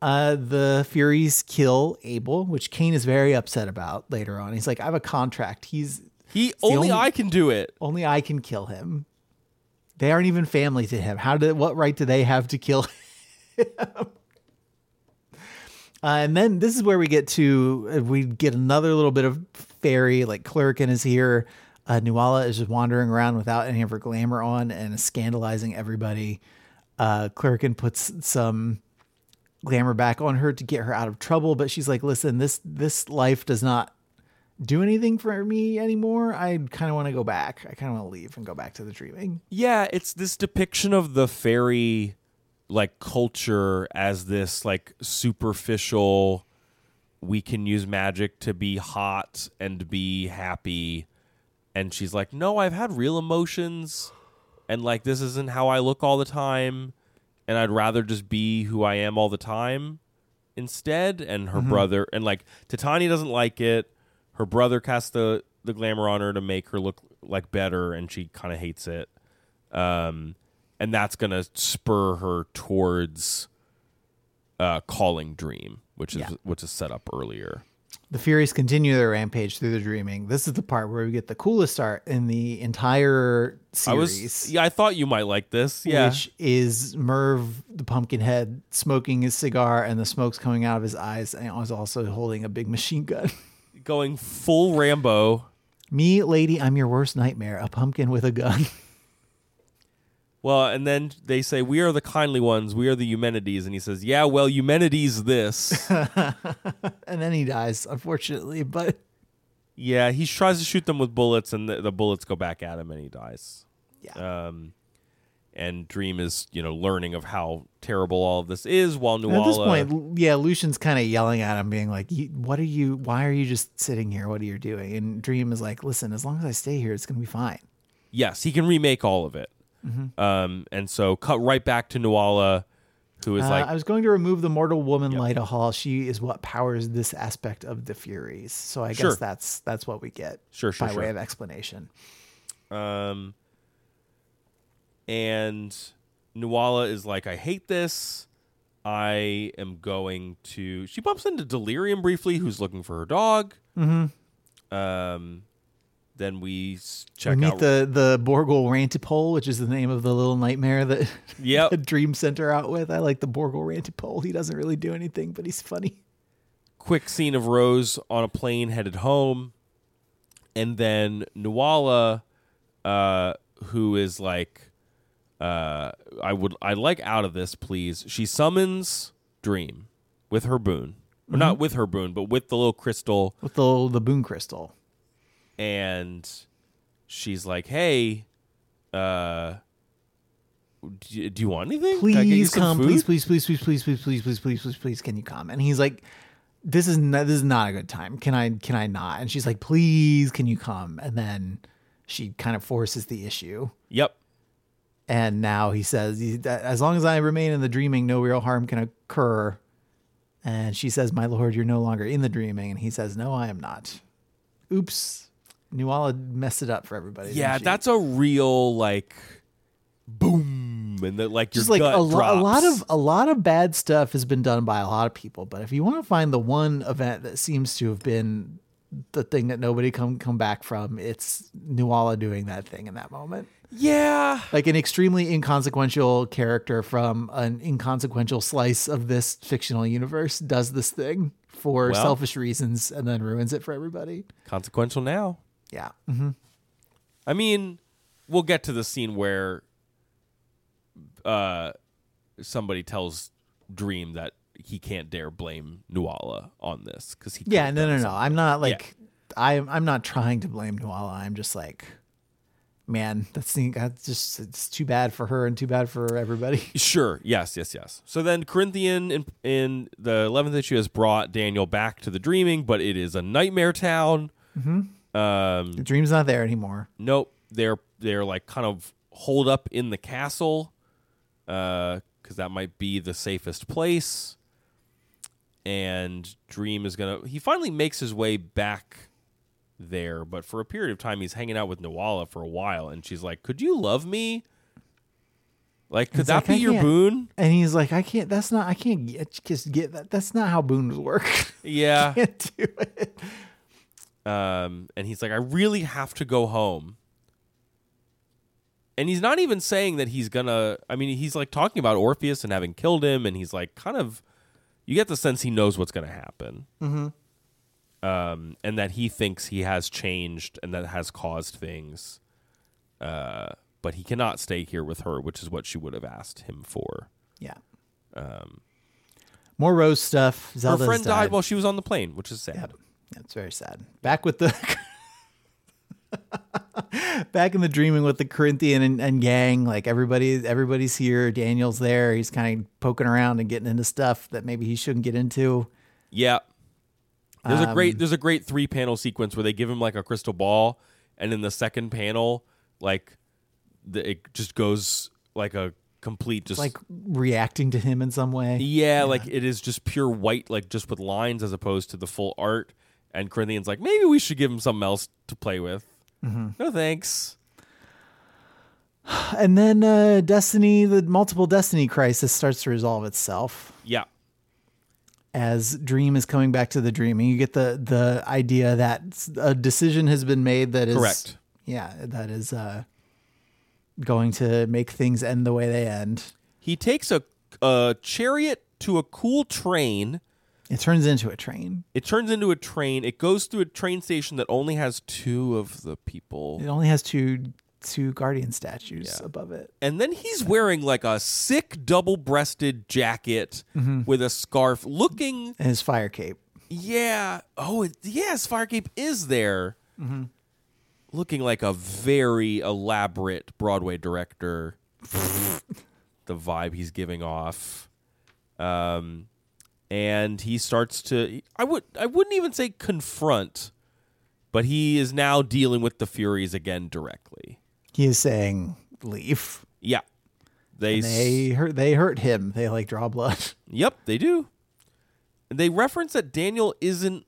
Uh, the Furies kill Abel, which Cain is very upset about later on. He's like, I have a contract. He's He only, only- I can do it. only I can kill him. They aren't even family to him. How did what right do they have to kill him? Uh, and then this is where we get to uh, we get another little bit of fairy like Cluracan is here. Uh, Nuala is just wandering around without any of her glamour on and is scandalizing everybody. Uh, Cluracan puts some glamour back on her to get her out of trouble, but she's like, "Listen, this this life does not do anything for me anymore. I kind of want to go back. I kind of want to leave and go back to the dreaming." Yeah, it's this depiction of the fairy like culture as this like superficial we can use magic to be hot and be happy and she's like no i've had real emotions and like this isn't how i look all the time and i'd rather just be who i am all the time instead and her brother and like Titania doesn't like it. Her brother casts the the glamour on her to make her look like better and she kind of hates it. Um and that's gonna spur her towards uh calling dream which is Yeah. which is set up earlier The Furies continue their rampage through the dreaming. This is the part where we get the coolest art in the entire i series. was yeah i thought you might like this yeah Which is Merv, the Pumpkinhead, smoking his cigar, and the smoke's coming out of his eyes, and was also holding a big machine gun. going full rambo Me, lady, I'm your worst nightmare. A pumpkin with a gun. well and then they say we are the kindly ones we are the eumenides and he says yeah well eumenides this and then he dies, unfortunately. But Yeah, he tries to shoot them with bullets, and the, the bullets go back at him, and he dies. yeah. Um, and Dream is, you know, learning of how terrible all of this is, while Nuala. at this point, yeah, Lucian's kind of yelling at him, being like, "What are you? Why are you just sitting here? What are you doing?" And Dream is like, "Listen, as long as I stay here, it's gonna be fine." yes, he can remake all of it. Mm-hmm. Um, and so cut right back to Nuala, who is Uh, like, I was going to remove the mortal woman, Lyta Hall. She is what powers this aspect of the Furies. So I Sure. guess that's that's what we get Sure, sure, by sure. way of explanation. um, and Nuala is like, I hate this. I am going to. She bumps into Delirium briefly, who's looking for her dog. Mm-hmm. Um, then we check we meet out the the Borgol Rantipole, which is the name of the little nightmare that Yep. that Dream Center out with. I like the Borgol Rantipole. He doesn't really do anything, but he's funny. quick scene of Rose on a plane headed home, and then Nuala, uh, who is like, uh, I would, I like out of this, please. She summons Dream with her boon, or not with her boon, but with the little crystal, With the the Boon Crystal. And she's like, "Hey, uh." Do do you want anything? Please come, please, please, please, please, please, please, please, please, please, please, please, can you come? And he's like, this is not, this is not a good time. Can I, can I not? And she's like, please, can you come? And then she kind of forces the issue. Yep. And now he says, as long as I remain in the dreaming, no real harm can occur. And she says, my lord, you're no longer in the dreaming. And he says, no, I am not. Oops. Nuala messed it up for everybody. Yeah, that's a real like boom, and that like just like a, lo- a lot of a lot of bad stuff has been done by a lot of people but if you want to find the one event that seems to have been the thing that nobody come come back from. It's Nuala doing that thing in that moment. Yeah. Like an extremely inconsequential character from an inconsequential slice of this fictional universe does this thing for Well. selfish reasons and then ruins it for everybody. Consequential now. Yeah. I mean, we'll get to the scene where uh somebody tells Dream that he can't dare blame Nuala on this because he Yeah, no, no, no. I'm not like I'm I'm not trying to blame Nuala. I'm just like man, that's the that's just it's too bad for her and too bad for everybody. Sure. Yes. Yes. Yes. So then Corinthian in, in the eleventh issue has brought Daniel back to the dreaming, but it is a nightmare town. Mm-hmm. Um, The dream's not there anymore. nope. They're they're like kind of holed up in the castle, Uh, because that might be the safest place. And Dream is gonna. He finally makes his way back there, but for a period of time, he's hanging out with Nuala for a while, and she's like, "Could you love me? Like, could It's that like, be I your boon?" And he's like, I can't. That's not. I can't get, just get that. That's not how boons work. Yeah. can't do it. Um, and he's like, I really have to go home. And he's not even saying that he's gonna. I mean, he's like talking about Orpheus and having killed him, and he's like, kind of. You get the sense he knows what's gonna happen, mm-hmm. um, and that he thinks he has changed and that has caused things. Uh, but he cannot stay here with her, which is what she would have asked him for. Yeah. More Rose stuff. Zelda's her friend died died while she was on the plane, which is sad. Yep. That's very sad. Back with the back in the dreaming with the Corinthian and, and gang. Like everybody, everybody's here. Daniel's there. He's kind of poking around and getting into stuff that maybe he shouldn't get into. Yeah. There's a Um, great there's a great three panel sequence where they give him like a crystal ball, and in the second panel, like the, it just goes like a complete just Like reacting to him in some way. yeah, like it is just pure white, like just with lines as opposed to the full art. And Corinthian's like, maybe we should give him something else to play with. Mm-hmm. No thanks. And then uh, Destiny, the multiple Destiny crisis starts to resolve itself. Yeah, as Dream is coming back to the Dream, and you get the the idea that a decision has been made that is Correct. Yeah, that is uh, going to make things end the way they end. he takes a a chariot to a cool train. It turns into a train. It turns into a train. It goes through a train station that only has two of the people. It only has two two guardian statues Yeah. above it. and then he's wearing like a sick double-breasted jacket Mm-hmm. with a scarf looking And his fire cape. yeah oh it, fire firecape is there Mm-hmm. looking like a very elaborate broadway director the vibe he's giving off um and he starts to i would i wouldn't even say confront but he is now dealing with the furies again directly He is saying leave. yeah they, And they hurt they hurt him. They like draw blood. Yep, they do. And they reference that Daniel isn't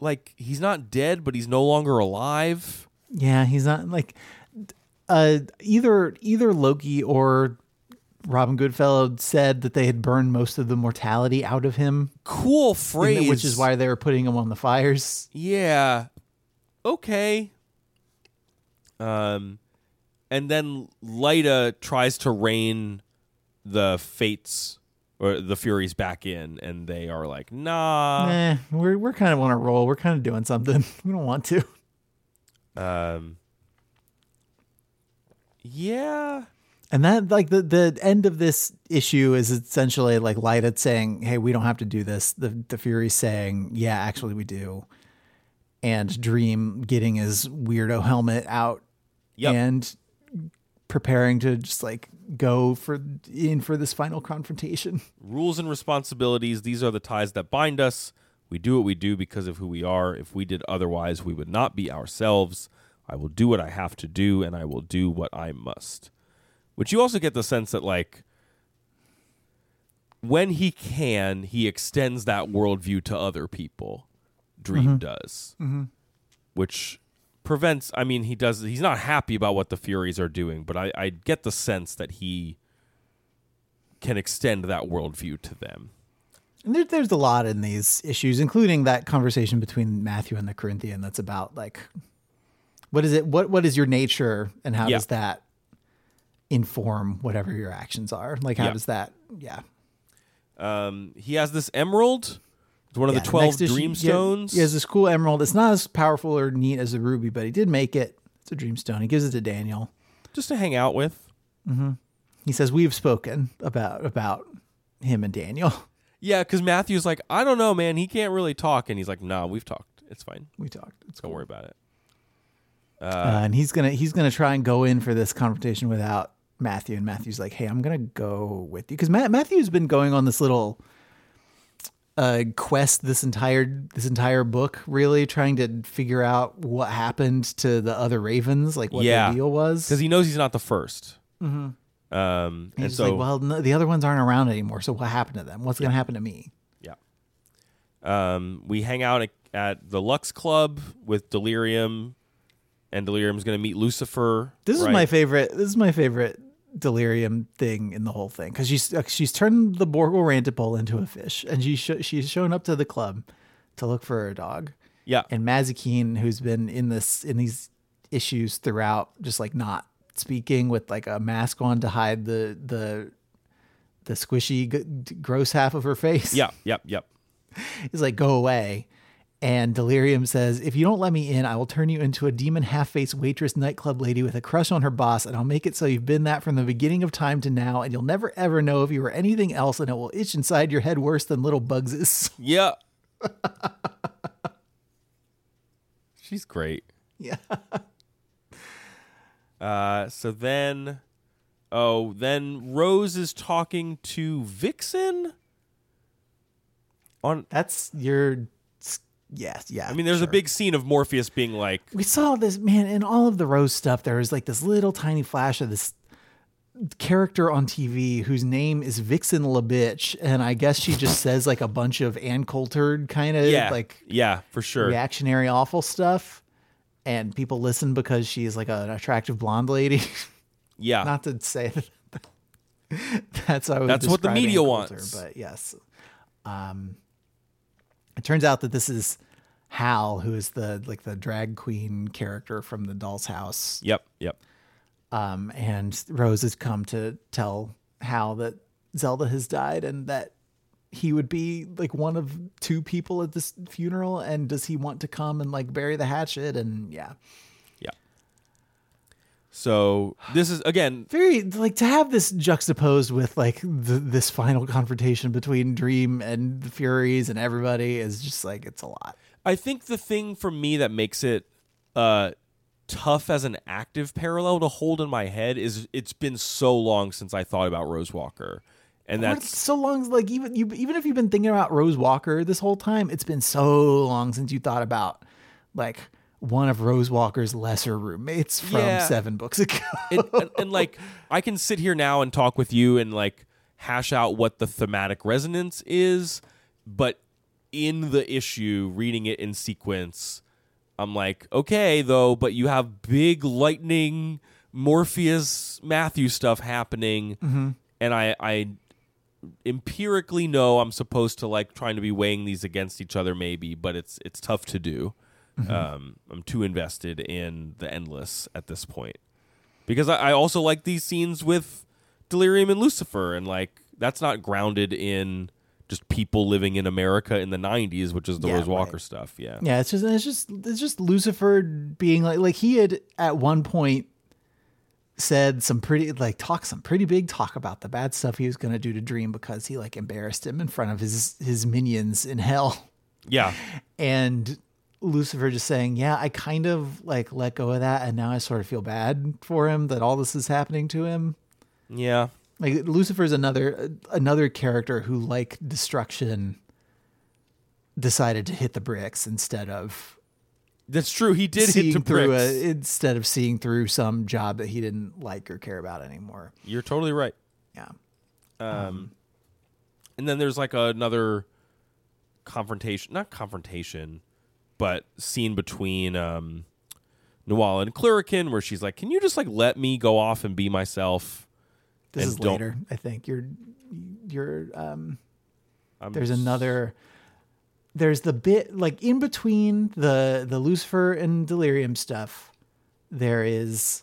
like he's not dead, but he's no longer alive. Yeah, he's not like uh either either Loki or Robin Goodfellow said that they had burned most of the mortality out of him, Cool phrase. the- which is why they were putting him on the fires. Yeah. Okay. Um and then Lyta tries to rein the fates or the furies back in and they are like, nah. Eh, we're we're kind of on a roll. We're kind of doing something. We don't want to. Um Yeah. And that like the the end of this issue is essentially like Lyta saying, "Hey, we don't have to do this." The the Furies saying, "Yeah, actually we do." And Dream getting his weirdo helmet out Yep. and preparing to just like go for in for this final confrontation. Rules and responsibilities, these are the ties that bind us. We do what we do because of who we are. If we did otherwise, we would not be ourselves. I will do what I have to do, and I will do what I must. Which you also get the sense that, like, when he can, he extends that worldview to other people. Dream mm-hmm. does. Mm-hmm. Which prevents, I mean, he does, he's not happy about what the Furies are doing, but I, I get the sense that he can extend that worldview to them. And there, there's a lot in these issues, including that conversation between Matthew and the Corinthian that's about like what is it what what is your nature and how Yeah. does that inform whatever your actions are? Like how does that yeah. Um, he has this emerald. It's one of Yeah, the twelve issue- dream yeah, stones. He has this cool emerald. It's not as powerful or neat as a ruby, but he did make it. It's a dream stone. He gives it to Daniel. just to hang out with. Mm-hmm. He says, "We have spoken about about him and Daniel. Yeah, because Matthew's like, I don't know, man. He can't really talk, and he's like, Nah, we've talked. It's fine. We talked. It's Don't worry about it. uh, and he's gonna he's gonna try and go in for this confrontation without Matthew. And Matthew's like, "Hey, I'm gonna go with you," because Matt, Matthew's been going on this little uh, quest this entire this entire book, really trying to figure out what happened to the other ravens, like what Yeah. the deal was. Because he knows he's not the 1st Mm-hmm. Um, and He's just so like, well, no, the other ones aren't around anymore. So what happened to them? What's gonna happen to me? Yeah. Um, we hang out at, at the Lux Club with Delirium, and Delirium's going to meet Lucifer. This is my favorite. This is my favorite delirium thing in the whole thing because she's uh, she's turned the Borgel Rantipole into a fish, and she sh- she's shown up to the club to look for her dog. Yeah. And Mazikeen, who's been in this in these issues throughout, just like not speaking with like a mask on to hide the the the squishy g- gross half of her face. yeah. Yep. Yep. is like, go away. And Delirium says, if you don't let me in, I will turn you into a demon half faced waitress nightclub lady with a crush on her boss, and I'll make it so you've been that from the beginning of time to now, and you'll never ever know if you were anything else, and it will itch inside your head worse than little Bugs's. Yeah. She's great. yeah. Uh, so then, oh, then Rose is talking to Vixen. On, That's your. Yes, yeah. I mean, there's a big scene of Morpheus being like, We saw this, man, in all of the Rose stuff, there was like this little tiny flash of this character on TV whose name is Vixen LaBitch, and I guess she just says like a bunch of Ann Coulter kind of yeah, like yeah, for sure. reactionary awful stuff. And people listen because she's like an attractive blonde lady. Yeah, Not to say that that's I would That's what the media Coulter, wants. But yes, um, it turns out that this is Hal, who is the like the drag queen character from the Doll's House. yep, yep. Um, and Rose has come to tell Hal that Zelda has died and that he would be like one of two people at this funeral. And does he want to come and like bury the hatchet? And yeah, Yeah. So this is again, very like to have this juxtaposed with like the, this final confrontation between Dream and the Furies and everybody is just like it's a lot. I think the thing for me that makes it uh tough as an active parallel to hold in my head is it's been so long since I thought about Rose Walker. And that's so long. Like even you, even if you've been thinking about Rose Walker this whole time, it's been so long since you thought about like one of Rose Walker's lesser roommates from Yeah. seven books ago. and, and, and like I can sit here now and talk with you and like hash out what the thematic resonance is, but in the issue, reading it in sequence, I'm like, okay, though, but you have big lightning Morpheus Matthew stuff happening, mm-hmm. and I I empirically know I'm supposed to like trying to be weighing these against each other, maybe, but it's it's tough to do. Um, I'm too invested in the endless at this point because I, I also like these scenes with Delirium and Lucifer, and like that's not grounded in just people living in America in the '90s, which is the Yeah, Rose Walker right. stuff. Yeah, yeah, it's just it's just it's just Lucifer being like like he had at one point said some pretty like talk some pretty big talk about the bad stuff he was going to do to Dream because he like embarrassed him in front of his his minions in hell. yeah, and Lucifer just saying, "Yeah, I kind of like let go of that, and now I sort of feel bad for him that all this is happening to him." yeah. Like Lucifer's another another character who, like destruction, decided to hit the bricks instead of That's true. He did hit the through bricks. a instead of seeing through some job that he didn't like or care about anymore. You're totally right. Yeah, Um, and then there's like another confrontation, not confrontation, but scene between um, and Cluracan where she's like, "Can you just like let me go off and be myself?" this is don't- later. I think you're you're um I'm There's s- another. There's the bit like in between the the Lucifer and Delirium stuff. There is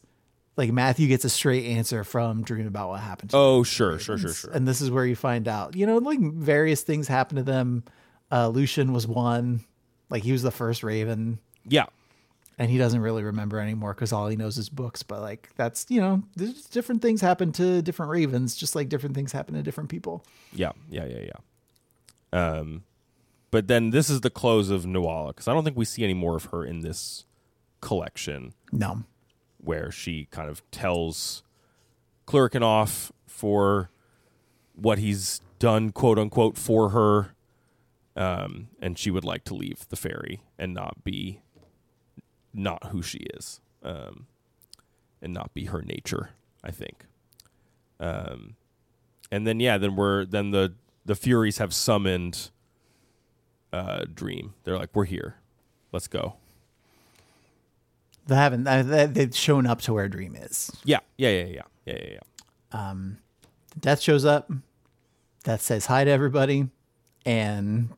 like Matthew gets a straight answer from Dream about what happened. to Oh, sure, sure, sure, sure. And this is where you find out, you know, like various things happen to them. Uh, Lucian was one, like he was the first Raven, Yeah, and he doesn't really remember anymore because all he knows is books. But like that's you know, there's different things happen to different Ravens, just like different things happen to different people. yeah, yeah, yeah, yeah. Um, but then this is the close of Nuala because I don't think we see any more of her in this collection. No, where she kind of tells Cluracan off for what he's done, quote unquote, for her. Um, and she would like to leave the ferry and not be not who she is. Um, and not be her nature, I think. Um, and then yeah, then we're then the the Furies have summoned uh Dream. They're like, We're here. Let's go. they haven't. uh, they- They've shown up to where Dream is. Yeah, yeah, yeah, yeah. Yeah, yeah, yeah. Death shows up. Death says hi to everybody, and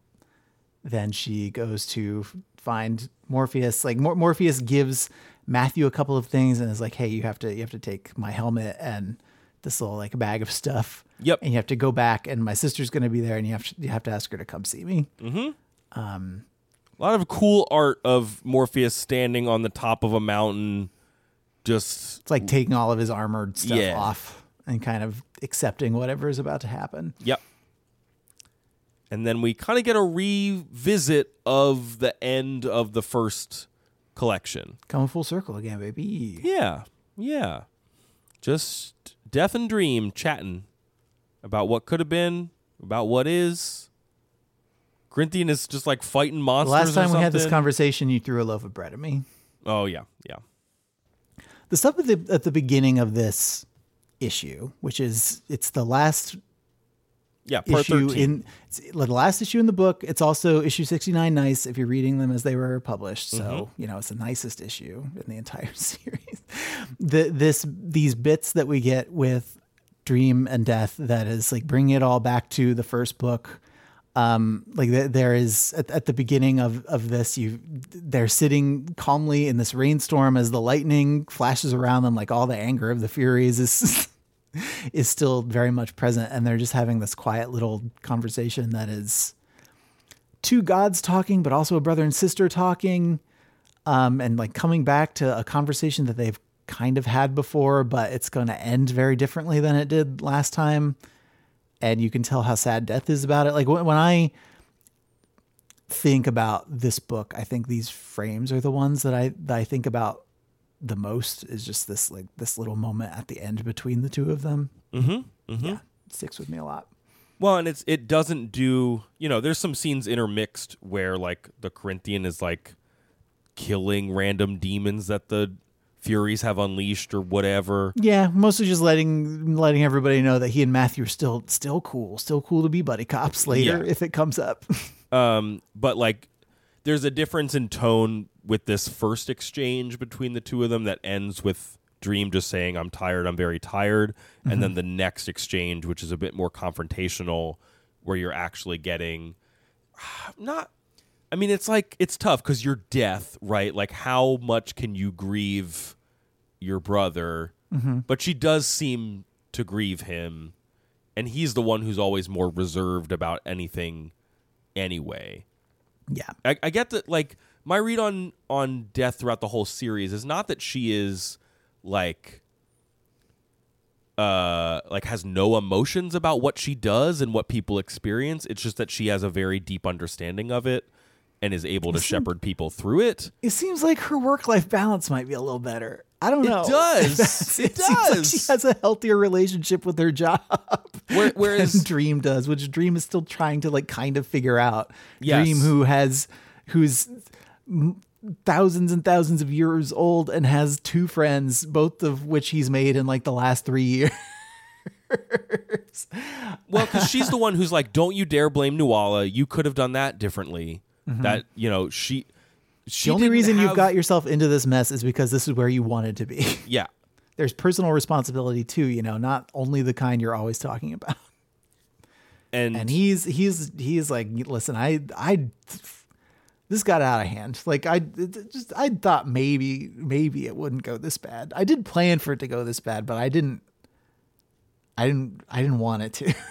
then she goes to find Morpheus. Like Mor- Morpheus gives Matthew a couple of things and is like, "Hey, you have to you have to take my helmet and this little like bag of stuff. Yep. and you have to go back, and my sister's going to be there, and you have to, you have to ask her to come see me. Hmm. A lot of cool art of Morpheus standing on the top of a mountain, just It's like taking all of his armored stuff Yeah. off and kind of accepting whatever is about to happen. yep. And then we kind of get a revisit of the end of the first collection. Coming full circle again, baby. Yeah, yeah. Just death and dream chatting about what could have been, about what is. Corinthian is just like fighting The monsters. last or time we had this conversation, you threw a loaf of bread at me. Oh yeah, yeah. the stuff at the at the beginning of this issue, which is it's the last Yeah, part issue 13. in the last issue in the book. It's also issue sixty nine. Nice if you're reading them as they were published. So Mm-hmm. you know it's the nicest issue in the entire series. The this these bits that we get with Dream and Death that is like bringing it all back to the first book. Um, like th- there is at, at the beginning of of this, you they're sitting calmly in this rainstorm as the lightning flashes around them, like all the anger of the Furies is is still very much present and they're just having this quiet little conversation that is two gods talking but also a brother and sister talking um and like coming back to a conversation that they've kind of had before but it's going to end very differently than it did last time. And you can tell how sad death is about it. Like when, when i think about this book i think these frames are the ones that i that i think about the most is just this like this little moment at the end between the two of them. Mm-hmm. Yeah, it sticks with me a lot. Well, and it's it doesn't do you know, there's some scenes intermixed where like the Corinthian is like killing random demons that the Furies have unleashed or whatever. Yeah, mostly just letting letting everybody know that he and Matthew are still still cool, still cool to be buddy cops later Yeah. if it comes up. Um, but like there's a difference in tone with this first exchange between the two of them that ends with Dream just saying, I'm tired, I'm very tired. And then mm-hmm. the next exchange, which is a bit more confrontational, where you're actually getting not I mean, it's like it's tough because you're death, right? Like, how much can you grieve your brother? Mm-hmm. But she does seem to grieve him, and he's the one who's always more reserved about anything, anyway. yeah, I, I get that. Like, my read on on death throughout the whole series is not that she is like uh like has no emotions about what she does and what people experience it's just that she has a very deep understanding of it and is able to shepherd people through it it seems like her work life balance might be a little better. I don't know It does. It like does. she has a healthier relationship with her job. Where- whereas- Dream does, which Dream is still trying to like kind of figure out. Yes. Dream, who has, who's thousands and thousands of years old and has two friends, both of which he's made in like the last three years. well because she's the one who's like don't you dare blame nuala you could have done that differently mm-hmm. that you know she she the only reason you've have- got yourself into this mess is because this is where you wanted to be. yeah There's personal responsibility too, you know, not only the kind you're always talking about. and, and he's he's he's like, listen, I I this got out of hand. Like I just I thought maybe maybe it wouldn't go this bad. I did plan for it to go this bad, but I didn't. I didn't. I didn't want it to.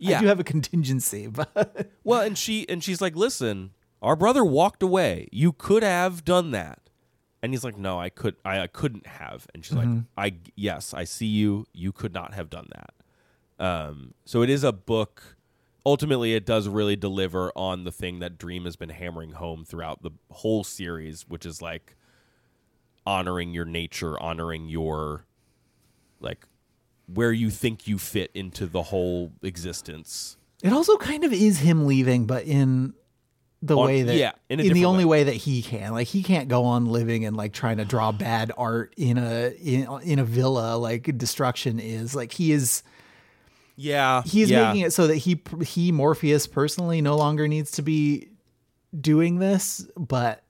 Yeah. I do have a contingency, but well, and she and she's like, "Listen, our brother walked away. You could have done that." And he's like, "No, I could I, I couldn't have." And she's like, "I yes, I see you. You could not have done that." Um so it is a book ultimately it does really deliver on the thing that Dream has been hammering home throughout the whole series, which is like honoring your nature, honoring your like where you think you fit into the whole existence. it also kind of is him leaving, but in the On- way that yeah, in a the only way. that he can. Like he can't go on living and like trying to draw bad art in a in, in a villa like destruction is. Like he is Yeah. he's yeah. making it so that he he Morpheus personally no longer needs to be doing this, but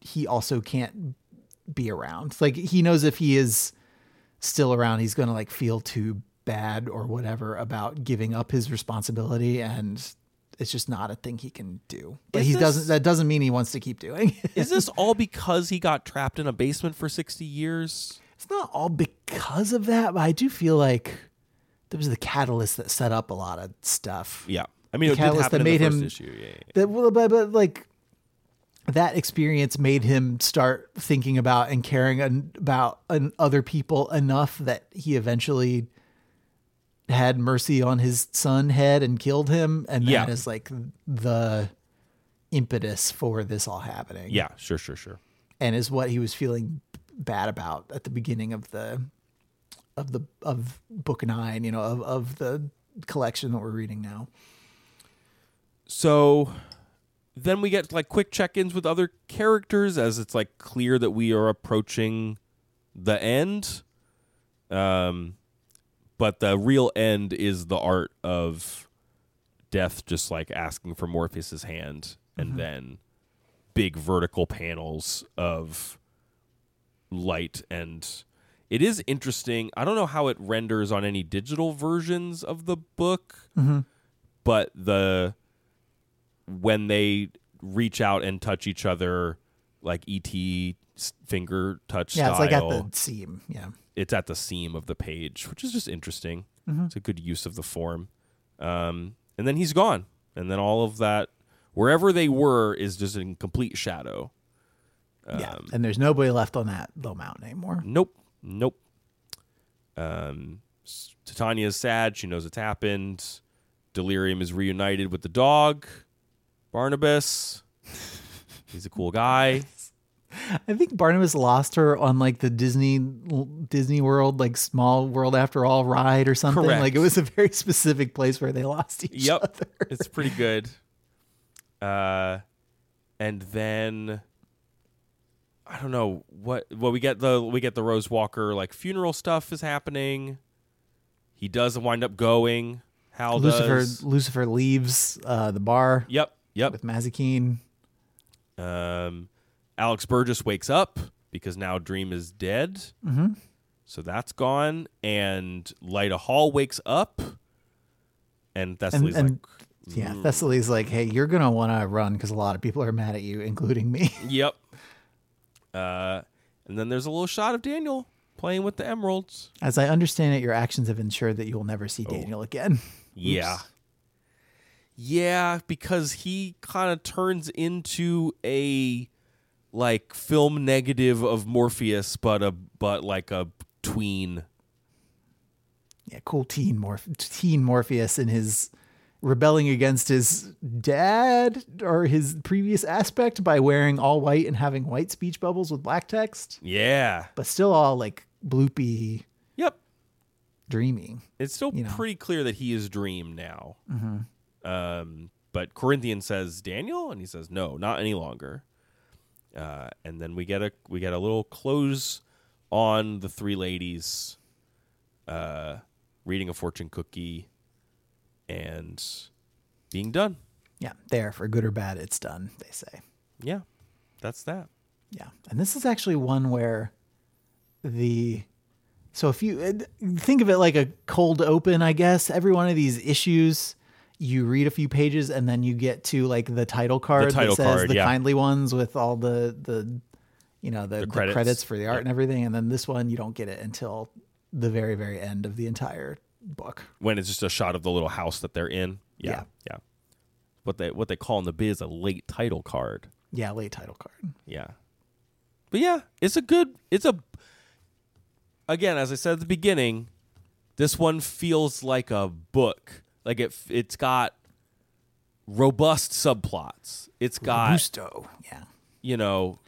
he also can't be around. Like he knows if he is still around, he's going to like feel too bad or whatever about giving up his responsibility and it's just not a thing he can do. But Is he this- doesn't that doesn't mean he wants to keep doing. it. Is this all because he got trapped in a basement for 60 years? it's not all because of that, but I do feel like there was the catalyst that set up a lot of stuff. Yeah. I mean, The catalyst that made him- issue. Yeah, yeah, yeah. that well, but, but like that experience made him start thinking about and caring an, about an, other people enough that he eventually had mercy on his son head and killed him and Yeah. that is like the impetus for this all happening Yeah, sure, sure, sure. and is what he was feeling bad about at the beginning of the of the of book nine you know of, of the collection that we're reading now So then we get like quick check-ins with other characters as it's like clear that we are approaching the end. Um but the real end is the art of death just like asking for Morpheus's hand and then big vertical panels of light and it is interesting. I don't know how it renders on any digital versions of the book, but the when they reach out and touch each other, like ET finger touch yeah style, it's like at the seam yeah it's at the seam of the page, which is just interesting. Mm-hmm. It's a good use of the form. Um, and then he's gone, and then all of that, wherever they were, is just in complete shadow. yeah Um, and there's nobody left on that low mountain anymore Nope, nope. Um, Titania is sad. She knows it's happened. Delirium is reunited with the dog, Barnabas. He's a cool guy. I think Barnabas lost her on like the Disney Disney World, like Small World After All ride or something. Correct. Like it was a very specific place where they lost each Yep, other. it's pretty good. Uh, and then I don't know what. Well, we get the we get the Rose Walker like funeral stuff is happening. He does wind up going. Hal Lucifer does. Lucifer leaves uh, the bar Yep, yep. with Mazikeen. Um, Alex Burgess wakes up because now Dream is dead. Mm-hmm. So that's gone. And Lyta Hall wakes up. And Thessaly's and- like, Yeah, Mm. Thessaly's like, hey, you're gonna want to run because a lot of people are mad at you, including me. yep. Uh, and then there's a little shot of Daniel playing with the emeralds. As I understand it, your actions have ensured that you will never Oh. see Daniel again. Yeah. Yeah, because he kind of turns into a like film negative of Morpheus, but a but like a tween. Yeah, cool teen Morph- teen Morpheus in his rebelling against his dad or his previous aspect by wearing all white and having white speech bubbles with black text, Yeah. but still all like bloopy, Yep. dreamy. It's still You know. pretty clear that he is Dream now. Um, but Corinthian says Daniel, and he says no, not any longer. Uh, and then we get a we get a little close on the three ladies, uh, reading a fortune cookie, and being done. Yeah, there for good or bad, it's done. They say. Yeah, that's that. Yeah, and this is actually one where the so if you uh, think of it like a cold open, I guess every one of these issues, you read a few pages and then you get to like the title card title that says card, the yeah. kindly ones with all the the you know the, the credits. credits. for the art Yeah. and everything and then this one you don't get it until the very very end of the entire book when it's just a shot of the little house that they're in. Yeah, Yeah. yeah. What they what they call in the biz a late title card. yeah late title card Yeah. But yeah, it's a good it's a again, as I said at the beginning, this one feels like a book. Like it it's got robust subplots. It's got Gusto yeah you know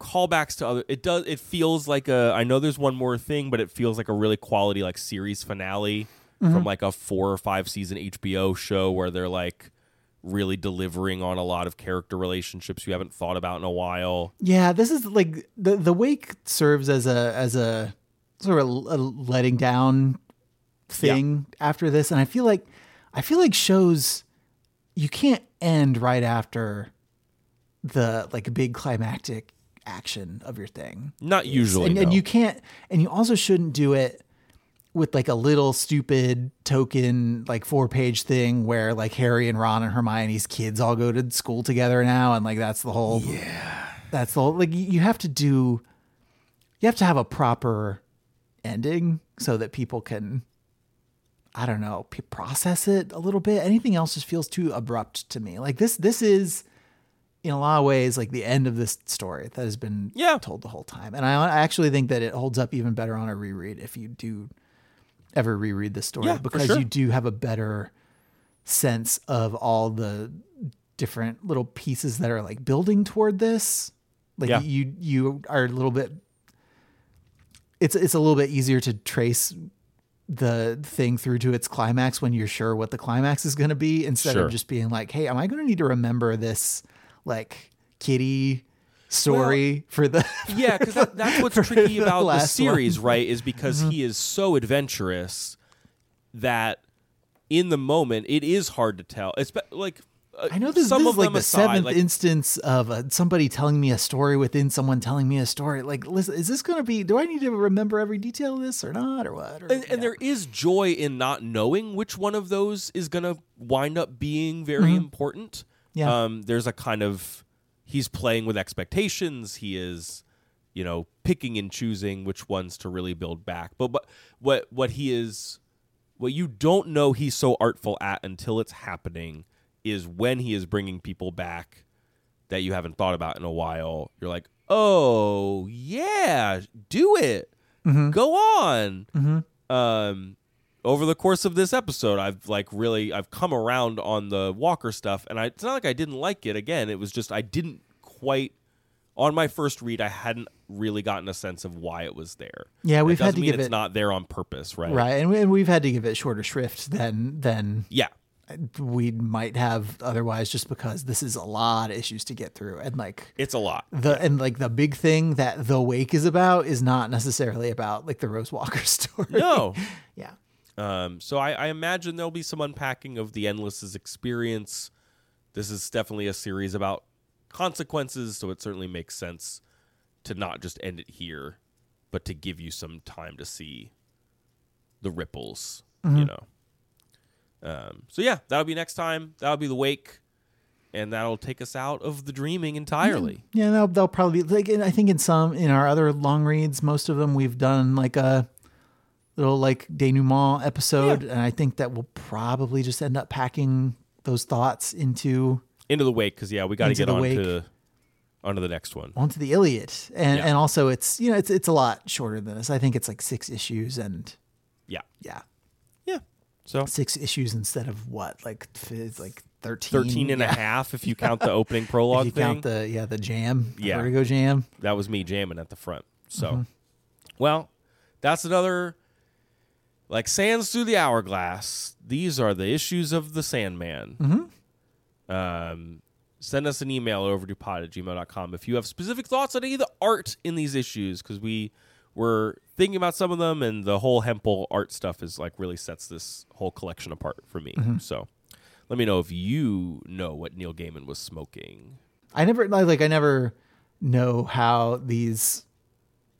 callbacks to other it does it feels like a i know there's one more thing but it feels like a really quality like series finale from mm-hmm. like a four or five season hbo show where they're like really delivering on a lot of character relationships you haven't thought about in a while. Yeah, this is like the the wake serves as a as a sort of a, letting down thing after this, and I feel like I feel like shows you can't end right after the like big climactic action of your thing. not usually and, and you can't and you also shouldn't do it with like a little stupid token like four page thing where like harry and ron and hermione's kids all go to school together now and like that's the whole yeah that's the whole like you have to do you have to have a proper ending so that people can i don't know p- process it a little bit anything else just feels too abrupt to me like this this is in a lot of ways like the end of this story that has been Yeah. told the whole time. And I, I actually think that it holds up even better on a reread if you do ever reread the story Yeah, because sure. you do have a better sense of all the different little pieces that are like building toward this. Like Yeah. you you are a little bit it's it's a little bit easier to trace the thing through to its climax when you're sure what the climax is going to be instead Sure. of just being like, "Hey, am I going to need to remember this like kitty story for the yeah because that, that's what's tricky the about the series one. right is because he is so adventurous that in the moment it is hard to tell it's like uh, I know this, some this of is like the aside, seventh like, instance of uh, somebody telling me a story within someone telling me a story. Like, listen, is this going to be? Do I need to remember every detail of this or not, or what? Or, and, yeah. and there is joy in not knowing which one of those is going to wind up being very important. Mm-hmm. Yeah. Um, there's a kind of he's playing with expectations. He is, you know, picking and choosing which ones to really build back. But but what what he is, what you don't know he's so artful at until it's happening is when he is bringing people back that you haven't thought about in a while. You're like, oh yeah, do it, go on. Um, over the course of this episode, I've like really I've come around on the Walker stuff, and I, it's not like I didn't like it. Again, it was just I didn't quite on my first read. I hadn't really gotten a sense of why it was there. Yeah, we've had to mean give it's it- not there on purpose, right? right, and, we, and we've had to give it shorter shrift than than Yeah. we might have otherwise, just because this is a lot of issues to get through, and like It's a lot. the and like the big thing that the wake is about is not necessarily about like the Rose Walker story. No. yeah. Um, so I, I imagine there'll be some unpacking of the Endless's experience. This is definitely a series about consequences, so it certainly makes sense to not just end it here, but to give you some time to see the ripples, you know. Um, so yeah, that'll be next time. That'll be the wake, and that'll take us out of the dreaming entirely. Yeah, they'll, they'll probably be like. and I think in some in our other long reads, most of them we've done like a little like denouement episode, and I think that we'll probably just end up packing those thoughts into Into the wake, because yeah, we got to get the on wake. to onto the next one. onto the Iliad, and Yeah. and also it's you know it's it's a lot shorter than this. I think it's like six issues, and Yeah, yeah, yeah. So six issues instead of what like it's like 13, 13 and a half if you count the opening If prologue you thing. count the yeah the jam, the Yeah. Vertigo jam. that was me jamming at the front. So, Mm-hmm. well, that's another like sands through the hourglass. These are the issues of the Sandman. Mm-hmm. Um, send us an email overduepod at gmail.com if you have specific thoughts on any of the art in these issues because we were thinking about some of them and the whole Hempel art stuff is like really sets this whole collection apart for me. Mm-hmm. So let me know if you know what Neil Gaiman was smoking. I never like I never know how these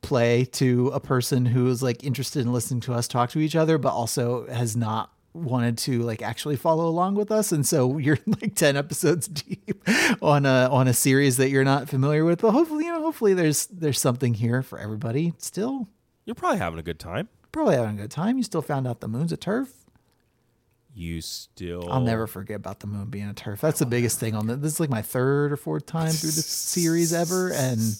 play to a person who is like interested in listening to us talk to each other, but also has not wanted to like actually follow along with us and so you're like 10 episodes deep on a on a series that you're not familiar with but hopefully you know hopefully there's there's something here for everybody still You're probably having a good time. probably having a good time you still found out the moon's a TERF You still. I'll never forget about the moon being a TERF. That's the biggest thing on the, this is like my third or fourth time through this series ever and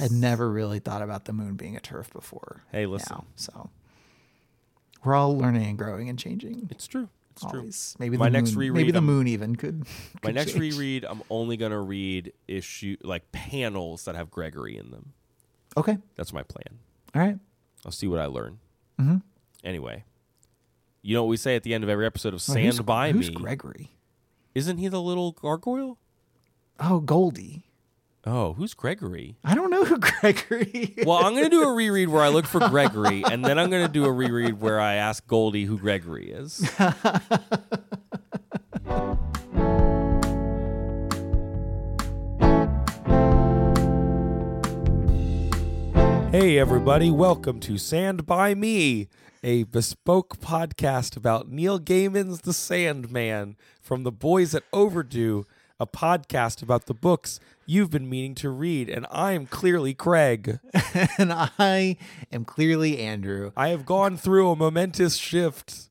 had never really thought about the moon being a TERF before. Hey, listen. now. so we're all learning and growing and changing. It's true. It's true. Maybe My the next moon, reread, maybe the I'm- moon even could. My next change. reread, I'm only gonna read issue like panels that have Gregory in them. Okay. That's my plan. All right. I'll see what I learn. Mm-hmm. Anyway, you know what we say at the end of every episode of Well, Sand who's, by who's Me? Gregory? Isn't he the little gargoyle? Oh, Goldie. Oh, who's Gregory? I don't know who Gregory. is. Well, I'm going to do a reread where I look for Gregory, and then I'm going to do a reread where I ask Goldie who Gregory is. Hey, everybody, welcome to Sand by Me, a bespoke podcast about Neil Gaiman's The Sandman from the boys at Overdue, a podcast about the books you've been meaning to read. And I'm clearly Craig. and I am clearly Andrew. I have gone through a momentous shift.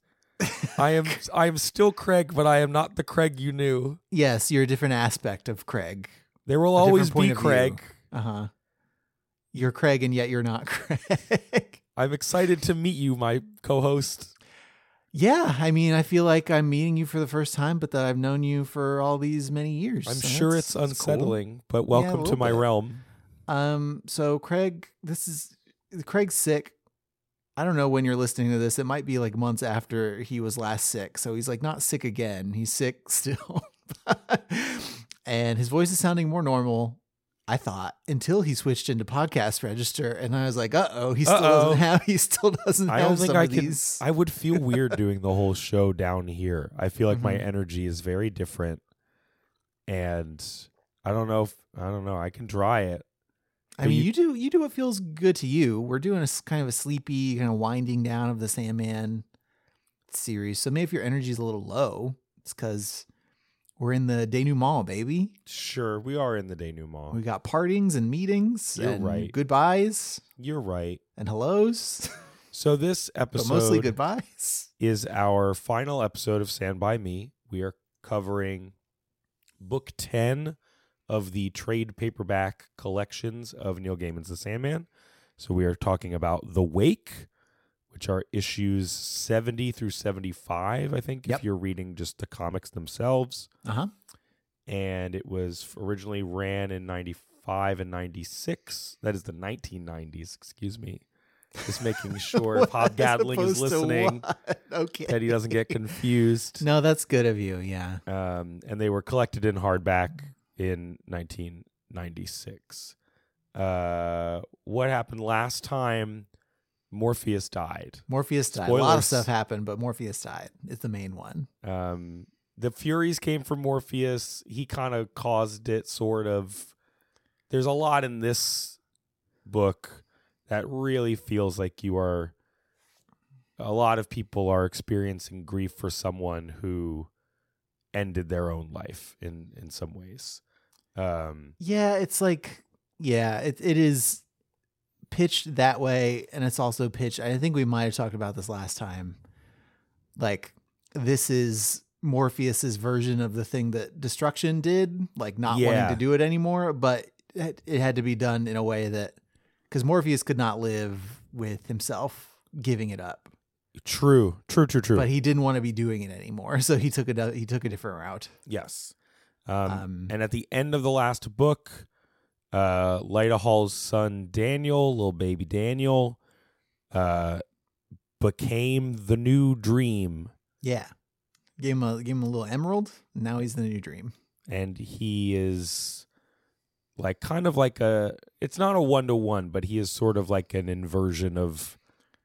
I am I am still Craig, but I am not the Craig you knew. Yes, you're a different aspect of Craig. There will A always be. Craig. Uh huh. You're Craig, and yet you're not Craig. I'm excited to meet you, my co-host. Yeah, I mean, I feel like I'm meeting you for the first time, but that I've known you for all these many years. I'm so sure it's that's cool. unsettling, but welcome to my bit. realm. Um, so Craig, this is Craig's sick. I don't know when you're listening to this. It might be like months after he was last sick. So he's like not sick again. He's sick still. and his voice is sounding more normal. I thought until he switched into podcast register, and I was like, "Uh oh, he still Uh-oh. doesn't have. He still doesn't I have don't think I can. these." I would feel weird doing the whole show down here. I feel like my Mhm. energy is very different, and I don't know if I don't know. I can try it. I mean, you- you, do you do what feels good to you. We're doing a kind of a sleepy kind of winding down of the Sandman series. So maybe if your energy is a little low, it's because we're in the denouement, baby. Sure, we are in the denouement. We got partings and meetings You're and right. goodbyes You're right. and hellos, So this but episode mostly goodbyes. is our final episode of Sand By Me. We are covering book 10 of the trade paperback collections of Neil Gaiman's The Sandman. So we are talking about The Wake, which are issues 70 through 75, I think, Yep. if you're reading just the comics themselves. Uh huh. And it was originally ran in 95 and 96. That is the 1990s, excuse me. Just making sure if Hob Gadling is listening okay. that he doesn't get confused. No, that's good of you. Yeah. Um, and they were collected in hardback in 1996. Uh, what happened last time? Morpheus died. Morpheus died. A lot of stuff happened, but Morpheus died is the main one. Um, the Furies came from Morpheus. He kind of caused it, sort of. There's a lot in this book that really feels like you are. A lot of people are experiencing grief for someone who ended their own life in in some ways. Um, Yeah, it's like yeah, it it is pitched that way, and it's also pitched. I think we might have talked about this last time. Like this is Morpheus's version of the thing that Destruction did, like not Yeah. wanting to do it anymore, but it, it had to be done in a way that because Morpheus could not live with himself giving it up, true, true, true, true. but he didn't want to be doing it anymore, so he took a He took a different route. Yes. Um, Um, and at the end of the last book, uh, Lyta Hall's son Daniel, little baby Daniel, uh, became the new dream, Yeah, gave him a gave him a little emerald. Now he's the new dream. and he is like kind of like a. It's not a one to one, but he is sort of like an inversion of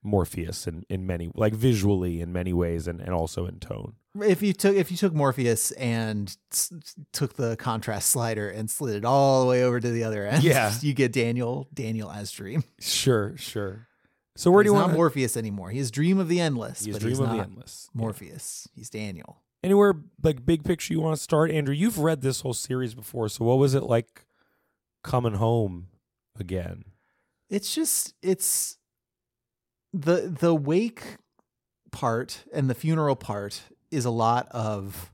Morpheus in in many like visually in many ways, and and also in tone. If you took if you took Morpheus and s- took the contrast slider and slid it all the way over to the other end, Yeah. you get Daniel Daniel as Dream. Sure, sure. So where do he's you not want Morpheus anymore. He has Dream of the Endless, He's but Dream he's of not the Endless. Morpheus. He's Daniel. Anywhere like big picture you want to start, Andrew? You've read this whole series before, so what was it like coming home again? It's just it's the the wake part and the funeral part is a lot of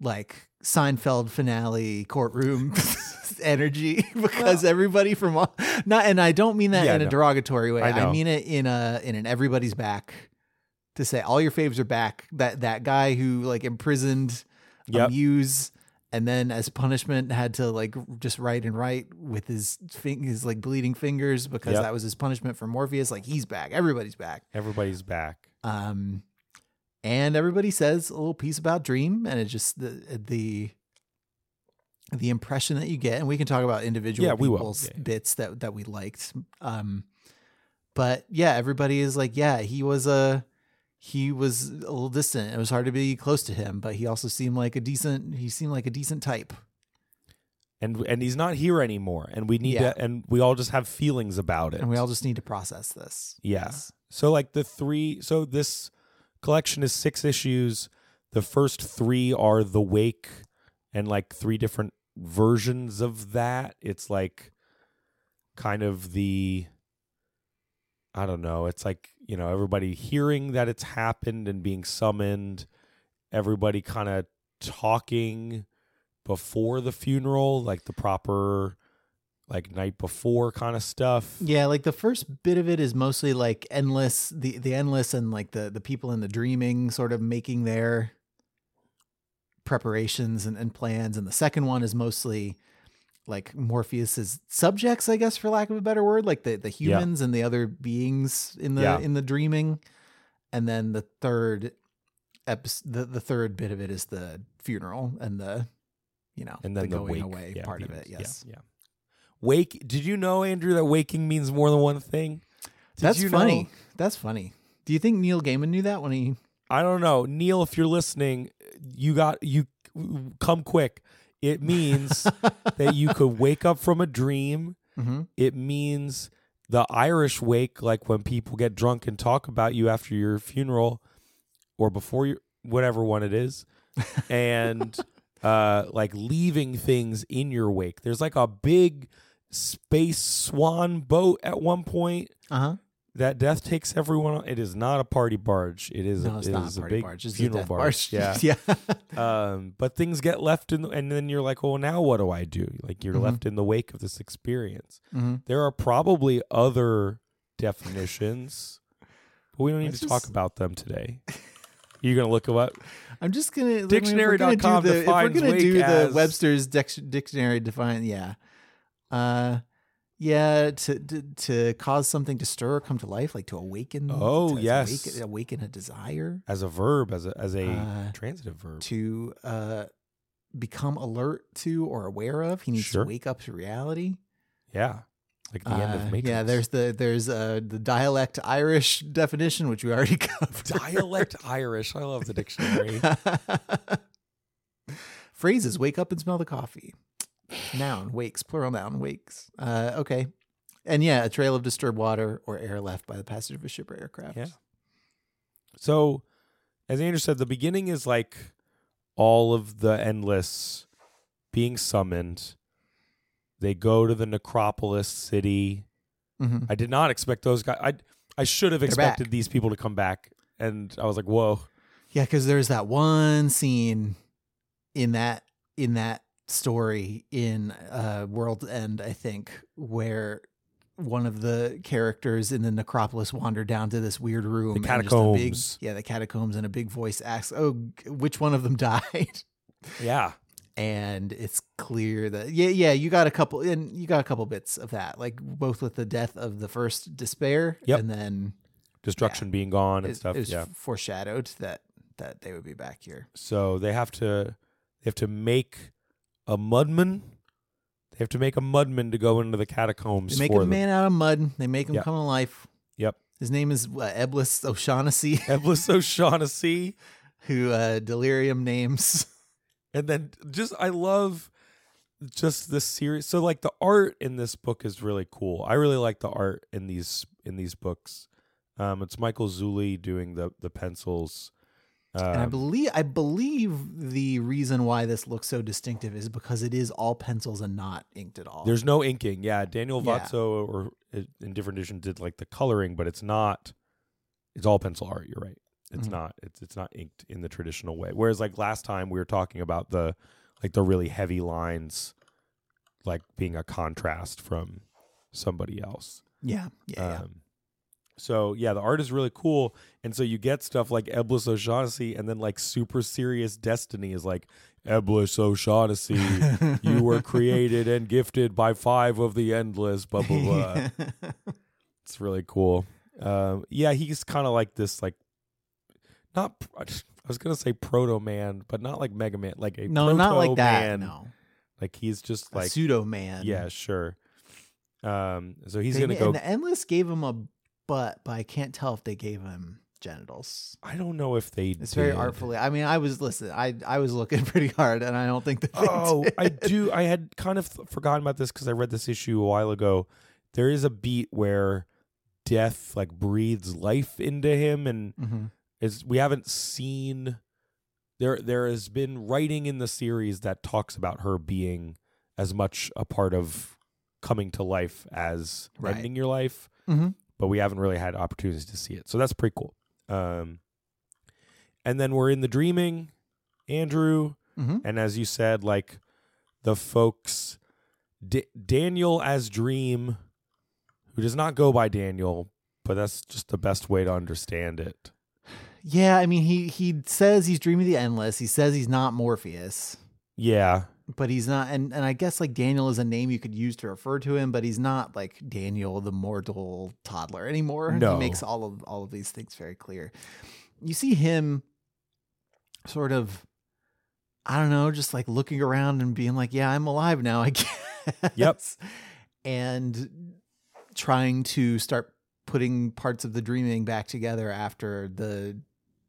like Seinfeld finale courtroom energy because everybody from all, not and I don't mean that Yeah, in a no. derogatory way. I I, mean it in a in an everybody's back to say all your faves are back. That that guy who like imprisoned Yep. and then as punishment had to like just write and write with his fing- his like bleeding fingers because Yep. that was his punishment for Morpheus. Like he's back. Everybody's back. Everybody's back. Um, and everybody says a little piece about Dream, and it just the the the impression that you get, and we can talk about individual Yeah, we will. people's Yeah, yeah. bits that that we liked. Um, but yeah, everybody is like, yeah, he was a he was a little distant. It was hard to be close to him, but he also seemed like a decent. He seemed like a decent type. And and he's not here anymore. And we need Yeah. to and we all just have feelings about it. And we all just need to process this. Yeah. Yes. So like the three so this collection is six issues. The first three are the wake and like three different versions of that. It's like kind of the I don't know, it's like, you know, everybody hearing that it's happened and being summoned, everybody kind of talking before the funeral, like the proper like night before kind of stuff. Yeah, like the first bit of it is mostly like endless, the the endless, and like the the people in the dreaming sort of making their preparations and, and plans, and the second one is mostly like Morpheus's subjects, I guess, for lack of a better word, like the the Yeah. humans and the other beings in the Yeah. in the dreaming, and then the third episode, the the third bit of it is the funeral and the you know and then the, going wake away yeah, part of it. Yes, Yeah, yeah. Wake. Did you know, Andrew, that waking means more than one thing? Did that's funny. know- That's funny. Do you think Neil Gaiman knew that when he I don't know, Neil. If you're listening, you got you come quick. It means that you could wake up from a dream. Mm-hmm. It means the Irish wake, like when people get drunk and talk about you after your funeral or before your whatever one it is, and uh, like leaving things in your wake. There's like a big space swan boat at one point Uh huh. that death takes everyone on. It is not a party barge. It is, No, a, it's it not is a party big barge. It's a funeral barge. barge. Yeah. yeah. um, but things get left in, the, and then you're like, well, now what do I do? Like you're Mhm. left in the wake of this experience. hmm There are probably other definitions, but we don't need Let's to talk about them today. You're gonna look up. I'm just gonna I mean, if we're Dictionary.com gonna do the, defines gonna do the as- Webster's dic- dictionary define. Yeah. Uh, yeah. To, to to cause something to stir or come to life, like to awaken. Oh, to yes. awaken, awaken a desire. as a verb, as a as a Uh, transitive verb. To uh, become alert to or aware of. He needs Sure. to wake up to reality. Yeah, like the end Uh, of Matrix. Yeah, there's the there's uh the dialect Irish definition, which we already covered. dialect Irish. I love the dictionary. Phrases: wake up and smell the coffee. Noun: wakes. Plural noun: wakes. Uh, okay, and yeah, a trail of disturbed water or air left by the passage of a ship or aircraft. Yeah. So, as Andrew said, the beginning is like all of the endless being summoned. They go to the necropolis city. Mhm. I did not expect those guys. I I should have They're expected back. these people to come back, and I was like, "Whoa!" yeah, because there's that one scene in that in that story in uh, World's End, I think, where one of the characters in the necropolis wander down to this weird room. just a big- catacombs. yeah, the catacombs, and a big voice asks, "Oh, which one of them died?" Yeah, and it's clear that yeah, yeah, you got a couple, and you got a couple bits of that, like both with the death of the first despair, Yep. and then destruction being gone and it, stuff. it was yeah. foreshadowed that that they would be back here. So they have to they have to make a mudman. They have to make a mudman to go into the catacombs They make for a them. man out of mud. They make him Yep. come to life. Yep. His name is uh, Eblis O'Shaughnessy, Eblis O'Shaughnessy. who uh, Delirium names. And then just I love just the series. So like the art in this book is really cool. I really like the art in these in these books. Um, it's Michael Zulli doing the the pencils. Um, and I believe I believe the reason why this looks so distinctive is because it is all pencils and not inked at all. there's no inking. Yeah, Daniel Yeah. Or uh, in different editions did like the coloring, but it's not. It's all pencil art. You're right. It's Mhm. not. It's it's not inked in the traditional way. Whereas like last time we were talking about the like the really heavy lines, like being a contrast from somebody else. yeah, yeah, yeah. So yeah, the art is really cool, and so you get stuff like Eblis O'Shaughnessy, and then like super serious Destiny is like Eblis O'Shaughnessy, you were created and gifted by five of the endless. Blah blah blah. it's really cool. Um, yeah, he's kind of like this, like not. I was gonna say proto man, but not like Mega Man, like a no, not like that. No, Like he's just like like pseudo man. yeah, sure. Um, so he's They gonna go. And the endless gave him a butt, but I can't tell if they gave him genitals. I don't know if they. It's very artfully. I mean, I was listen. I I was looking pretty hard, and I don't think that. They Oh, did. I do. I had kind of forgotten about this because I read this issue a while ago. There is a beat where death like breathes life into him, and Mhm. is we haven't seen. There, there has been writing in the series that talks about her being as much a part of coming to life as Right. ending your life, Mhm. But we haven't really had opportunities to see it. So that's pretty cool. Um, and then we're in the dreaming, Andrew. Mhm. And as you said, like the folks, D- Daniel as Dream, who does not go by Daniel, but that's just the best way to understand it. Yeah, I mean, he he says he's dreaming the endless. He says he's not Morpheus, Yeah. But he's not. And and I guess like Daniel is a name you could use to refer to him, but he's not like Daniel the mortal toddler anymore. No. he makes all of all of these things very clear. You see him sort of. I don't know, just like looking around and being like, "Yeah, I'm alive now." I guess. Yep. And trying to start putting parts of the dreaming back together after the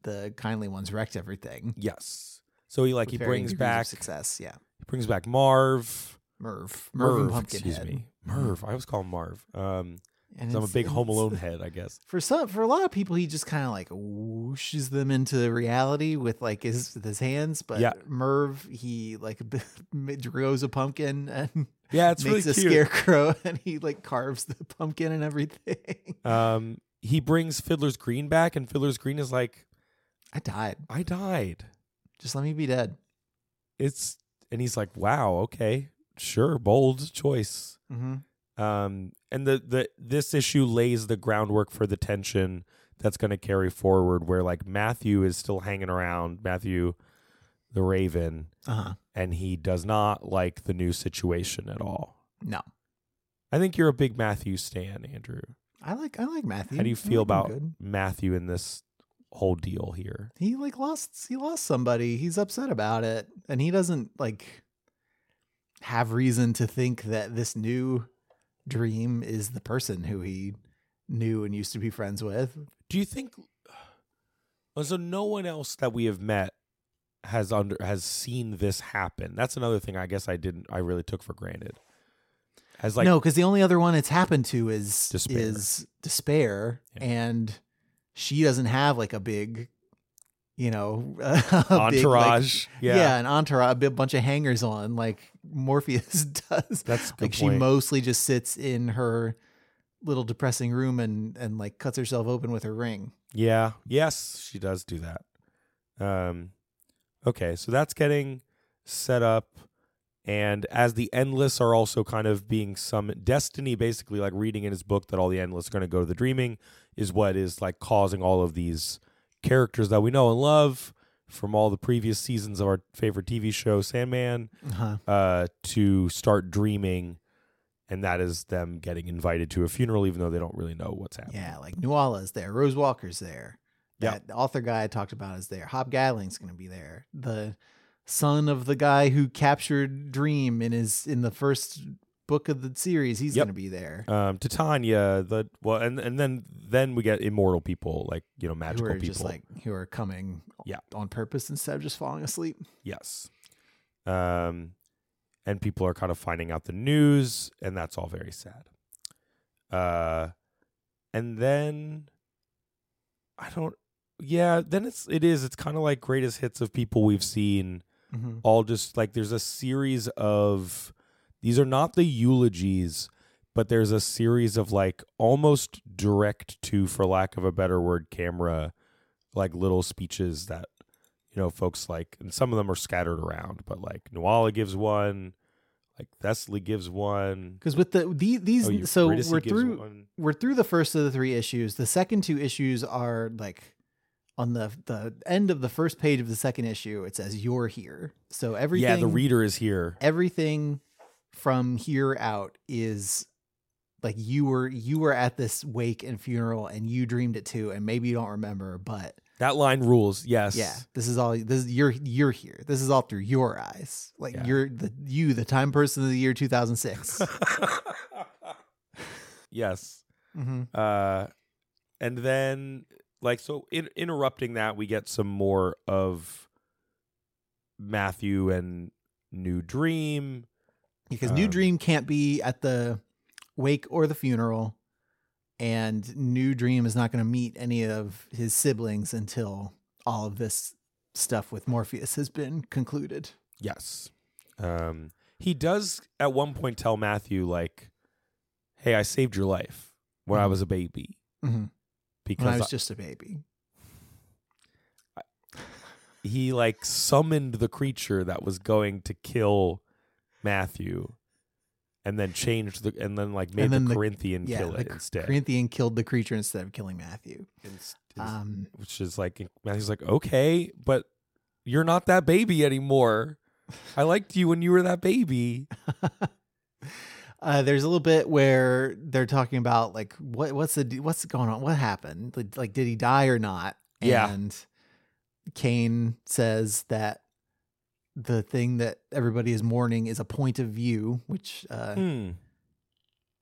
the kindly ones wrecked everything. Yes. So he like with he brings back success. Yeah, he brings back Marv. Merv, Merv, Merv, excuse me. Merv. I always call him Marv. Um, And I'm a big Home Alone head, I guess. For some, for a lot of people, he just kind of like whooshes them into reality with like his with his hands. But Yeah. Merv, he like grows a pumpkin and Yeah, it's makes really a cute. scarecrow, and he like carves the pumpkin and everything. Um, he brings Fiddler's Green back, and Fiddler's Green is like, I died. I died. Just let me be dead. It's and he's like, wow, okay, sure, bold choice. Mm-hmm. Um, and the the this issue lays the groundwork for the tension that's going to carry forward, where like Matthew is still hanging around, Matthew, the Raven, Uh huh. and he does not like the new situation at all. No, I think you're a big Matthew stan, Andrew. I like I like Matthew. How do you feel like about. Matthew in this whole deal here? he like lost he lost somebody he's upset about it and he doesn't like have reason to think that this new dream is the person who he knew and used to be friends with Do you think? Oh, so no one else that we have met has under has seen this happen. That's another thing. I guess I didn't. I really took for granted. Has like no because the only other one it's happened to is Despair. is despair Yeah. and she doesn't have like a big you know a big, like- entourage. yeah. yeah, an entourage a bunch of hangers on like morpheus does that's like she mostly just sits in her little depressing room and and like cuts herself open with her ring. Yeah. Yes, she does do that. Um okay, so that's getting set up and as the endless are also kind of being some destiny basically like reading in his book that all the endless are going to go to the dreaming is what is like causing all of these characters that we know and love from all the previous seasons of our favorite TV show Sandman Uh-huh. uh to start dreaming and that is them getting invited to a funeral even though they don't really know what's happening. Yeah, like Nuala's there, Rose Walker's there. Yeah. That author guy I talked about is there. Hob Gadling's going to be there. The son of the guy who captured Dream in his in the first book of the series, he's Yep. going to be there. um Titania, the well and and then then we get immortal people like, you know, who magical are people. just like who are coming Yeah. on purpose instead of just falling asleep. yes. Um and people are kind of finding out the news and that's all very sad. Uh and then I don't. Yeah, then it's it is. It's kind of like greatest hits of people we've seen. Mhm. All just like there's a series of these are not the eulogies, but there's a series of like almost direct to, for lack of a better word, camera like little speeches that you know folks like, and some of them are scattered around. But like Nuala gives one, like Thessaly gives one. Because with the, the these, Oh, so Eurydice we're through one. we're through the first of the three issues. The second two issues are like on the the end of the first page of the second issue. It says "You're here." So everything, Yeah, the reader is here. everything from here out is like you were you were at this wake and funeral and you dreamed it too and maybe you don't remember but That line rules. Yes. yeah this is all this is you're you're here this is all through your eyes like Yeah. you're the you the time person of the year 2006 yes. hmm Uh, and then like so in, interrupting that, we get some more of Matthew and New Dream. because new Um, dream can't be at the wake or the funeral and new dream is not going to meet any of his siblings until all of this stuff with morpheus has been concluded Yes. Um, he does at one point tell Matthew like, "Hey, I saved your life when I Mhm. was a baby hmm because when i was I- just a baby he like summoned the creature that was going to kill Matthew." And then changed the, and then like made then the the- Corinthian yeah, kill it instead. Corinthian killed the creature instead of killing Matthew. Um, which is like Matthew's like, okay, but you're not that baby anymore. I liked you when you were that baby. uh, there's a little bit where they're talking about like what what's the what's going on? What happened? Like, like did he die or not? Yeah. And Cain says that the thing that everybody is mourning is a point of view, which uh, Hmm.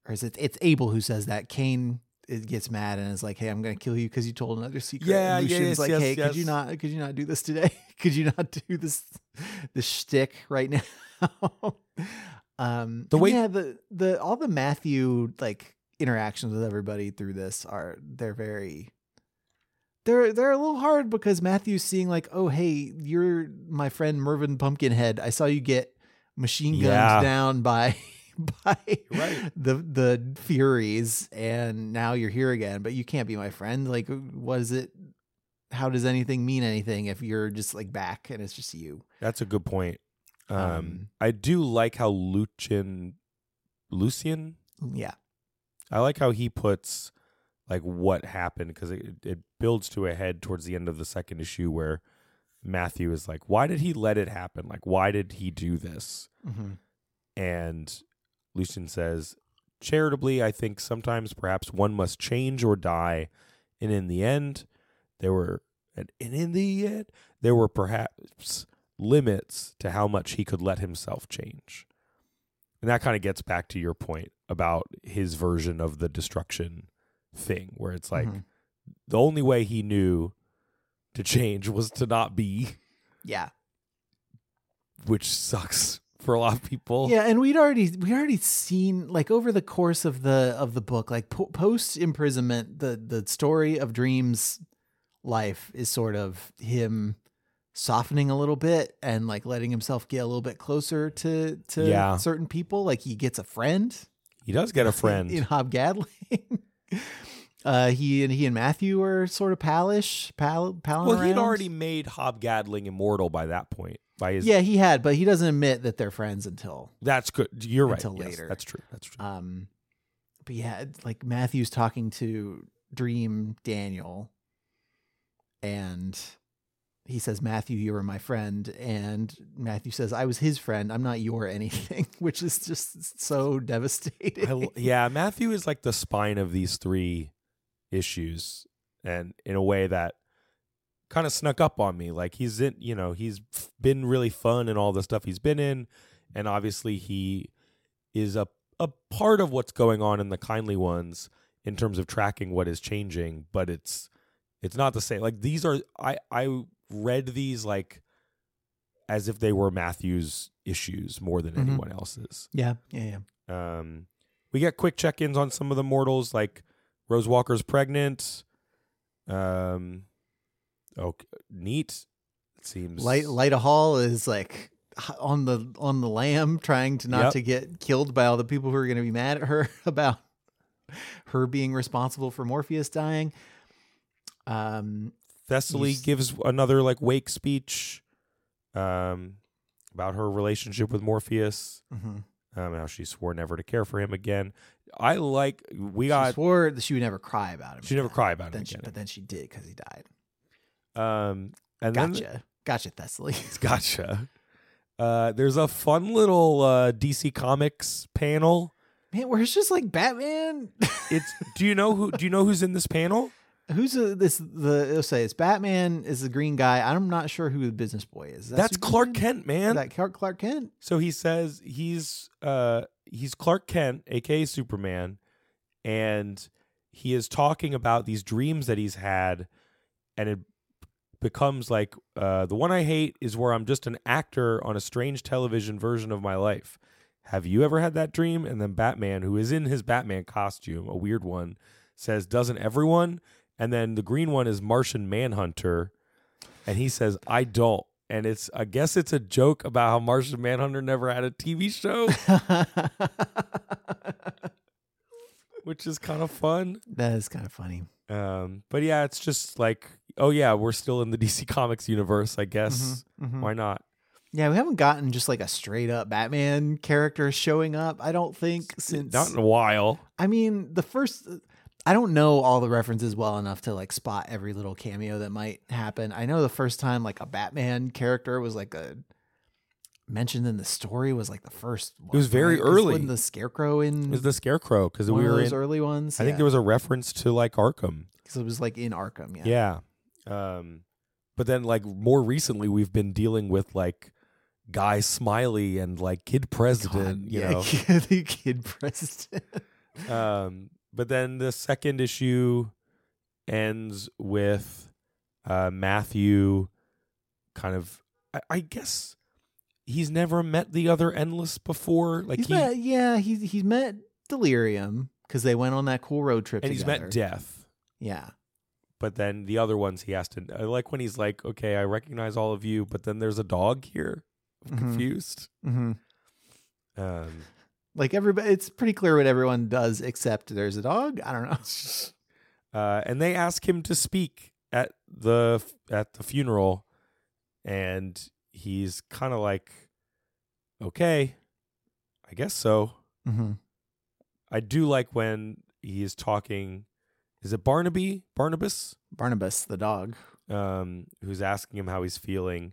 or is it? It's Abel who says that. Cain it gets mad and is like, "Hey, I'm going to kill you because you told another secret." Yeah, and yeah, Lucian's yes, like, yes, "Hey, could you not? Could you not do this today? could you not do this this shtick right now?" um, The way- yeah, the the all the Matthew like interactions with everybody through this are they're very. They're they're a little hard because Matthew's seeing like, oh hey, you're my friend Mervyn Pumpkinhead. I saw you get machine guns Yeah. down by by Right. the the Furies, and now you're here again. But you can't be my friend. Like, what is it? How does anything mean anything if you're just like back and it's just you? That's a good point. Um, Um, I do like how Lucian, Lucian, Yeah, I like how he puts like what happened because it, it builds to a head towards the end of the second issue where Matthew is like, why did he let it happen? Like, why did he do this? mm-hmm. And Lucian says, charitably, I think sometimes perhaps one must change or die. And in the end, there were, and, and in the end, there were perhaps limits to how much he could let himself change. And that kind of gets back to your point about his version of the destruction thing, where it's like Mhm. the only way he knew to change was to not be, yeah, which sucks for a lot of people. yeah. And we'd already we already seen like over the course of the of the book, like po- post imprisonment, the the story of Dream's life is sort of him softening a little bit and like letting himself get a little bit closer to to Yeah. certain people. Like he gets a friend. He does get a friend. in Hob Gadling. uh, he and he and Matthew are sort of palish, pal, palling Well, he'd around. already made Hob Gadling immortal by that point. By his, yeah, he had, but he doesn't admit that they're friends until that's good. You're right. Until Yes, later. that's true. That's true. um. But yeah, like Matthew's talking to Dream Daniel, and he says, "Matthew, you were my friend," and Matthew says, "I was his friend. I'm not your anything," which is just so devastating. I yeah, Matthew is like the spine of these three issues, and in a way that kind of snuck up on me. Like he's in, you know, he's been really fun in all the stuff he's been in, and obviously he is a a part of what's going on in the kindly ones in terms of tracking what is changing. But it's it's not the same. Like these are I I read these like as if they were Matthew's issues more than Mhm. anyone else's. yeah, yeah, yeah. Um, we get quick check-ins on some of the mortals, like Rose Walker's pregnant. Um, okay, neat. It seems Light Lyta Hall is like on the on the lam, trying to not Yep. to get killed by all the people who are going to be mad at her about her being responsible for Morpheus dying. Um, Thessaly You s- gives another like wake speech, um, about her relationship with Morpheus. mhm. Um, how she swore never to care for him again. I like we she got swore that she would never cry about him. she never cry about him Then she, again. but then she did because he died. Um, and then Gotcha, gotcha, Thessaly. Gotcha. Uh, there's a fun little uh, DC Comics panel. Man, where it's just like Batman. It's do you know who do you know who's in this panel? Who's a, this? The let's say it's Batman is the green guy. I'm not sure who the business boy is. Is that That's Superman? Clark Kent, man. Is that Clark, Clark Kent? so he says he's uh he's Clark Kent, aka Superman, and he is talking about these dreams that he's had, and it becomes like uh, the one I hate is where I'm just an actor on a strange television version of my life. Have you ever had that dream? And then Batman, who is in his Batman costume, a weird one, says, Doesn't everyone? And then the green one is Martian Manhunter. And he says, I don't. And it's, I guess it's a joke about how Martian Manhunter never had a TV show, which is kind of fun. that is kind of funny. Um, but yeah, it's just like, oh yeah, we're still in the DC Comics universe, I guess. Mhm. Why not? Yeah, we haven't gotten just like a straight up Batman character showing up. I don't think since. Not in a while. I mean, the first. I don't know all the references well enough to like spot every little cameo that might happen. I know the first time like a Batman character was like a mentioned in the story was like the first. One, it was very right? early. Wasn't the Scarecrow in It was the Scarecrow because we were those in. early ones. I think there was a reference to like Arkham. because it was like in Arkham. Yeah. Yeah. Um, but then like more recently, we've been dealing with like Guy Smiley and like Kid President. God, you yeah, know. the kid president. um, but then the second issue ends with uh, Matthew kind of, I, I guess he's never met the other Endless before. Like he's he, met, yeah, he's he's met Delirium because they went on that cool road trip. and he's together. met Death. Yeah, But then the other ones he has to, I like when he's like, okay, I recognize all of you, but then there's a dog here. I'm Mhm. confused. hmm Um, like everybody. It's pretty clear what everyone does except there's a dog. I don't know. uh, and they ask him to speak at the at the funeral, and he's kind of like, "Okay, I guess so." hmm I do like when he is talking. Is it Barnaby? Barnabas? Barnabas, the dog. Um, who's asking him how he's feeling,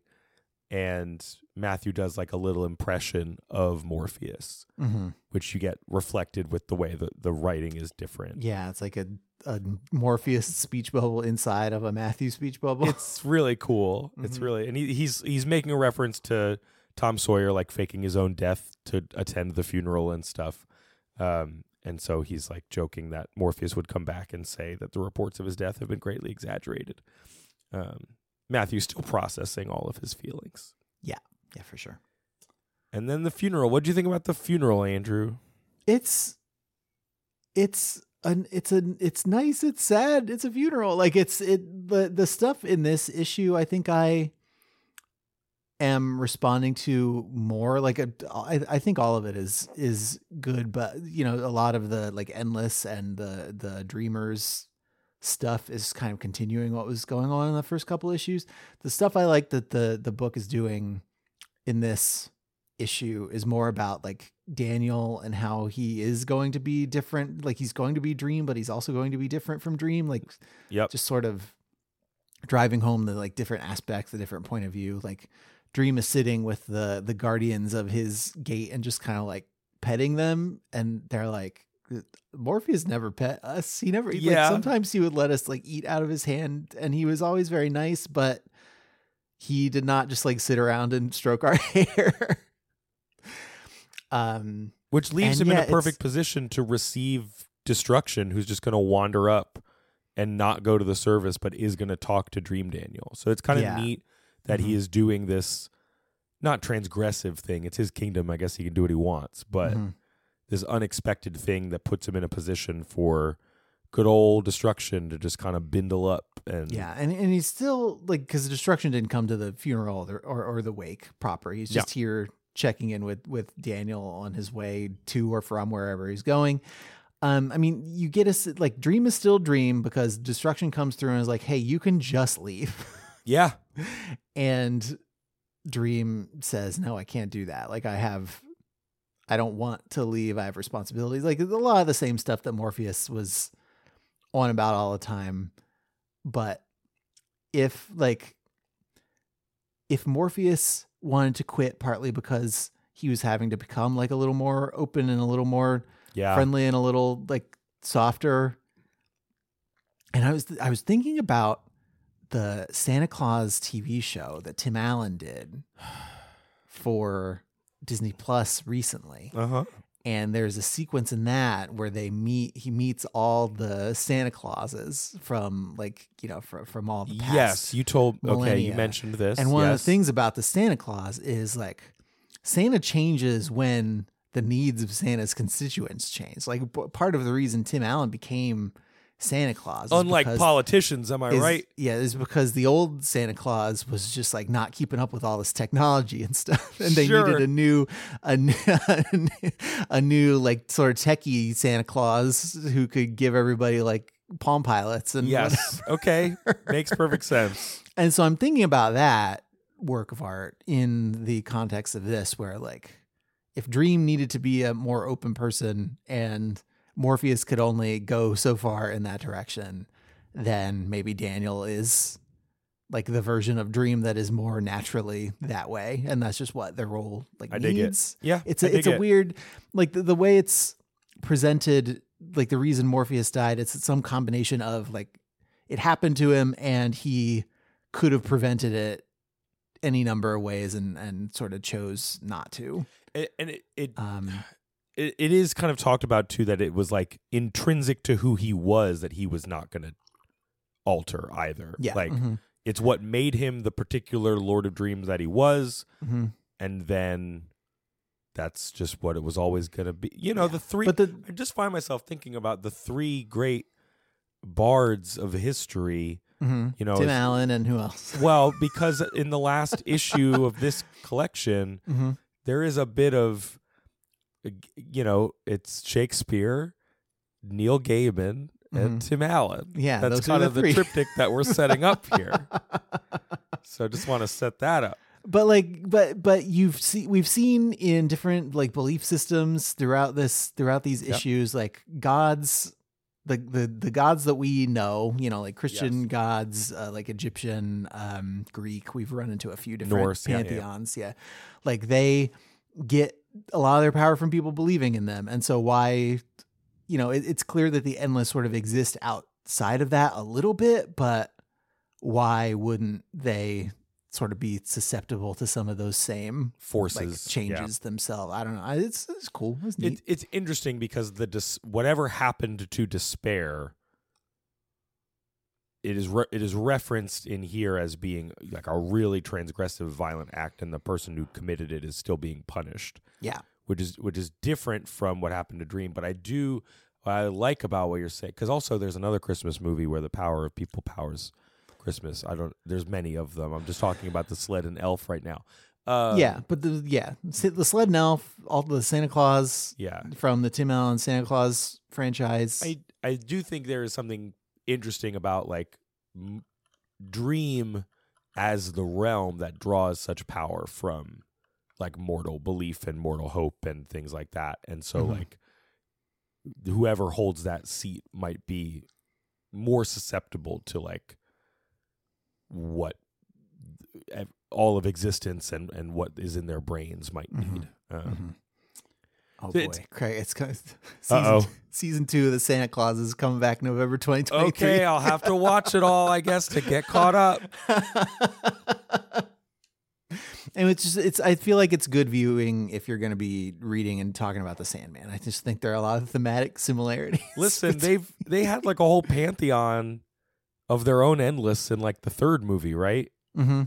and Matthew does like a little impression of Morpheus, hmm which you get reflected with the way that the writing is different. Yeah, it's like a a Morpheus speech bubble inside of a Matthew speech bubble. it's really cool. It's Mhm. really and he, he's he's making a reference to Tom Sawyer like faking his own death to attend the funeral and stuff. Um, and so he's like joking that Morpheus would come back and say that the reports of his death have been greatly exaggerated. Um, Matthew's still processing all of his feelings. yeah, yeah, for sure. And then the funeral. What do you think about the funeral, Andrew? It's it's an it's a it's nice. It's sad. It's a funeral. Like it's it the the stuff in this issue. I think I am responding to more like a, I, I think all of it is is good but you know a lot of the like endless and the the dreamers stuff is kind of continuing what was going on in the first couple issues the stuff i like that the the book is doing in this issue is more about like daniel and how he is going to be different like he's going to be dream but he's also going to be different from dream like Yep. just sort of driving home the like different aspects, the different point of view. Like Dream is sitting with the the guardians of his gate and just kind of like petting them, and they're like, Morpheus never pet us. He never. Yeah. Like, sometimes he would let us like eat out of his hand, and he was always very nice, but he did not just like sit around and stroke our hair. um. Which leaves him yeah, in a perfect position to receive destruction, who's just going to wander up and not go to the service, but is going to talk to Dream Daniel. So it's kind of Yeah. neat that he Mhm. is doing this not transgressive thing. It's his kingdom. I guess he can do what he wants, but mhm. This unexpected thing that puts him in a position for good old destruction to just kind of bindle up. and Yeah, and and he's still like because destruction didn't come to the funeral or, or or the wake proper. He's just here checking in with with Daniel on his way to or from wherever he's going. Um, I mean, you get us like dream is still dream because destruction comes through and is like, hey, you can just leave, yeah, and dream says, no, I can't do that. Like I have. I don't want to leave. I have responsibilities. Like a lot of the same stuff that Morpheus was on about all the time. But if like if Morpheus wanted to quit partly because he was having to become like a little more open and a little more yeah. friendly and a little like softer. And I was I was thinking about the Santa Claus TV show that Tim Allen did for Disney Plus recently Uh huh. and there's a sequence in that where they meet he meets all the santa clauses from like you know from, from all the past Yes, you told. Okay, you mentioned this. and one of yes. the things about the santa claus is like santa changes when the needs of santa's constituents change like p- part of the reason tim allen became santa claus unlike because- politicians, am I is- right? Yeah, is because the old Santa Claus was just like not keeping up with all this technology and stuff, and they Sure. needed a new, a, new- a new like sort of techie Santa Claus who could give everybody like Palm Pilots and whatever. Yes. okay. Makes perfect sense. And so I'm thinking about that work of art in the context of this, where like if Dream needed to be a more open person and Morpheus could only go so far in that direction, then maybe Daniel is like the version of Dream that is more naturally that way, and that's just what their role like I dig it. needs. Yeah. It's I a it's a it. weird like the, the way it's presented. Like the reason Morpheus died, it's some combination of like it happened to him and he could have prevented it any number of ways and and sort of chose not to. It- and it, it Um, it, it is kind of talked about too that it was like intrinsic to who he was that he was not going to alter either. yeah, like mhm, it's what made him the particular Lord of Dreams that he was, mhm. and then that's just what it was always going to be. You know, the three. But the I just find myself thinking about the three great bards of history. mhm. You know, Tim Allen and who else? well, because in the last issue of this collection, hmm there is a bit of you know it's shakespeare neil gaiman and tim allen Yeah, that's kind the of the triptych that we're setting up here so i just want to set that up but like but but you've seen we've seen in different like belief systems throughout this throughout these Yep. issues like gods the the the gods that we know you know like christian Yes. gods uh, like egyptian um greek we've run into a few different Norse, yeah, yeah. pantheons yeah, like they get a lot of their power from people believing in them and so why you know it, it's clear that the endless sort of exist outside of that a little bit but why wouldn't they sort of be susceptible to some of those same forces like yeah. changes themselves. I don't know. It's it's cool. It's. It, it's interesting because the dis- whatever happened to despair it is re- it is referenced in here as being like a really transgressive violent act and the person who committed it is still being punished yeah. which is which is different from what happened to Dream. But I do what I like about what you're saying because also there's another Christmas movie where the power of people powers Christmas. I don't. There's many of them. I'm just talking about the sled and elf right now. Uh, yeah, but the yeah, the sled and elf, all the Santa Claus yeah. from the Tim Allen Santa Claus franchise. I I do think there is something interesting about like m- Dream as the realm that draws such power from like mortal belief and mortal hope and things like that. And so Mhm. like whoever holds that seat might be more susceptible to like what all of existence and and what is in their brains might Mhm. need. Um, Oh It's- boy, Craig! It's kind of, Uh-oh. season season two of the Santa Claus is coming back November twenty twenty three. Okay, I'll have to watch it all, I guess, to get caught up. and it's just it's I feel like it's good viewing if you're going to be reading and talking about the Sandman. I just think there are a lot of thematic similarities. Listen, they've they had like a whole pantheon of their own endless in like the third movie, right? mm-hmm.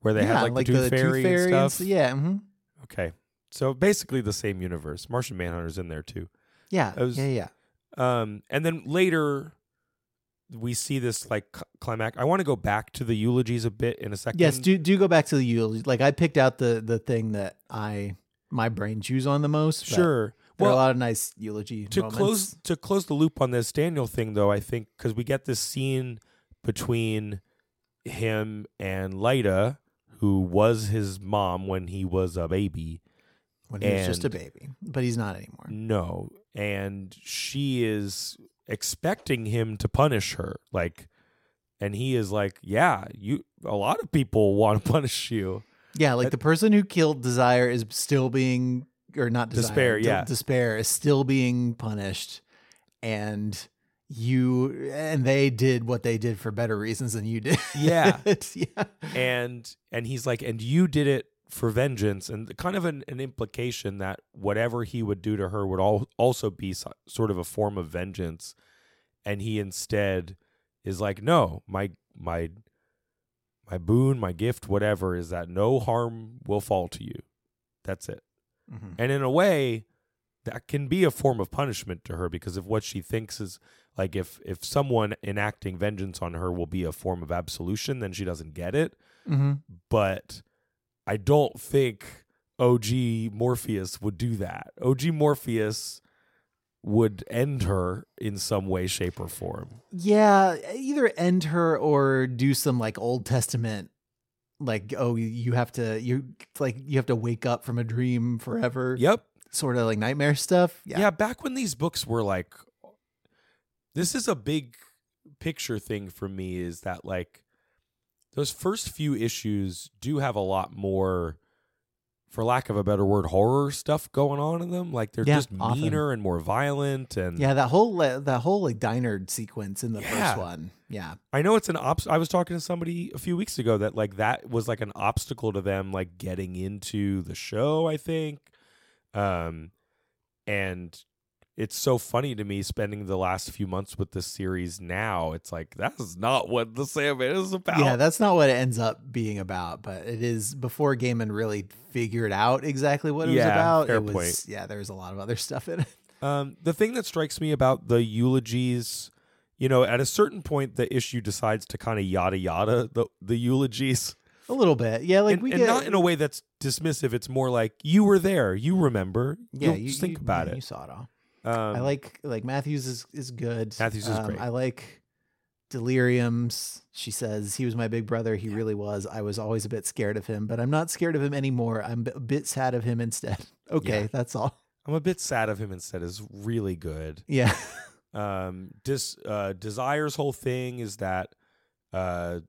Where they yeah, had like, the Tooth Fairy, and stuff. s- yeah, hmm Okay, so basically the same universe. Martian Manhunter's in there too. yeah, was- yeah, yeah. Um, and then later, we see this like climax. I want to go back to the eulogies a bit in a second. Yes, do do go back to the eulogy. Like I picked out the the thing that I my brain chews on the most. sure. There are Well, a lot of nice eulogy to moments. close to close the loop on this Daniel thing though, I think because we get this scene between him and Lyta, who was his mom when he was a baby. When he was just a baby, but he's not anymore. No, and she is expecting him to punish her, like, and he is like, "Yeah, you." A lot of people want to punish you. Yeah, like That- the person who killed Desire is still being, or not Desire, Despair, De- yeah. Despair is still being punished, and you and they did what they did for better reasons than you did. Yeah. yeah, and and he's like and you did it for vengeance and kind of an, an implication that whatever he would do to her would all, also be so, sort of a form of vengeance and he instead is like no my my my boon my gift whatever is that no harm will fall to you that's it Mhm. and in a way that can be a form of punishment to her because if what she thinks is like if if someone enacting vengeance on her will be a form of absolution then she doesn't get it Mhm. but I don't think OG Morpheus would do that. OG Morpheus would end her in some way, shape, or form. yeah. Either end her or do some like Old Testament, like oh you have to you like you have to wake up from a dream forever. Yep. sort of like nightmare stuff. Yeah. back when these books were like, this is a big picture thing for me is that like those first few issues do have a lot more for lack of a better word horror stuff going on in them like they're Yeah, just often. meaner and more violent and Yeah, that whole le- that whole like diner sequence in the Yeah. first one. Yeah. I know it's an obst. I was talking to somebody a few weeks ago that like that was like an obstacle to them like getting into the show. I think, um, and it's so funny to me spending the last few months with this series. Now it's like that is not what the Sandman is about. Yeah, that's not what it ends up being about, but it is before Gaiman really figured out exactly what it was about. fair it was point. yeah, there's a lot of other stuff in it. Um, the thing that strikes me about the eulogies, you know, at a certain point, the issue decides to kind of yada yada the the eulogies. A little bit. Yeah, like and, we and get not in a way that's dismissive. It's more like you were there, you remember. yeah, You'll you just think you- about yeah, You it. saw it all. Um, I like like Matthews is is good. Matthews is Um, great. I like Deliriums. She says he was my big brother. He really was. I was always a bit scared of him, but I'm not scared of him anymore. I'm a bit sad of him instead. Okay, Yeah. that's all. I'm a bit sad of him instead. Is really good. Yeah. Um, Dis, uh, Desire's whole thing is that uh,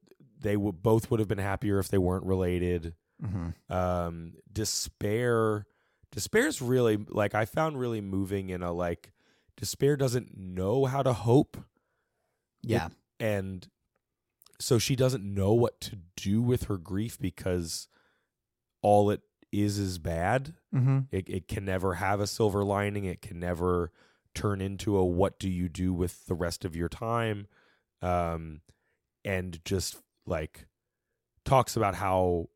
they would both would have been happier if they weren't related. hmm Um, Despair, Despair's really like I found really moving in a like Despair doesn't know how to hope. Yeah. and so she doesn't know what to do with her grief because all it is is bad. hmm It it can never have a silver lining. It can never turn into a what do you do with the rest of your time, um, and just like talks about how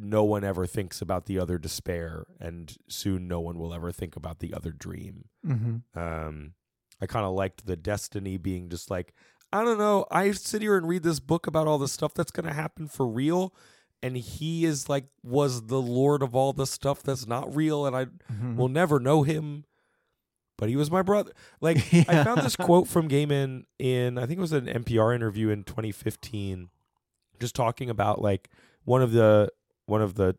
no one ever thinks about the other despair, and soon no one will ever think about the other dream. hmm Um, I kind of liked the destiny being just like, I don't know. I sit here and read this book about all the stuff that's going to happen for real. And he is like, was the Lord of all the stuff that's not real. And I Mhm. will never know him. But he was my brother. Like, I found this quote from Gaiman in, I think it was an NPR interview in 2015, just talking about like one of the, one of the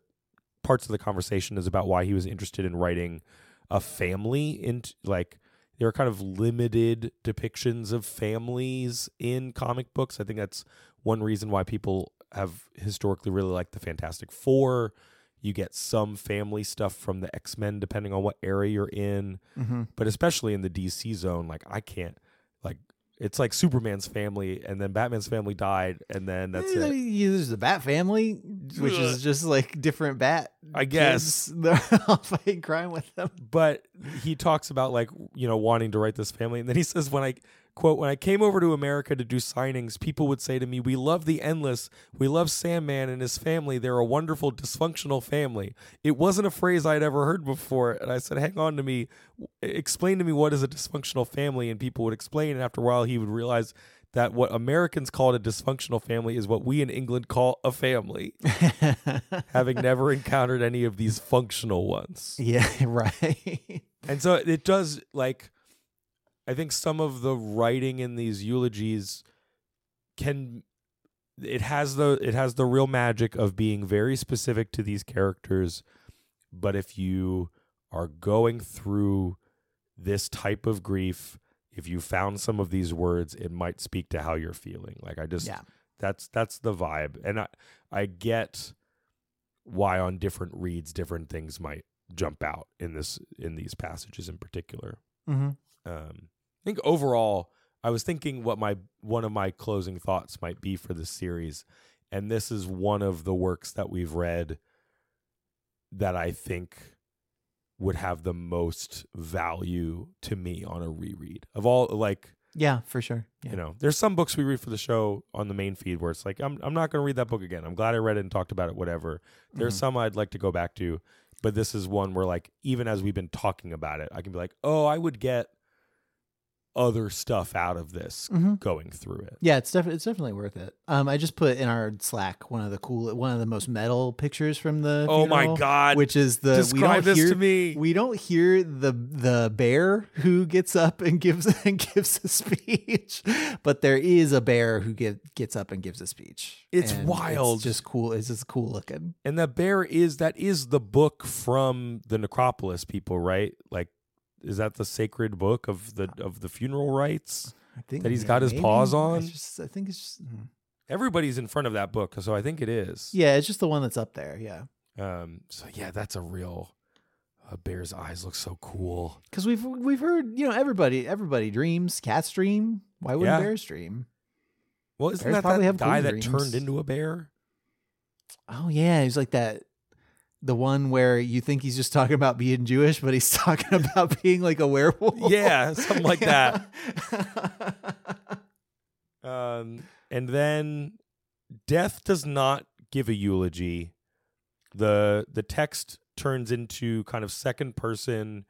parts of the conversation is about why he was interested in writing a family into like there are kind of limited depictions of families in comic books. I think that's one reason why people have historically really liked the Fantastic Four. You get some family stuff from the X Men, depending on what area you're in, Mhm. but especially in the DC zone, like I can't, like it's like Superman's family, and then Batman's family died, and then that's it. There's the Bat family, which is uh, just like different Bat. I guess. kids. They're all fighting crime with them. but he talks about like you know wanting to write this family and then he says when i quote when i came over to america to do signings people would say to me we love the endless we love sandman and his family they're a wonderful dysfunctional family it wasn't a phrase i'd ever heard before and i said hang on to me explain to me what is a dysfunctional family and people would explain and after a while he would realize that what Americans call a dysfunctional family is what we in England call a family, having never encountered any of these functional ones. yeah, right. And so it does like I think some of the writing in these eulogies can it has the it has the real magic of being very specific to these characters but if you are going through this type of grief if you found some of these words it might speak to how you're feeling like i just Yeah. that's that's the vibe and i i get why on different reads different things might jump out in this in these passages in particular Mm-hmm. Um, I think overall, I was thinking what my one of my closing thoughts might be for this series, and this is one of the works that we've read that I think would have the most value to me on a reread of all. Like Yeah, for sure. Yeah. you know, there's some books we read for the show on the main feed where it's like I'm I'm not going to read that book again. I'm glad I read it and talked about it. Whatever. There's Mhm. some I'd like to go back to, but this is one where like even as we've been talking about it, I can be like, oh, I would get other stuff out of this Mhm. going through it. Yeah, it's definitely it's definitely worth it. Um, I just put in our Slack one of the cool, one of the most metal pictures from the. Oh my God. Which is the we Describe don't this hear, to me. We don't hear the the bear who gets up and gives and gives a speech, but there is a bear who get, gets up and gives a speech. It's And wild. It's just cool. It's just cool looking. And the bear is that is the book from the necropolis people, right? Like is that the sacred book of the of the funeral rites? I think That he's got his paws on? Just, I think it's just. mm. Everybody's in front of that book, so I think it is. Yeah, it's just the one that's up there. Yeah, Um. So yeah, that's a real. A bear's eyes look so cool. because we've we've heard you know everybody everybody dreams. Cats dream. Why wouldn't Yeah. bears dream? Well, isn't Bears that probably that have guy that dreams. turned into a bear? Oh yeah, he's like that. The one where you think he's just talking about being Jewish, but he's talking about being like a werewolf. Yeah, something like that. that. Um, and then death does not give a eulogy. the The text turns into kind of second person,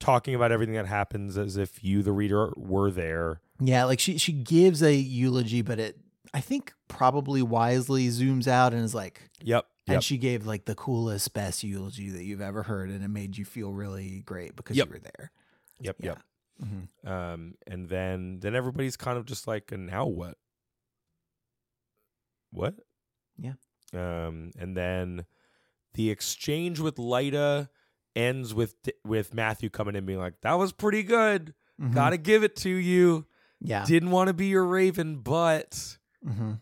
talking about everything that happens as if you, the reader, were there. yeah, like she she gives a eulogy, but it I think probably wisely zooms out and is like, Yep. And Yep. she gave like the coolest, best eulogy that you've ever heard, and it made you feel really great because Yep. you were there. Yep. Yeah. Yep. Mhm. Um, and then then everybody's kind of just like, and now what? What? Yeah. Um, and then the exchange with Lyta ends with with Matthew coming in and being like, "That was pretty good. Mhm. Got to give it to you. yeah. Didn't want to be your Raven, but." hmm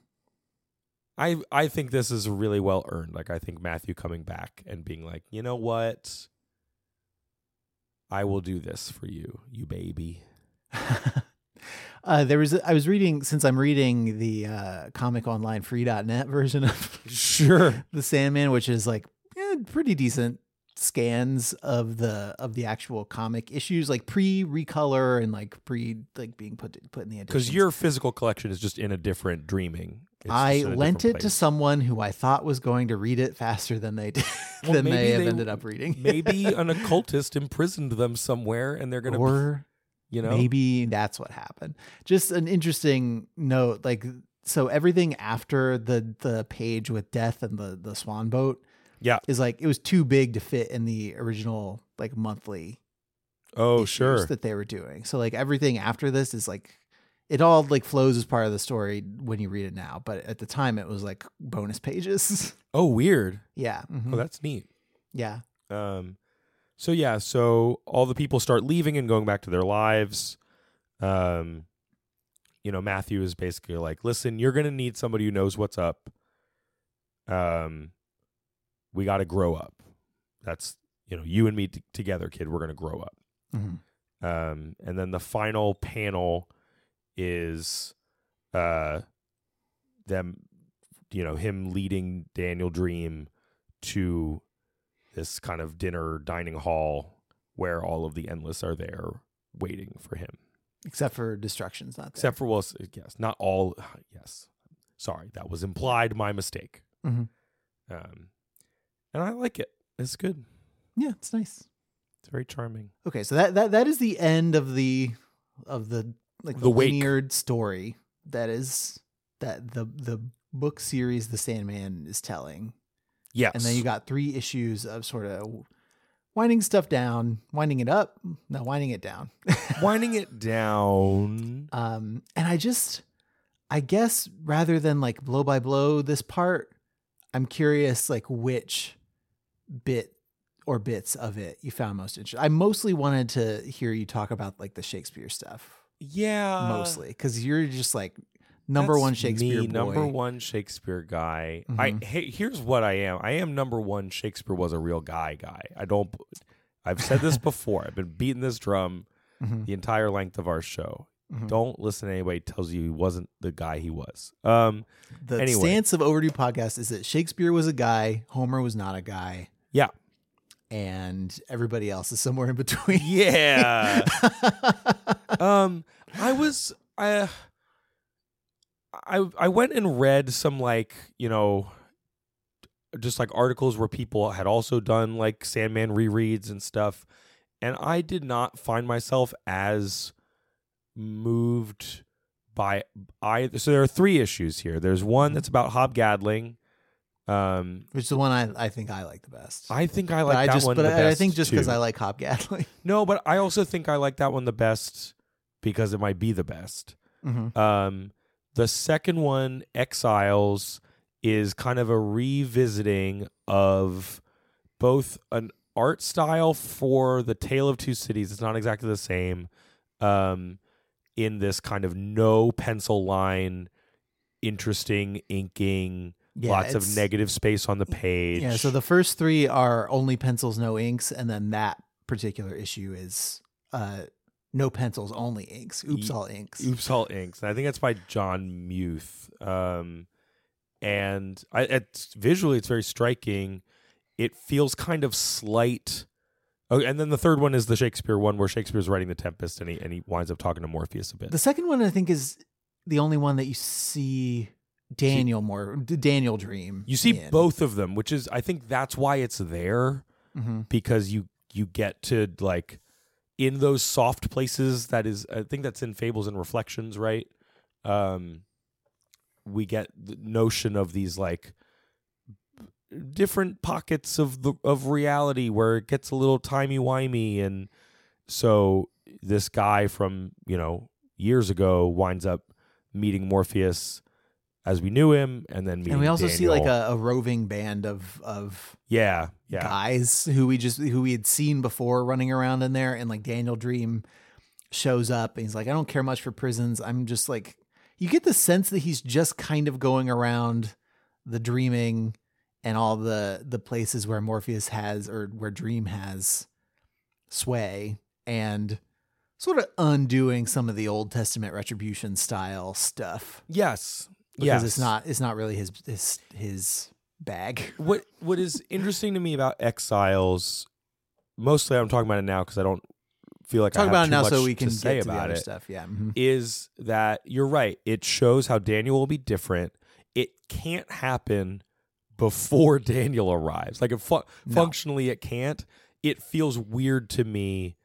I I think this is really well earned. Like I think Matthew coming back and being like, you know what? I will do this for you, you baby. uh, there was I was reading since I'm reading the uh, comic online free.net version of Sure. the Sandman, which is like eh, pretty decent scans of the of the actual comic issues, like pre recolor and like pre like being put put in the Because your physical collection is just in a different dreaming. It's I just in a lent different it to someone who I thought was going to read it faster than they did Well, than maybe they have they- ended up reading. Maybe an occultist imprisoned them somewhere, and they're gonna, or you know, Maybe that's what happened. Just an interesting note, like so everything after the the page with death and the the swan boat, Yeah. is like it was too big to fit in the original like monthly Oh, sure. that they were doing. So like everything after this is like it all like flows as part of the story when you read it now, but at the time it was like bonus pages. oh, weird. yeah, mhm. Oh, that's neat. yeah, Um, so yeah, so all the people start leaving and going back to their lives. Um, you know, Matthew is basically like, "Listen, you're gonna need somebody who knows what's up. Um, we got to grow up. That's you know, you and me t- together, kid. We're gonna grow up." Mhm. Um, and then the final panel is, uh, them, you know, him leading Daniel Dream to this kind of dinner dining hall where all of the endless are there waiting for him. except for destruction's not there. Except for well, yes, not all. Yes, sorry, that was implied. My mistake. Mhm. Um, and I like it. It's good. yeah, it's nice. It's very charming. Okay, so that that that is the end of the of the like the, The linear story. that is that the the book series The Sandman is telling. Yes. And then you got three issues of sort of winding stuff down, winding it up, no, winding it down. winding it down. um, and I just, I guess rather than like blow by blow this part, I'm curious like which bit or bits of it you found most interesting. I mostly wanted to hear you talk about like the Shakespeare stuff, Yeah. mostly because you're just like number That's one Shakespeare me, boy. number one Shakespeare guy. I Mhm. hey, here's what I am. I am number one Shakespeare was a real guy guy. I don't. I've said this before. I've been beating this drum Mhm. the entire length of our show. Mhm. Don't listen to anybody who tells you he wasn't the guy he was. Um. The Anyway. stance of Overdue Podcast is that Shakespeare was a guy, Homer was not a guy, Yeah. and everybody else is somewhere in between. Yeah. um. I was. I. I I went and read some like you know just like articles where people had also done like Sandman rereads and stuff. And I did not find myself as moved by either. So there are three issues here. There's one that's about Hob Gadling. Um, Which is the one I, I think I like the best. I think I but like I that just one but I, I think just because. I like Hob Gadling. no, but I also think I like that one the best because it might be the best. mm-hmm. Um, the second one, Exiles, is kind of a revisiting of both an art style for the Tale of Two Cities. It's not exactly the same. Um, in this kind of no pencil line, interesting inking, Yeah, lots of negative space on the page. Yeah, so the first three are only pencils, no inks, and then that particular issue is uh no pencils, only inks. Oops, all inks. Oops All Inks. And I think that's by Jon Muth. Um, and I, it's visually it's very striking. It feels kind of slight. Oh, and then the third one is the Shakespeare one where Shakespeare's writing the Tempest and he and he winds up talking to Morpheus a bit. The second one I think is the only one that you see Daniel more Daniel Dream. you see in. both of them, which is I think that's why it's there Mhm. because you you get to like in those soft places that is I think that's in Fables and Reflections, right? Um we get the notion of these like different pockets of the of reality where it gets a little timey wimey and so this guy from, you know, years ago winds up meeting Morpheus as we knew him and then meeting And we also see like a, a roving band of of yeah, yeah. guys who we just who we had seen before running around in there and like Daniel Dream shows up and he's like I don't care much for prisons I'm just like you get the sense that he's just kind of going around the dreaming and all the the places where Morpheus has or where Dream has sway and sort of undoing some of the Old Testament retribution style stuff Yes. Because yes. it's not it's not really his his his bag. what what is interesting to me about exiles mostly i'm talking about it now because i don't feel like I Talk have about it now so we to can say get to the about other it stuff. Yeah. mhm. is that you're right it shows how daniel will be different it can't happen before daniel arrives like it fu- No. functionally it can't it feels weird to me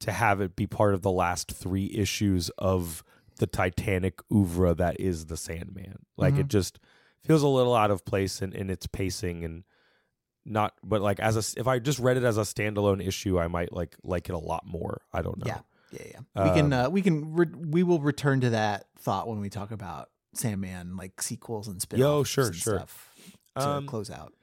to have it be part of the last three issues of the titanic oeuvre that is the sandman like it just feels a little out of place in, in its pacing and not but like as a if i just read it as a standalone issue i might like like it a lot more i don't know Yeah. Yeah, yeah. We can Um, uh, we can re- we will return to that thought when we talk about Sandman like sequels and spin Yo, sure, sure. stuff to Um, close out.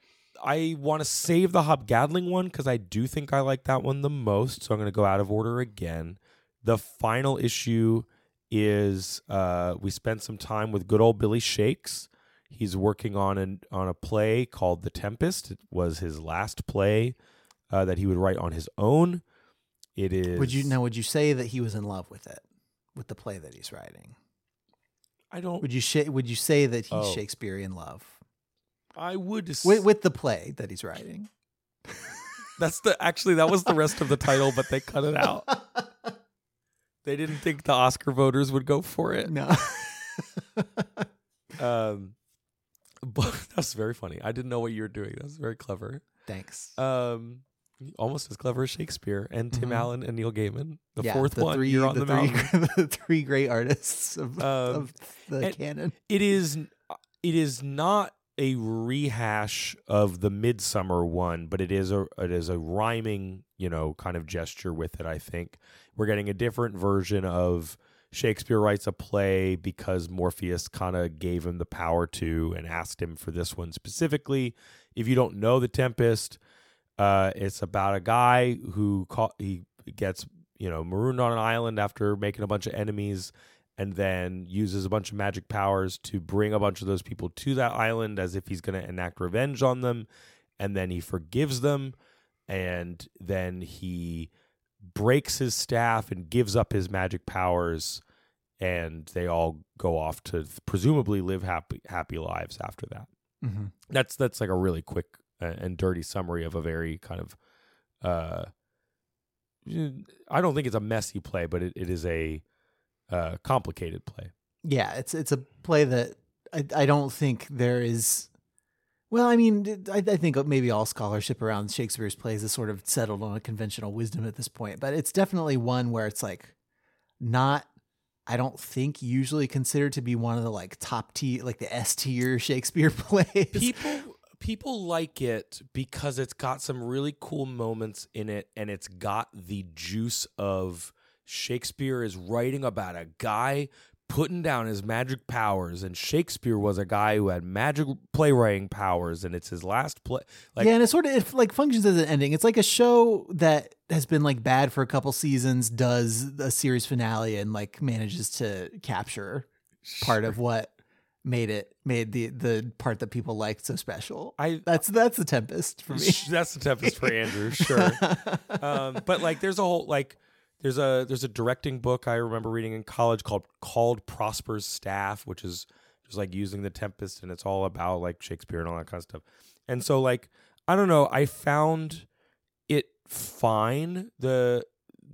I want to save the Hob Gadling one because I do think I like that one the most. So I'm going to go out of order again. The final issue is uh, we spent some time with good old Billy Shakes. He's working on an on a play called The Tempest. It was his last play uh, that he would write on his own. It is. Would you now? Would you say that he was in love with it, with the play that he's writing? I don't. Would you sh- Would you say that he's Oh. Shakespearean love I would. s- with, with the play that he's writing? That's the actually that was the rest of the title, but they cut it out. They didn't think the Oscar voters would go for it. no. Um, but that's very funny. I didn't know what you were doing. That's very clever. Thanks. Um, almost as clever as Shakespeare and Tim Mhm. Allen and Neil Gaiman. The Yeah, fourth one, three, you're on the, the, three, the three great artists of, Um, of the canon. it is it is not a rehash of the midsummer one but it is a it is a rhyming you know kind of gesture with it i think. We're getting a different version of shakespeare writes a play because morpheus kind of gave him the power to and asked him for this one specifically. If you don't know the tempest uh it's about a guy who caught he gets you know marooned on an island after making a bunch of enemies and then uses a bunch of magic powers to bring a bunch of those people to that island as if he's going to enact revenge on them. And then he forgives them. And then he breaks his staff and gives up his magic powers. And they all go off to presumably live happy happy lives after that. Mm-hmm. That's that's like a really quick uh, and dirty summary of a very kind of uh I don't think it's a messy play, but it, it is a uh, complicated play. Yeah, it's it's a play that I I don't think there is. Well, I mean, I, I think maybe all scholarship around Shakespeare's plays is sort of settled on a conventional wisdom at this point, but it's definitely one where it's like not. I don't think usually considered to be one of the like top tier, like the S tier Shakespeare plays. People people like it because it's got some really cool moments in it, and it's got the juice of Shakespeare is writing about a guy putting down his magic powers, and Shakespeare was a guy who had magic playwriting powers, and it's his last play. Like, yeah, and it sort of it like functions as an ending. It's like a show that has been like bad for a couple seasons, does a series finale, and like manages to capture part of what made it made the the part that people liked so special. I That's that's the Tempest for me. That's the tempest for Andrew, sure. um, but like, there's a whole like, there's a there's a directing book I remember reading in college called called Prospero's Staff, which is just like using the Tempest, and it's all about like Shakespeare and all that kind of stuff. And so like, I don't know, I found it fine. The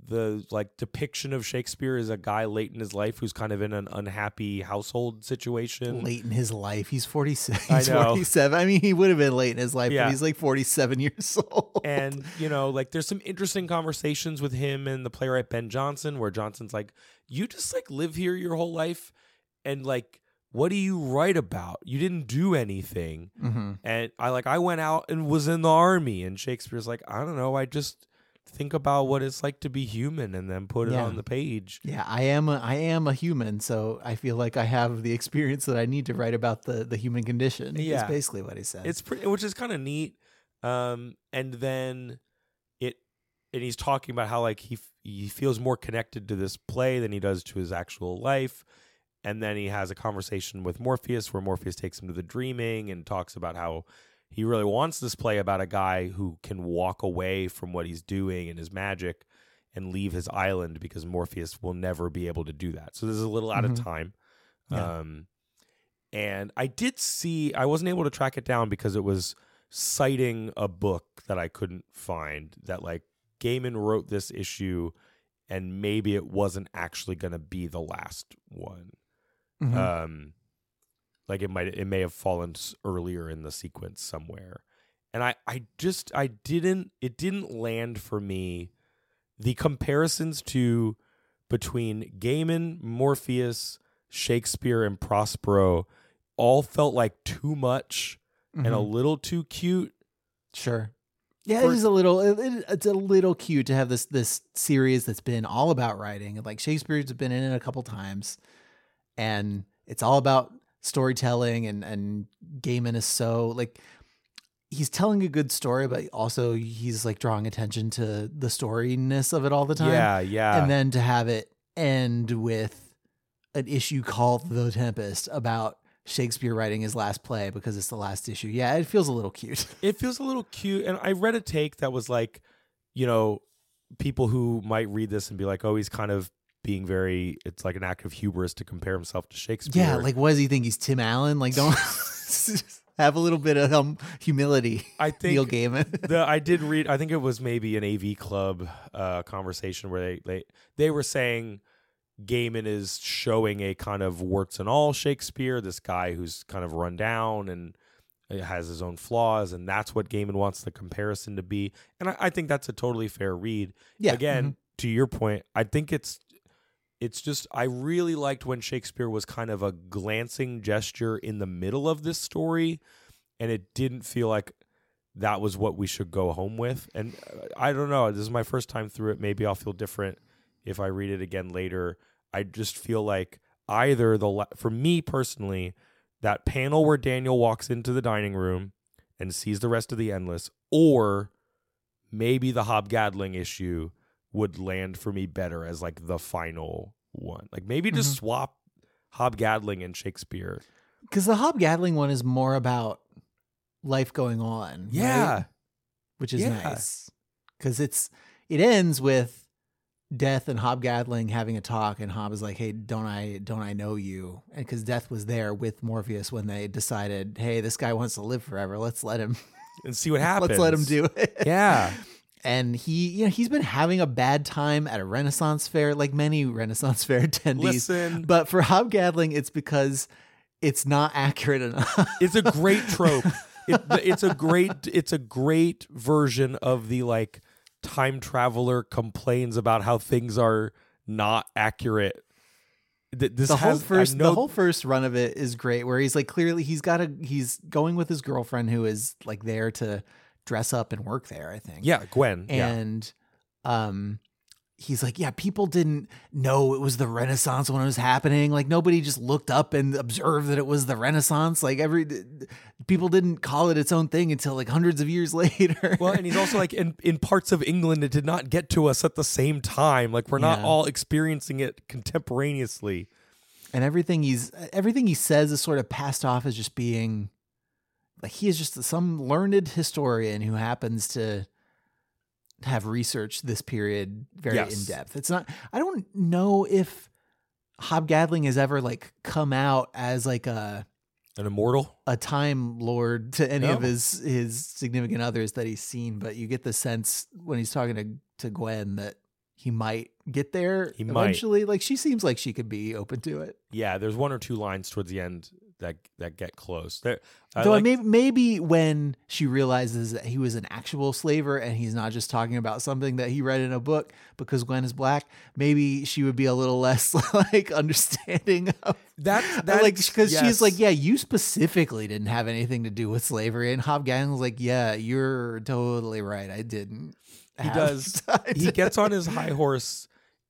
the like depiction of Shakespeare as a guy late in his life who's kind of in an unhappy household situation. late in his life, he's forty six. I know. forty seven. I mean, he would have been late in his life, Yeah. but he's like forty seven years old. and you know like there's some interesting conversations with him and the playwright ben jonson where jonson's like you just like live here your whole life and like what do you write about you didn't do anything mm-hmm. and i like i went out and was in the army and shakespeare's like i don't know i just think about what it's like to be human and then put it Yeah. on the page Yeah, I am a, I am a human, so I feel like I have the experience that I need to write about the the human condition. Yeah. is basically what he said. It's pretty, which is kind of neat. Um, and then it, and he's talking about how like he f- he feels more connected to this play than he does to his actual life. And then he has a conversation with Morpheus where Morpheus takes him to the dreaming and talks about how he really wants this play about a guy who can walk away from what he's doing and his magic and leave his island because Morpheus will never be able to do that. So this is a little out of Mhm. time. Yeah. Um, and I did see, I wasn't able to track it down because it was citing a book that I couldn't find that like Gaiman wrote this issue and maybe it wasn't actually going to be the last one. Mhm. Um, like it might, it may have fallen earlier in the sequence somewhere. And I, I just, I didn't, it didn't land for me. The comparisons to between Gaiman, Morpheus, Shakespeare, and Prospero all felt like too much and a Mhm. little too cute. Sure. Yeah, For- it is a little. It, it- it's a little cute to have this this series that's been all about writing. Like Shakespeare's been in it a couple times, and it's all about storytelling. And and Gaiman is so like he's telling a good story, but also he's like drawing attention to the storyness of it all the time. Yeah, yeah. and then to have it end with an issue called The Tempest about Shakespeare writing his last play because it's the last issue. Yeah, it feels a little cute. it feels a little cute. And I read a take that was like, you know, people who might read this and be like, oh, he's kind of being very, it's like an act of hubris to compare himself to Shakespeare. Yeah, like what does he think? He's Tim Allen? Like, don't have a little bit of um, humility. I think Neil Gaiman. the I did read. I think it was maybe an AV Club uh, conversation where they they they were saying Gaiman is showing a kind of warts and all Shakespeare, this guy who's kind of run down and has his own flaws, and that's what Gaiman wants the comparison to be. And I, I think that's a totally fair read. Yeah, Again, mhm. to your point, I think it's it's just I really liked when Shakespeare was kind of a glancing gesture in the middle of this story, and it didn't feel like that was what we should go home with. And uh, I don't know. This is my first time through it. Maybe I'll feel different if I read it again later. I just feel like either the for me personally, that panel where Daniel walks into the dining room and sees the rest of the endless, or maybe the Hob Gadling issue would land for me better as like the final one. Like maybe just mm-hmm. swap Hob Gadling and Shakespeare. because the Hob Gadling one is more about life going on. Yeah. right? which is Yeah. nice because it's it ends with Death and Hob Gadling having a talk, and Hob is like, "Hey, don't I don't I know you?" And because Death was there with Morpheus when they decided, "Hey, this guy wants to live forever. Let's let him. And see what happens. Let's let him do it." Yeah. and he you know he's been having a bad time at a renaissance fair like many renaissance fair attendees Listen. but for hob gadling it's because it's not accurate enough It's a great trope. It, it's a great it's a great version of the like time traveler complains about how things are not accurate. Th- This the whole has I first know- the whole first run of it is great where he's like clearly he's got a he's going with his girlfriend who is like there to dress up and work there i think yeah Gwen yeah and um he's like yeah people didn't know it was the renaissance when it was happening like nobody just looked up and observed that it was the renaissance like every people didn't call it its own thing until like hundreds of years later well, and he's also like in, in parts of England, it did not get to us at the same time. Like we're not Yeah. all experiencing it contemporaneously. and everything he's everything he says is sort of passed off as just being like he is just some learned historian who happens to have researched this period very Yes. in depth. It's not I don't know if Hob Gadling has ever like come out as like a An immortal. a time lord to any of his his significant others that he's seen, but you get the sense when he's talking to to Gwen that he might get there He might. eventually. Like she seems like she could be open to it. Yeah, there's one or two lines towards the end that that get close. There, I Though like- maybe maybe when she realizes that he was an actual slaver and he's not just talking about something that he read in a book because Gwen is black, maybe she would be a little less like understanding of that like that's- because she's like, yeah, you specifically didn't have anything to do with slavery, and Hob Gadling's like, yeah, you're totally right, I didn't. he does. He gets on his high horse,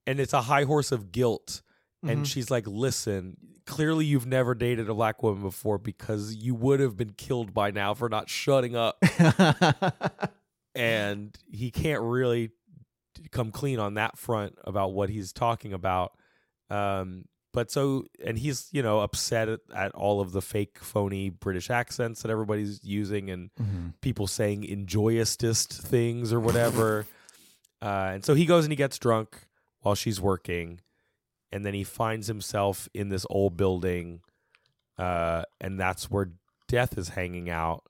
and it's a high horse of guilt. And Mhm. she's like, "Listen, clearly you've never dated a black woman before because you would have been killed by now for not shutting up." and he can't really come clean on that front about what he's talking about. Um, but so, and he's you know upset at, at all of the fake, phony British accents that everybody's using, and Mhm. people saying enjoyousest things or whatever. uh, and so he goes and he gets drunk while she's working, and then he finds himself in this old building, uh, and that's where Death is hanging out.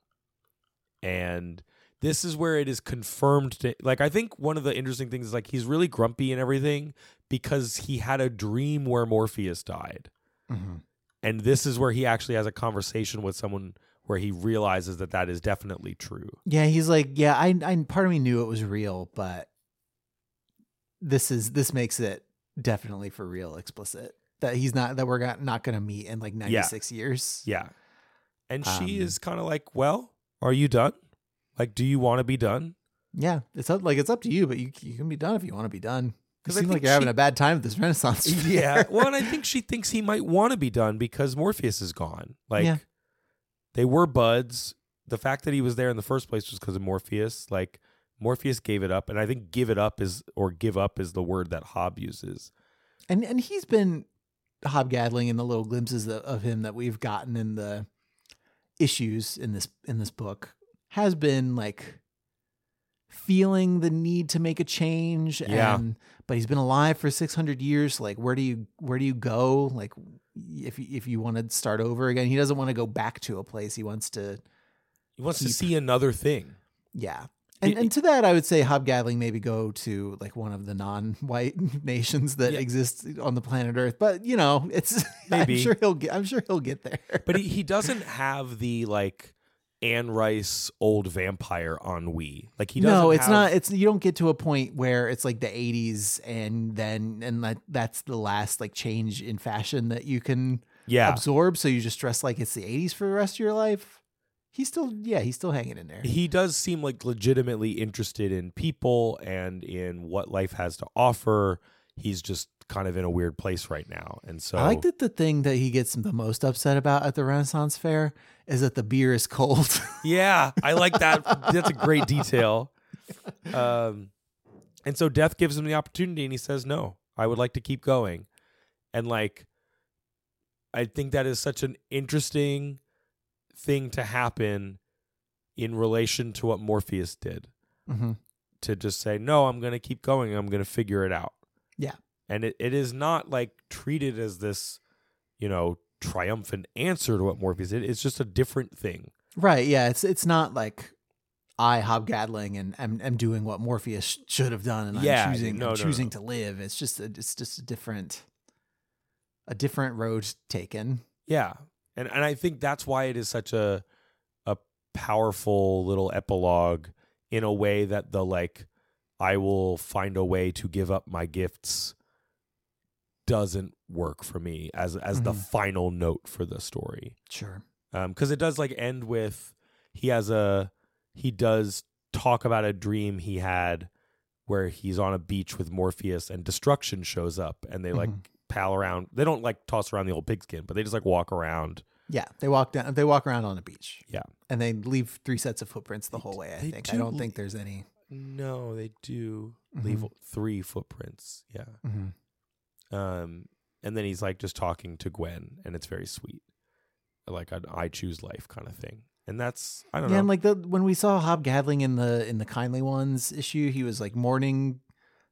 And this is where it is confirmed to like I think one of the interesting things is like he's really grumpy and everything because he had a dream where Morpheus died. Mhm. And this is where he actually has a conversation with someone where he realizes that that is definitely true. Yeah, he's like, yeah, I, I, part of me knew it was real, but this is this makes it definitely for real explicit that he's not that we're got, not going to meet in like ninety six years. Yeah. And she Um, is kind of like, "Well, are you done? Like do you want to be done?" Yeah, it's up like it's up to you, but you you can be done if you want to be done. Because I seem like you're having a bad time with this Renaissance. yeah. Well, and I think she thinks he might want to be done because Morpheus is gone. Like Yeah. they were buds. The fact that he was there in the first place was because of Morpheus. Like Morpheus gave it up, and I think give it up is or give up is the word that Hob uses. and and he's been hob gadling in the little glimpses of, him that we've gotten in the issues in this in this book has been like feeling the need to make a change Yeah. and but he's been alive for 600 years like where do you where do you go like if you- if you want to start over again he doesn't want to go back to a place he wants to He wants to see another thing. yeah and, and to that, I would say hob gadling maybe go to like one of the non-white nations that Yeah. exist on the planet Earth. But you know, it's Maybe. I'm sure he'll get. I'm sure he'll get there. But he, he doesn't have the like Anne Rice old vampire ennui. Like he doesn't no, it's have- not. It's you don't get to a point where it's like the '80s, and then and that that's the last like change in fashion that you can yeah. absorb. So you just dress like it's the '80s for the rest of your life. He's still, yeah, he's still hanging in there. He does seem like legitimately interested in people and in what life has to offer. He's just kind of in a weird place right now. And so I like that the thing that he gets the most upset about at the Renaissance Fair is that the beer is cold. Yeah, I like that. That's a great detail. Um, and so Death gives him the opportunity, and he says, "No, I would like to keep going." And like, I think that is such an interesting thing to happen in relation to what Morpheus did. hmm To just say, "No, I'm going to keep going. I'm going to figure it out." Yeah. and it, it is not like treated as this, you know, triumphant answer to what Morpheus did. It's just a different thing. Right. Yeah. It's it's not like I Hob Gadling and am, am doing what Morpheus should have done, and Yeah, I'm choosing no, I'm no, choosing no. to live. It's just a, it's just a different a different road taken. Yeah. And and I think that's why it is such a a powerful little epilogue in a way that the like I will find a way to give up my gifts doesn't work for me as as the Mhm. final note for the story. Sure. Um cuz it does like end with he has a he does talk about a dream he had where he's on a beach with Morpheus and destruction shows up and they like Mhm. Pal around. They don't like toss around the old pigskin, but they just like walk around. Yeah. They walk down. They walk around on the beach. Yeah. And they leave three sets of footprints the whole way. I they think. I do don't think there's any. No, they do leave Mhm. three footprints. Yeah. Mhm. Um, and then he's like just talking to Gwen, and it's very sweet, like an "I choose life" kind of thing. And that's I don't Yeah, know. and like the when we saw Hob Hobgadling in the in the kindly ones issue, he was like mourning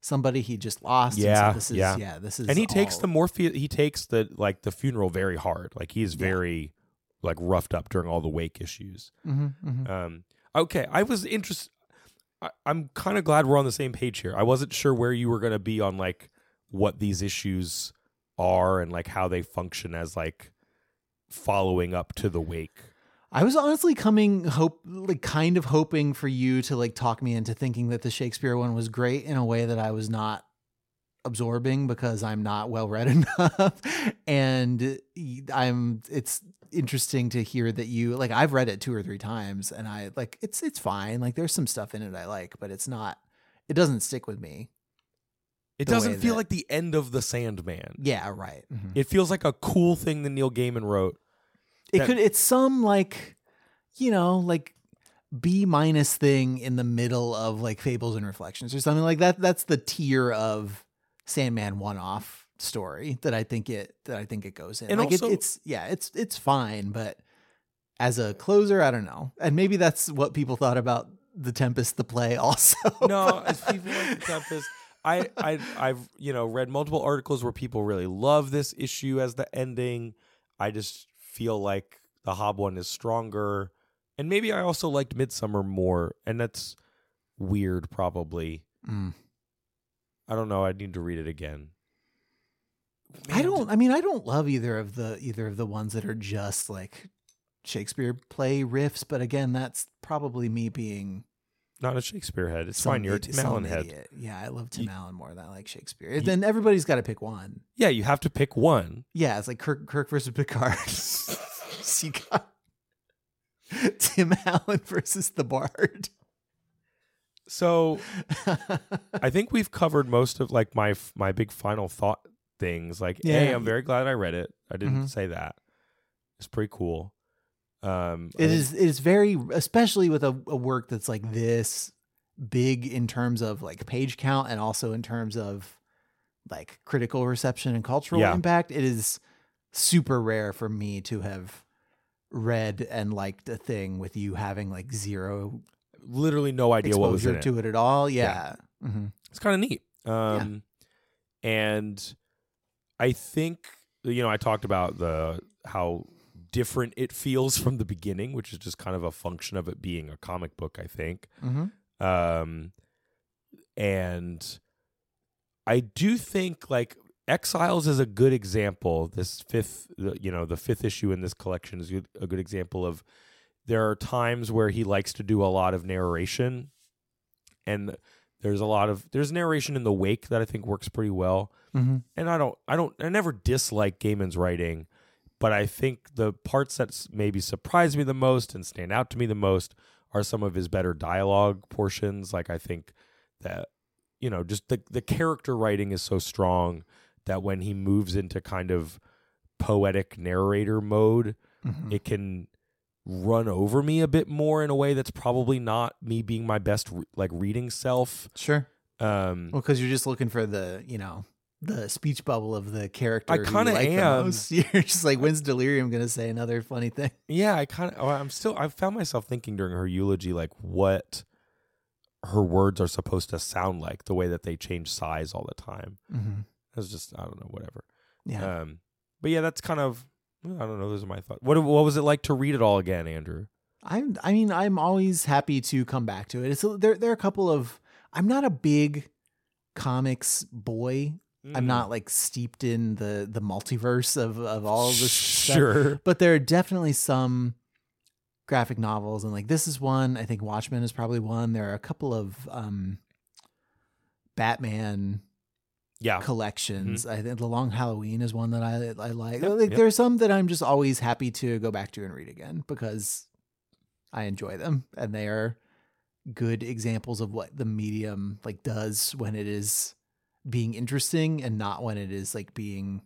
somebody he just lost. and so Yeah, this is, yeah. yeah, This is and he takes the Morpheus. He takes the like the funeral very hard. Like he's Yeah. very like roughed up during all the wake issues. Mhm, mhm. Um, okay, I was interested. I'm kind of glad we're on the same page here. I wasn't sure where you were going to be on like what these issues are and like how they function as like following up to the wake. I was honestly coming hope like kind of hoping for you to like talk me into thinking that the Shakespeare one was great in a way that I was not absorbing because I'm not well read enough and I'm it's interesting to hear that you like I've read it two or three times and I like it's it's fine like there's some stuff in it I like but it's not it doesn't stick with me. It doesn't feel that- like the end of the Sandman. Yeah, right. Mhm. It feels like a cool thing that Neil Gaiman wrote. It that- could it's some like you know like b minus thing in the middle of like fables and reflections or something like that that's the tier of sandman one-off story that i think it that i think it goes in And like also- it, it's yeah it's it's fine but as a closer i don't know and maybe that's what people thought about the tempest the play also No, as people like the Tempest. I, I I've you know read multiple articles where people really love this issue as the ending. I just feel like the Hob one is stronger, and maybe I also liked Midsummer more, and that's weird. Probably Mm. I don't know. I need to read it again. i don't i mean i don't love either of the either of the ones that are just like shakespeare play riffs but again that's probably me being not a Shakespeare head. It's some fine. You're a Tim Allen head. Yeah, I love Tim You- Allen more than I like Shakespeare. then everybody's got to pick one. Yeah, you have to pick one. Yeah, it's like Kirk, Kirk versus Picard. so you got Tim Allen versus the Bard. So I think we've covered most of like my my big final thought things. Like, hey, Yeah. I'm very glad I read it. I didn't Mhm. say that. It's pretty cool. Um, I It think- is. It is very, especially with a, a work that's like this big in terms of like page count and also in terms of like critical reception and cultural Yeah. impact. It is super rare for me to have read and liked a thing with you having like zero literally no idea what was in exposure it. to it at all. Yeah. hmm It's kind of neat. Um, and I think you know I talked about the how different it feels from the beginning, which is just kind of a function of it being a comic book. I think. hmm um and i do think like exiles is a good example this fifth you know the fifth issue in this collection is a good example of there are times where he likes to do a lot of narration and there's a lot of there's narration in the wake that I think works pretty well. Mm-hmm. And I don't I don't I never dislike Gaiman's writing, but I think the parts that maybe surprise me the most and stand out to me the most are some of his better dialogue portions. Like I think that you know just the the character writing is so strong that when he moves into kind of poetic narrator mode, Mm-hmm. it can run over me a bit more in a way that's probably not me being my best re- like reading self. Sure. Um, Well, because you're just looking for the, you know, the speech bubble of the character. I kinda like am. You're just like, when's Delirium going to say another funny thing? Yeah, I kind of. I'm still. I found myself thinking during her eulogy, like what her words are supposed to sound like, the way that they change size all the time. Mm-hmm. It's just, I don't know, whatever. Yeah. Um, but yeah, that's kind of. I don't know. Those are my thoughts. What What was it like to read it all again, Andrew? I'm. I mean, I'm always happy to come back to it. It's a, there. There are a couple of. I'm not a big comics boy. Mm. I'm not like steeped in the the multiverse of of all of this stuff. Sure. But there are definitely some graphic novels, and like this is one. I think Watchmen is probably one. There are a couple of um, Batman Yeah. collections. I think The Long Halloween is one that I I like. Mm-hmm. Yep, like yep. there's some that I'm just always happy to go back to and read again because I enjoy them and they are good examples of what the medium like does when it is being interesting and not when it is like being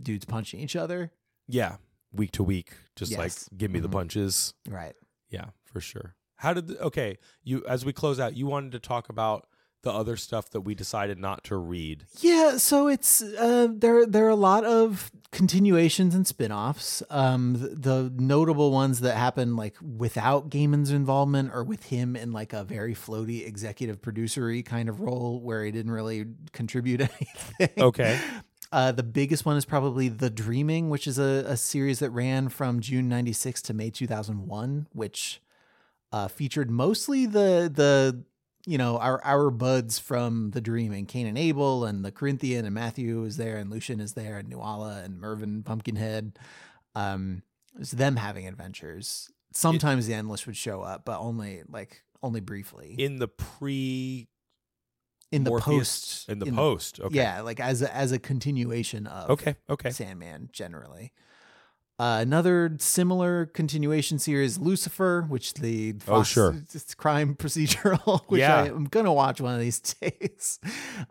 dudes punching each other. Yeah. Week to week, just Yes. like give me the Mhm. punches. Right. Yeah, for sure. How did the, okay? You as we close out, you wanted to talk about the other stuff that we decided not to read. Yeah, so it's uh, there. There are a lot of continuations and spin-offs. Um, the, the notable ones that happen like without Gaiman's involvement or with him in like a very floaty executive producery kind of role where he didn't really contribute anything. Okay. Uh, the biggest one is probably The Dreaming, which is a, a series that ran from June '96 to May 2001, which uh, featured mostly the the you know our our buds from The dream and Cain and Abel, and the Corinthian, and Matthew is there, and Lucien is there, and Nuala, and mervyn Pumpkinhead. Um, it's them having adventures. Sometimes the Endless would show up, but only like only briefly In the pre in the Morpheus- post in the post. Okay. Yeah, like as a, as a continuation of Okay. Okay. Sandman generally. Uh, another similar continuation series, Lucifer, which the Oh, sure. it's crime procedural, which Yeah. I, am gonna watch one of these days.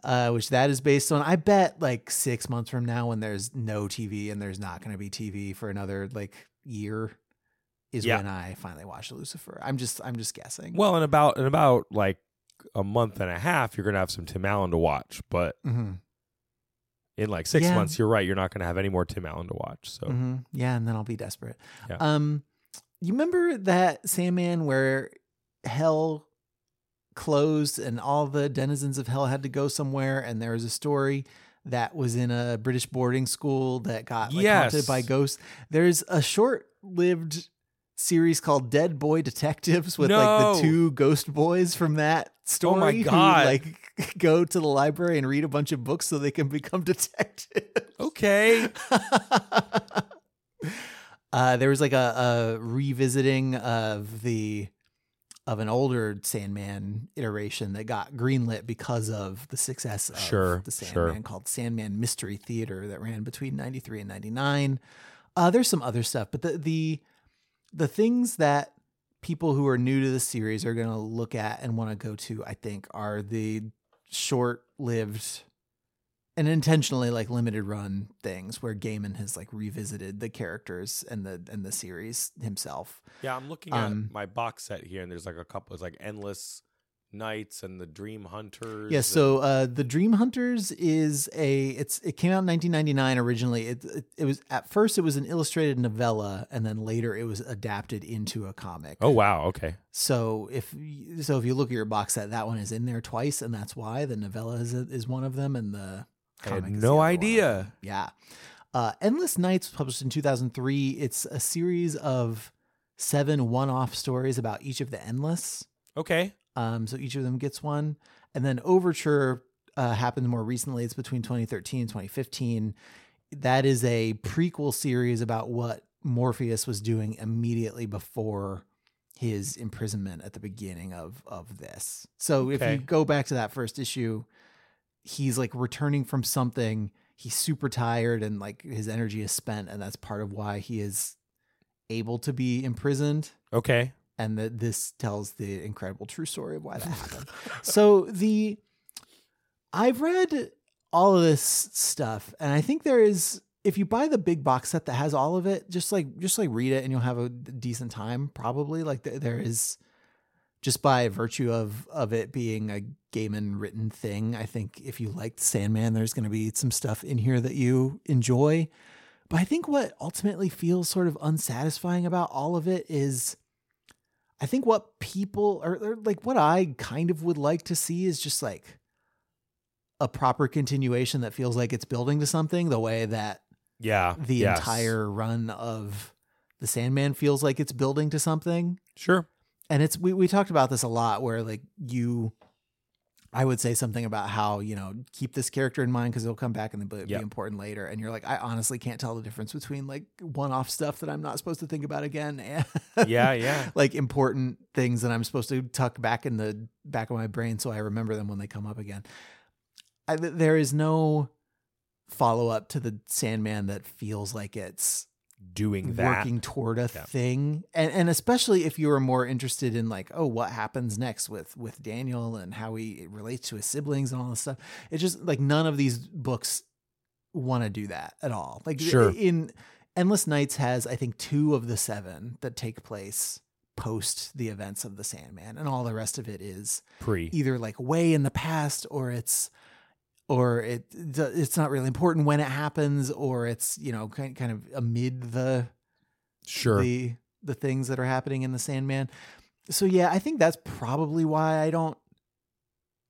Uh, which that is based on. I bet like six months from now, when there's no TV and there's not gonna be TV for another like year, is Yeah. when I finally watch Lucifer. I'm just I'm just guessing. Well, in about in about like a month and a half, you're gonna have some Tim Allen to watch. But Mhm. In like six Yeah. months, you're right. You're not gonna have any more Tim Allen to watch. So Mhm. Yeah, and then I'll be desperate. Yeah. Um, you remember that Sandman where hell closed and all the denizens of hell had to go somewhere, and there was a story that was in a British boarding school that got like, haunted by ghosts. There's a short-lived series called Dead Boy Detectives with like the two ghost boys from that story Oh my who like go to the library and read a bunch of books so they can become detectives. okay. uh, there was like a, a revisiting of the of an older Sandman iteration that got greenlit because of the success of Sure, the sure. Sandman called Sandman Mystery Theater that ran between 93 and 99. Uh, there's some other stuff, but the the the things that people who are new to the series are going to look at and want to go to, I think, are the short-lived and intentionally like limited run things where Gaiman has like revisited the characters and the and the series himself. Yeah, I'm looking Um, at my box set here, and there's like a couple. It's like Endless Nights and the Dream Hunters. Yeah, so uh, the Dream Hunters is a it's it came out in 1999 originally. It, it it was at first it was an illustrated novella and then later it was adapted into a comic. oh wow, okay. So if so if you look at your box set that one is in there twice and that's why the novella is is one of them and the I had comic is the no idea. Yeah. Uh, Endless Nights was published in 2003. It's a series of seven one-off stories about each of the Endless. Okay, Um, so each of them gets one. And then Overture uh, happened more recently. It's between 2013 and 2015. That is a prequel series about what Morpheus was doing immediately before his imprisonment at the beginning of of this. So if you go back to that first issue, he's like returning from something. He's super tired and like his energy is spent, and that's part of why he is able to be imprisoned Okay. And that this tells the incredible true story of why that happened. so the I've read all of this stuff, and I think there is if you buy the big box set that has all of it, just like just like read it, and you'll have a decent time. Probably like th- there is just by virtue of of it being a Gaiman written thing. I think if you liked Sandman, there's going to be some stuff in here that you enjoy. But I think what ultimately feels sort of unsatisfying about all of it is I think what people or, or like what I kind of would like to see is just like a proper continuation that feels like it's building to something the way that Yeah. the yes. entire run of the Sandman feels like it's building to something. Sure. And it's we we talked about this a lot where like you I would say something about how, you know, keep this character in mind because it'll come back and be, be Yep. important later. And you're like, I honestly can't tell the difference between like one off stuff that I'm not supposed to think about again and Yeah, yeah. like important things that I'm supposed to tuck back in the back of my brain so I remember them when they come up again. I, there is no follow up to the Sandman that feels like it's Doing that. working toward a Yeah. thing, and and especially if you are more interested in like, oh, what happens next with with Daniel and how he relates to his siblings and all this stuff. It's just like none of these books want to do that at all. Like Sure. in Endless Nights has I think two of the seven that take place post the events of the Sandman, and all the rest of it is Pre. either like way in the past or it's or it it's not really important when it happens or it's you know kind kind of amid the Sure. the the things that are happening in the Sandman. So yeah, I think that's probably why I don't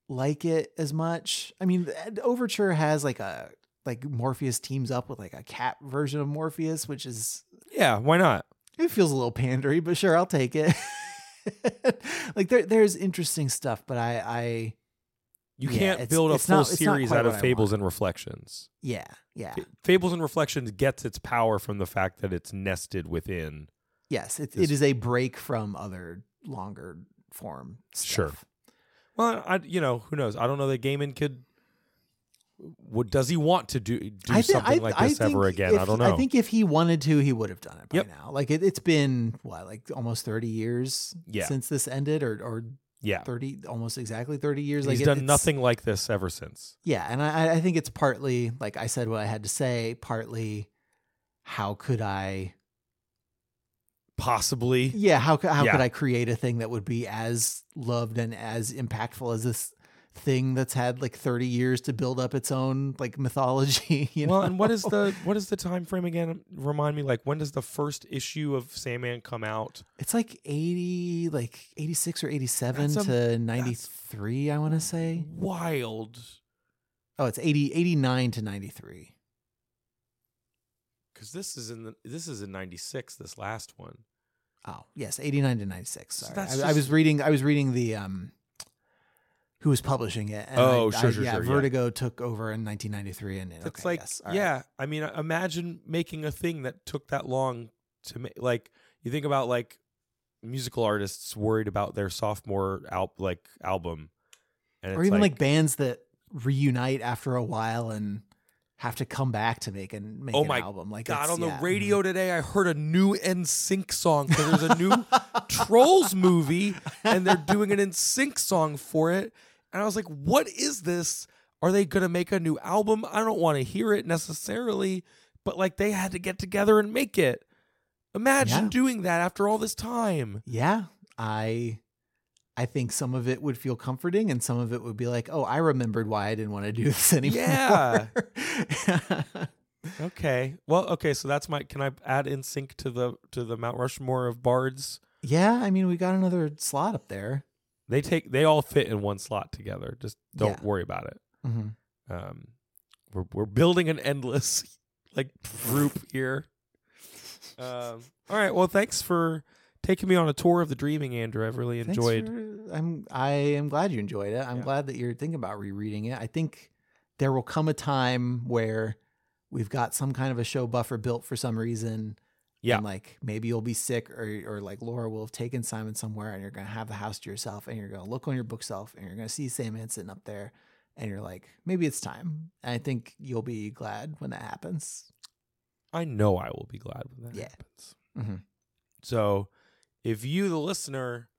like it as much. I mean, Overture has like a like Morpheus teams up with like a cat version of Morpheus, which is yeah. Why not? it feels a little pandery, but sure, I'll take it. like there there's interesting stuff, but I I You Yeah, can't build a full not- series out of fables and reflections. yeah, yeah. Fables and Reflections gets its power from the fact that it's nested within. Yes, it, it is a break from other longer form stuff. Sure. Well, I you know who knows? I don't know that Gaiman could. What does he want to do? Do I something I- like I this ever again? if I don't know. I think if he wanted to, he would have done it by Yep. now. Like it, it's been what, like almost thirty years Yeah. since this ended, or or yeah, thirty, almost exactly thirty years. Like he's it- done it's- nothing like this ever since. Yeah, and I, I think it's partly like I said what I had to say. Partly, how could I? Possibly, Yeah, how how Yeah. could I create a thing that would be as loved and as impactful as this thing that's had like 30 years to build up its own like mythology you well, and what is the what is the time frame again? Remind me, like when does the first issue of Sandman come out? it's like 80 like 86 or 87 a- to 93 i want to say Wild, oh it's 80 89 to 93 because this is in the this is in '96. This last one. oh yes 89 to 96 sorry that's I, I was reading i was reading the um who was publishing it and Oh, I- sure, I- sure, yeah sure, yeah. vertigo took over in 1993 and It's okay, like, yes, all right. yeah. I mean, imagine making a thing that took that long to make. Like, you think about like musical artists worried about their sophomore al- like album, and or it's even like, bands that reunite after a while and have to come back to make an make Oh an my album. Like God, on the yeah. radio mm-hmm. today, I heard a new NSYNC song because there's a new Trolls movie, and they're doing an NSYNC song for it. And I was like, "What is this? Are they gonna make a new album? I don't want to hear it necessarily, but like they had to get together and make it. Imagine Yeah. doing that after all this time. Yeah, I I think some of it would feel comforting, and some of it would be like, oh, I remembered why I didn't want to do this anymore. Yeah. Okay, well, okay, so that's my. Can I add NSYNC to the to the Mount Rushmore of bards? yeah. I mean, we got another slot up there. They take they all fit in one slot together. Just don't Yeah. worry about it. hmm Um, we're we're building an endless like group here. Um, all right. Well, thanks for taking me on a tour of the dreaming, Andrew. I've really Thanks enjoyed. for- I'm I am glad you enjoyed it. I'm Yeah. glad that you're thinking about rereading it. I think there will come a time where we've got some kind of a show buffer built for some reason, Yeah. And like maybe you'll be sick or or like Laura will have taken Simon somewhere and you're gonna have the house to yourself and you're gonna look on your bookshelf and you're gonna see Sandman sitting up there and you're like, maybe it's time. And I think you'll be glad when that happens. I know I will be glad when that Yeah. happens. Mm-hmm. So, if you, the listener,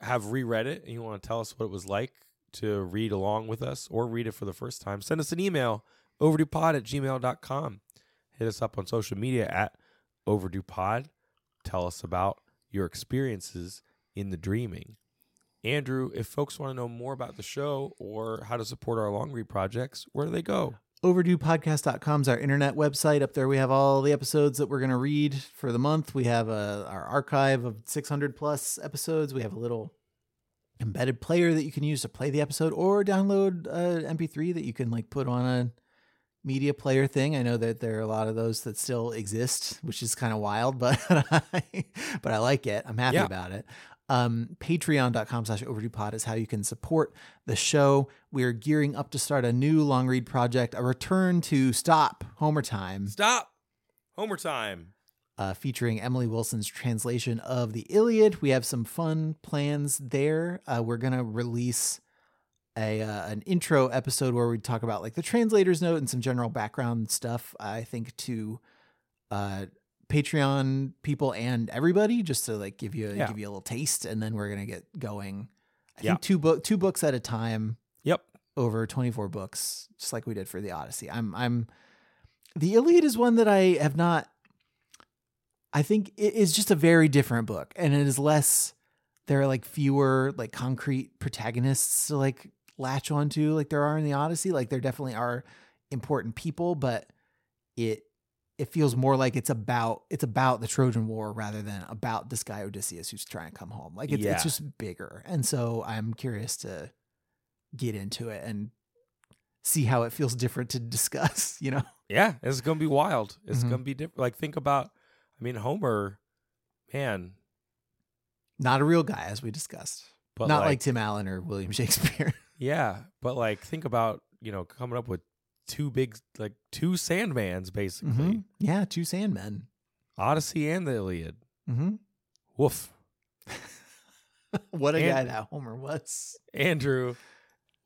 have reread it and you want to tell us what it was like to read along with us or read it for the first time, send us an email overduepod at gmail.com. Hit us up on social media at overduepod. Tell us about your experiences in the dreaming. Andrew, if folks want to know more about the show or how to support our long read projects, where do they go? overduepodcast.com is our internet website. Up there, we have all the episodes that we're going to read for the month. We have a, our archive of 600 plus episodes. We have a little embedded player that you can use to play the episode or download uh, a MP3 that you can like put on a media player thing. I know that there are a lot of those that still exist, which is kind of wild, but I, but I like it. I'm happy Yeah. about it. Um, Patreon.com slash overdue pod is how you can support the show. We're gearing up to start a new long read project, a return to Stop Homer Time, Stop! Homer time. uh, featuring Emily Wilson's translation of the Iliad. We have some fun plans there. Uh, we're gonna release a uh, an intro episode where we talk about like the translator's note and some general background stuff. I think to uh, Patreon people and everybody, just to like give you Yeah. give you a little taste, and then we're gonna get going. I Yeah. think two book two books at a time Yep. over 24 books just like we did for the odyssey i'm i'm the iliad is one that i have not i think it is just a very different book and it is less there are like fewer like concrete protagonists to like latch onto like there are in the odyssey like there definitely are important people but it it feels more like it's about it's about the trojan war rather than about this guy odysseus who's trying to come home like it's, Yeah. it's just bigger and so i'm curious to get into it and see how it feels different to discuss, you know? Yeah, it's gonna be wild. It's Mhm. gonna be different. Like think about, I mean, Homer, man, Not a real guy, as we discussed. but Not like, like, Tim Allen or William Shakespeare. Yeah, but like think about you know coming up with two big like two Sandmans basically, Mhm. Yeah, two Sandmen. Odyssey and the Iliad. Mm-hmm. Woof, what a And- guy that Homer was. Andrew.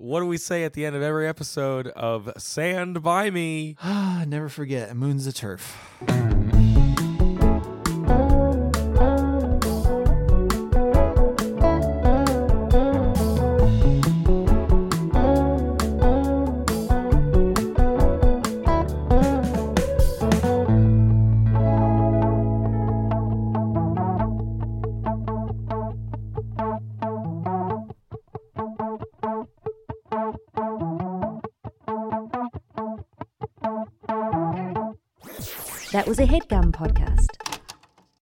What do we say at the end of every episode of Sand by Me? Ah, never forget, Moon's the TERF.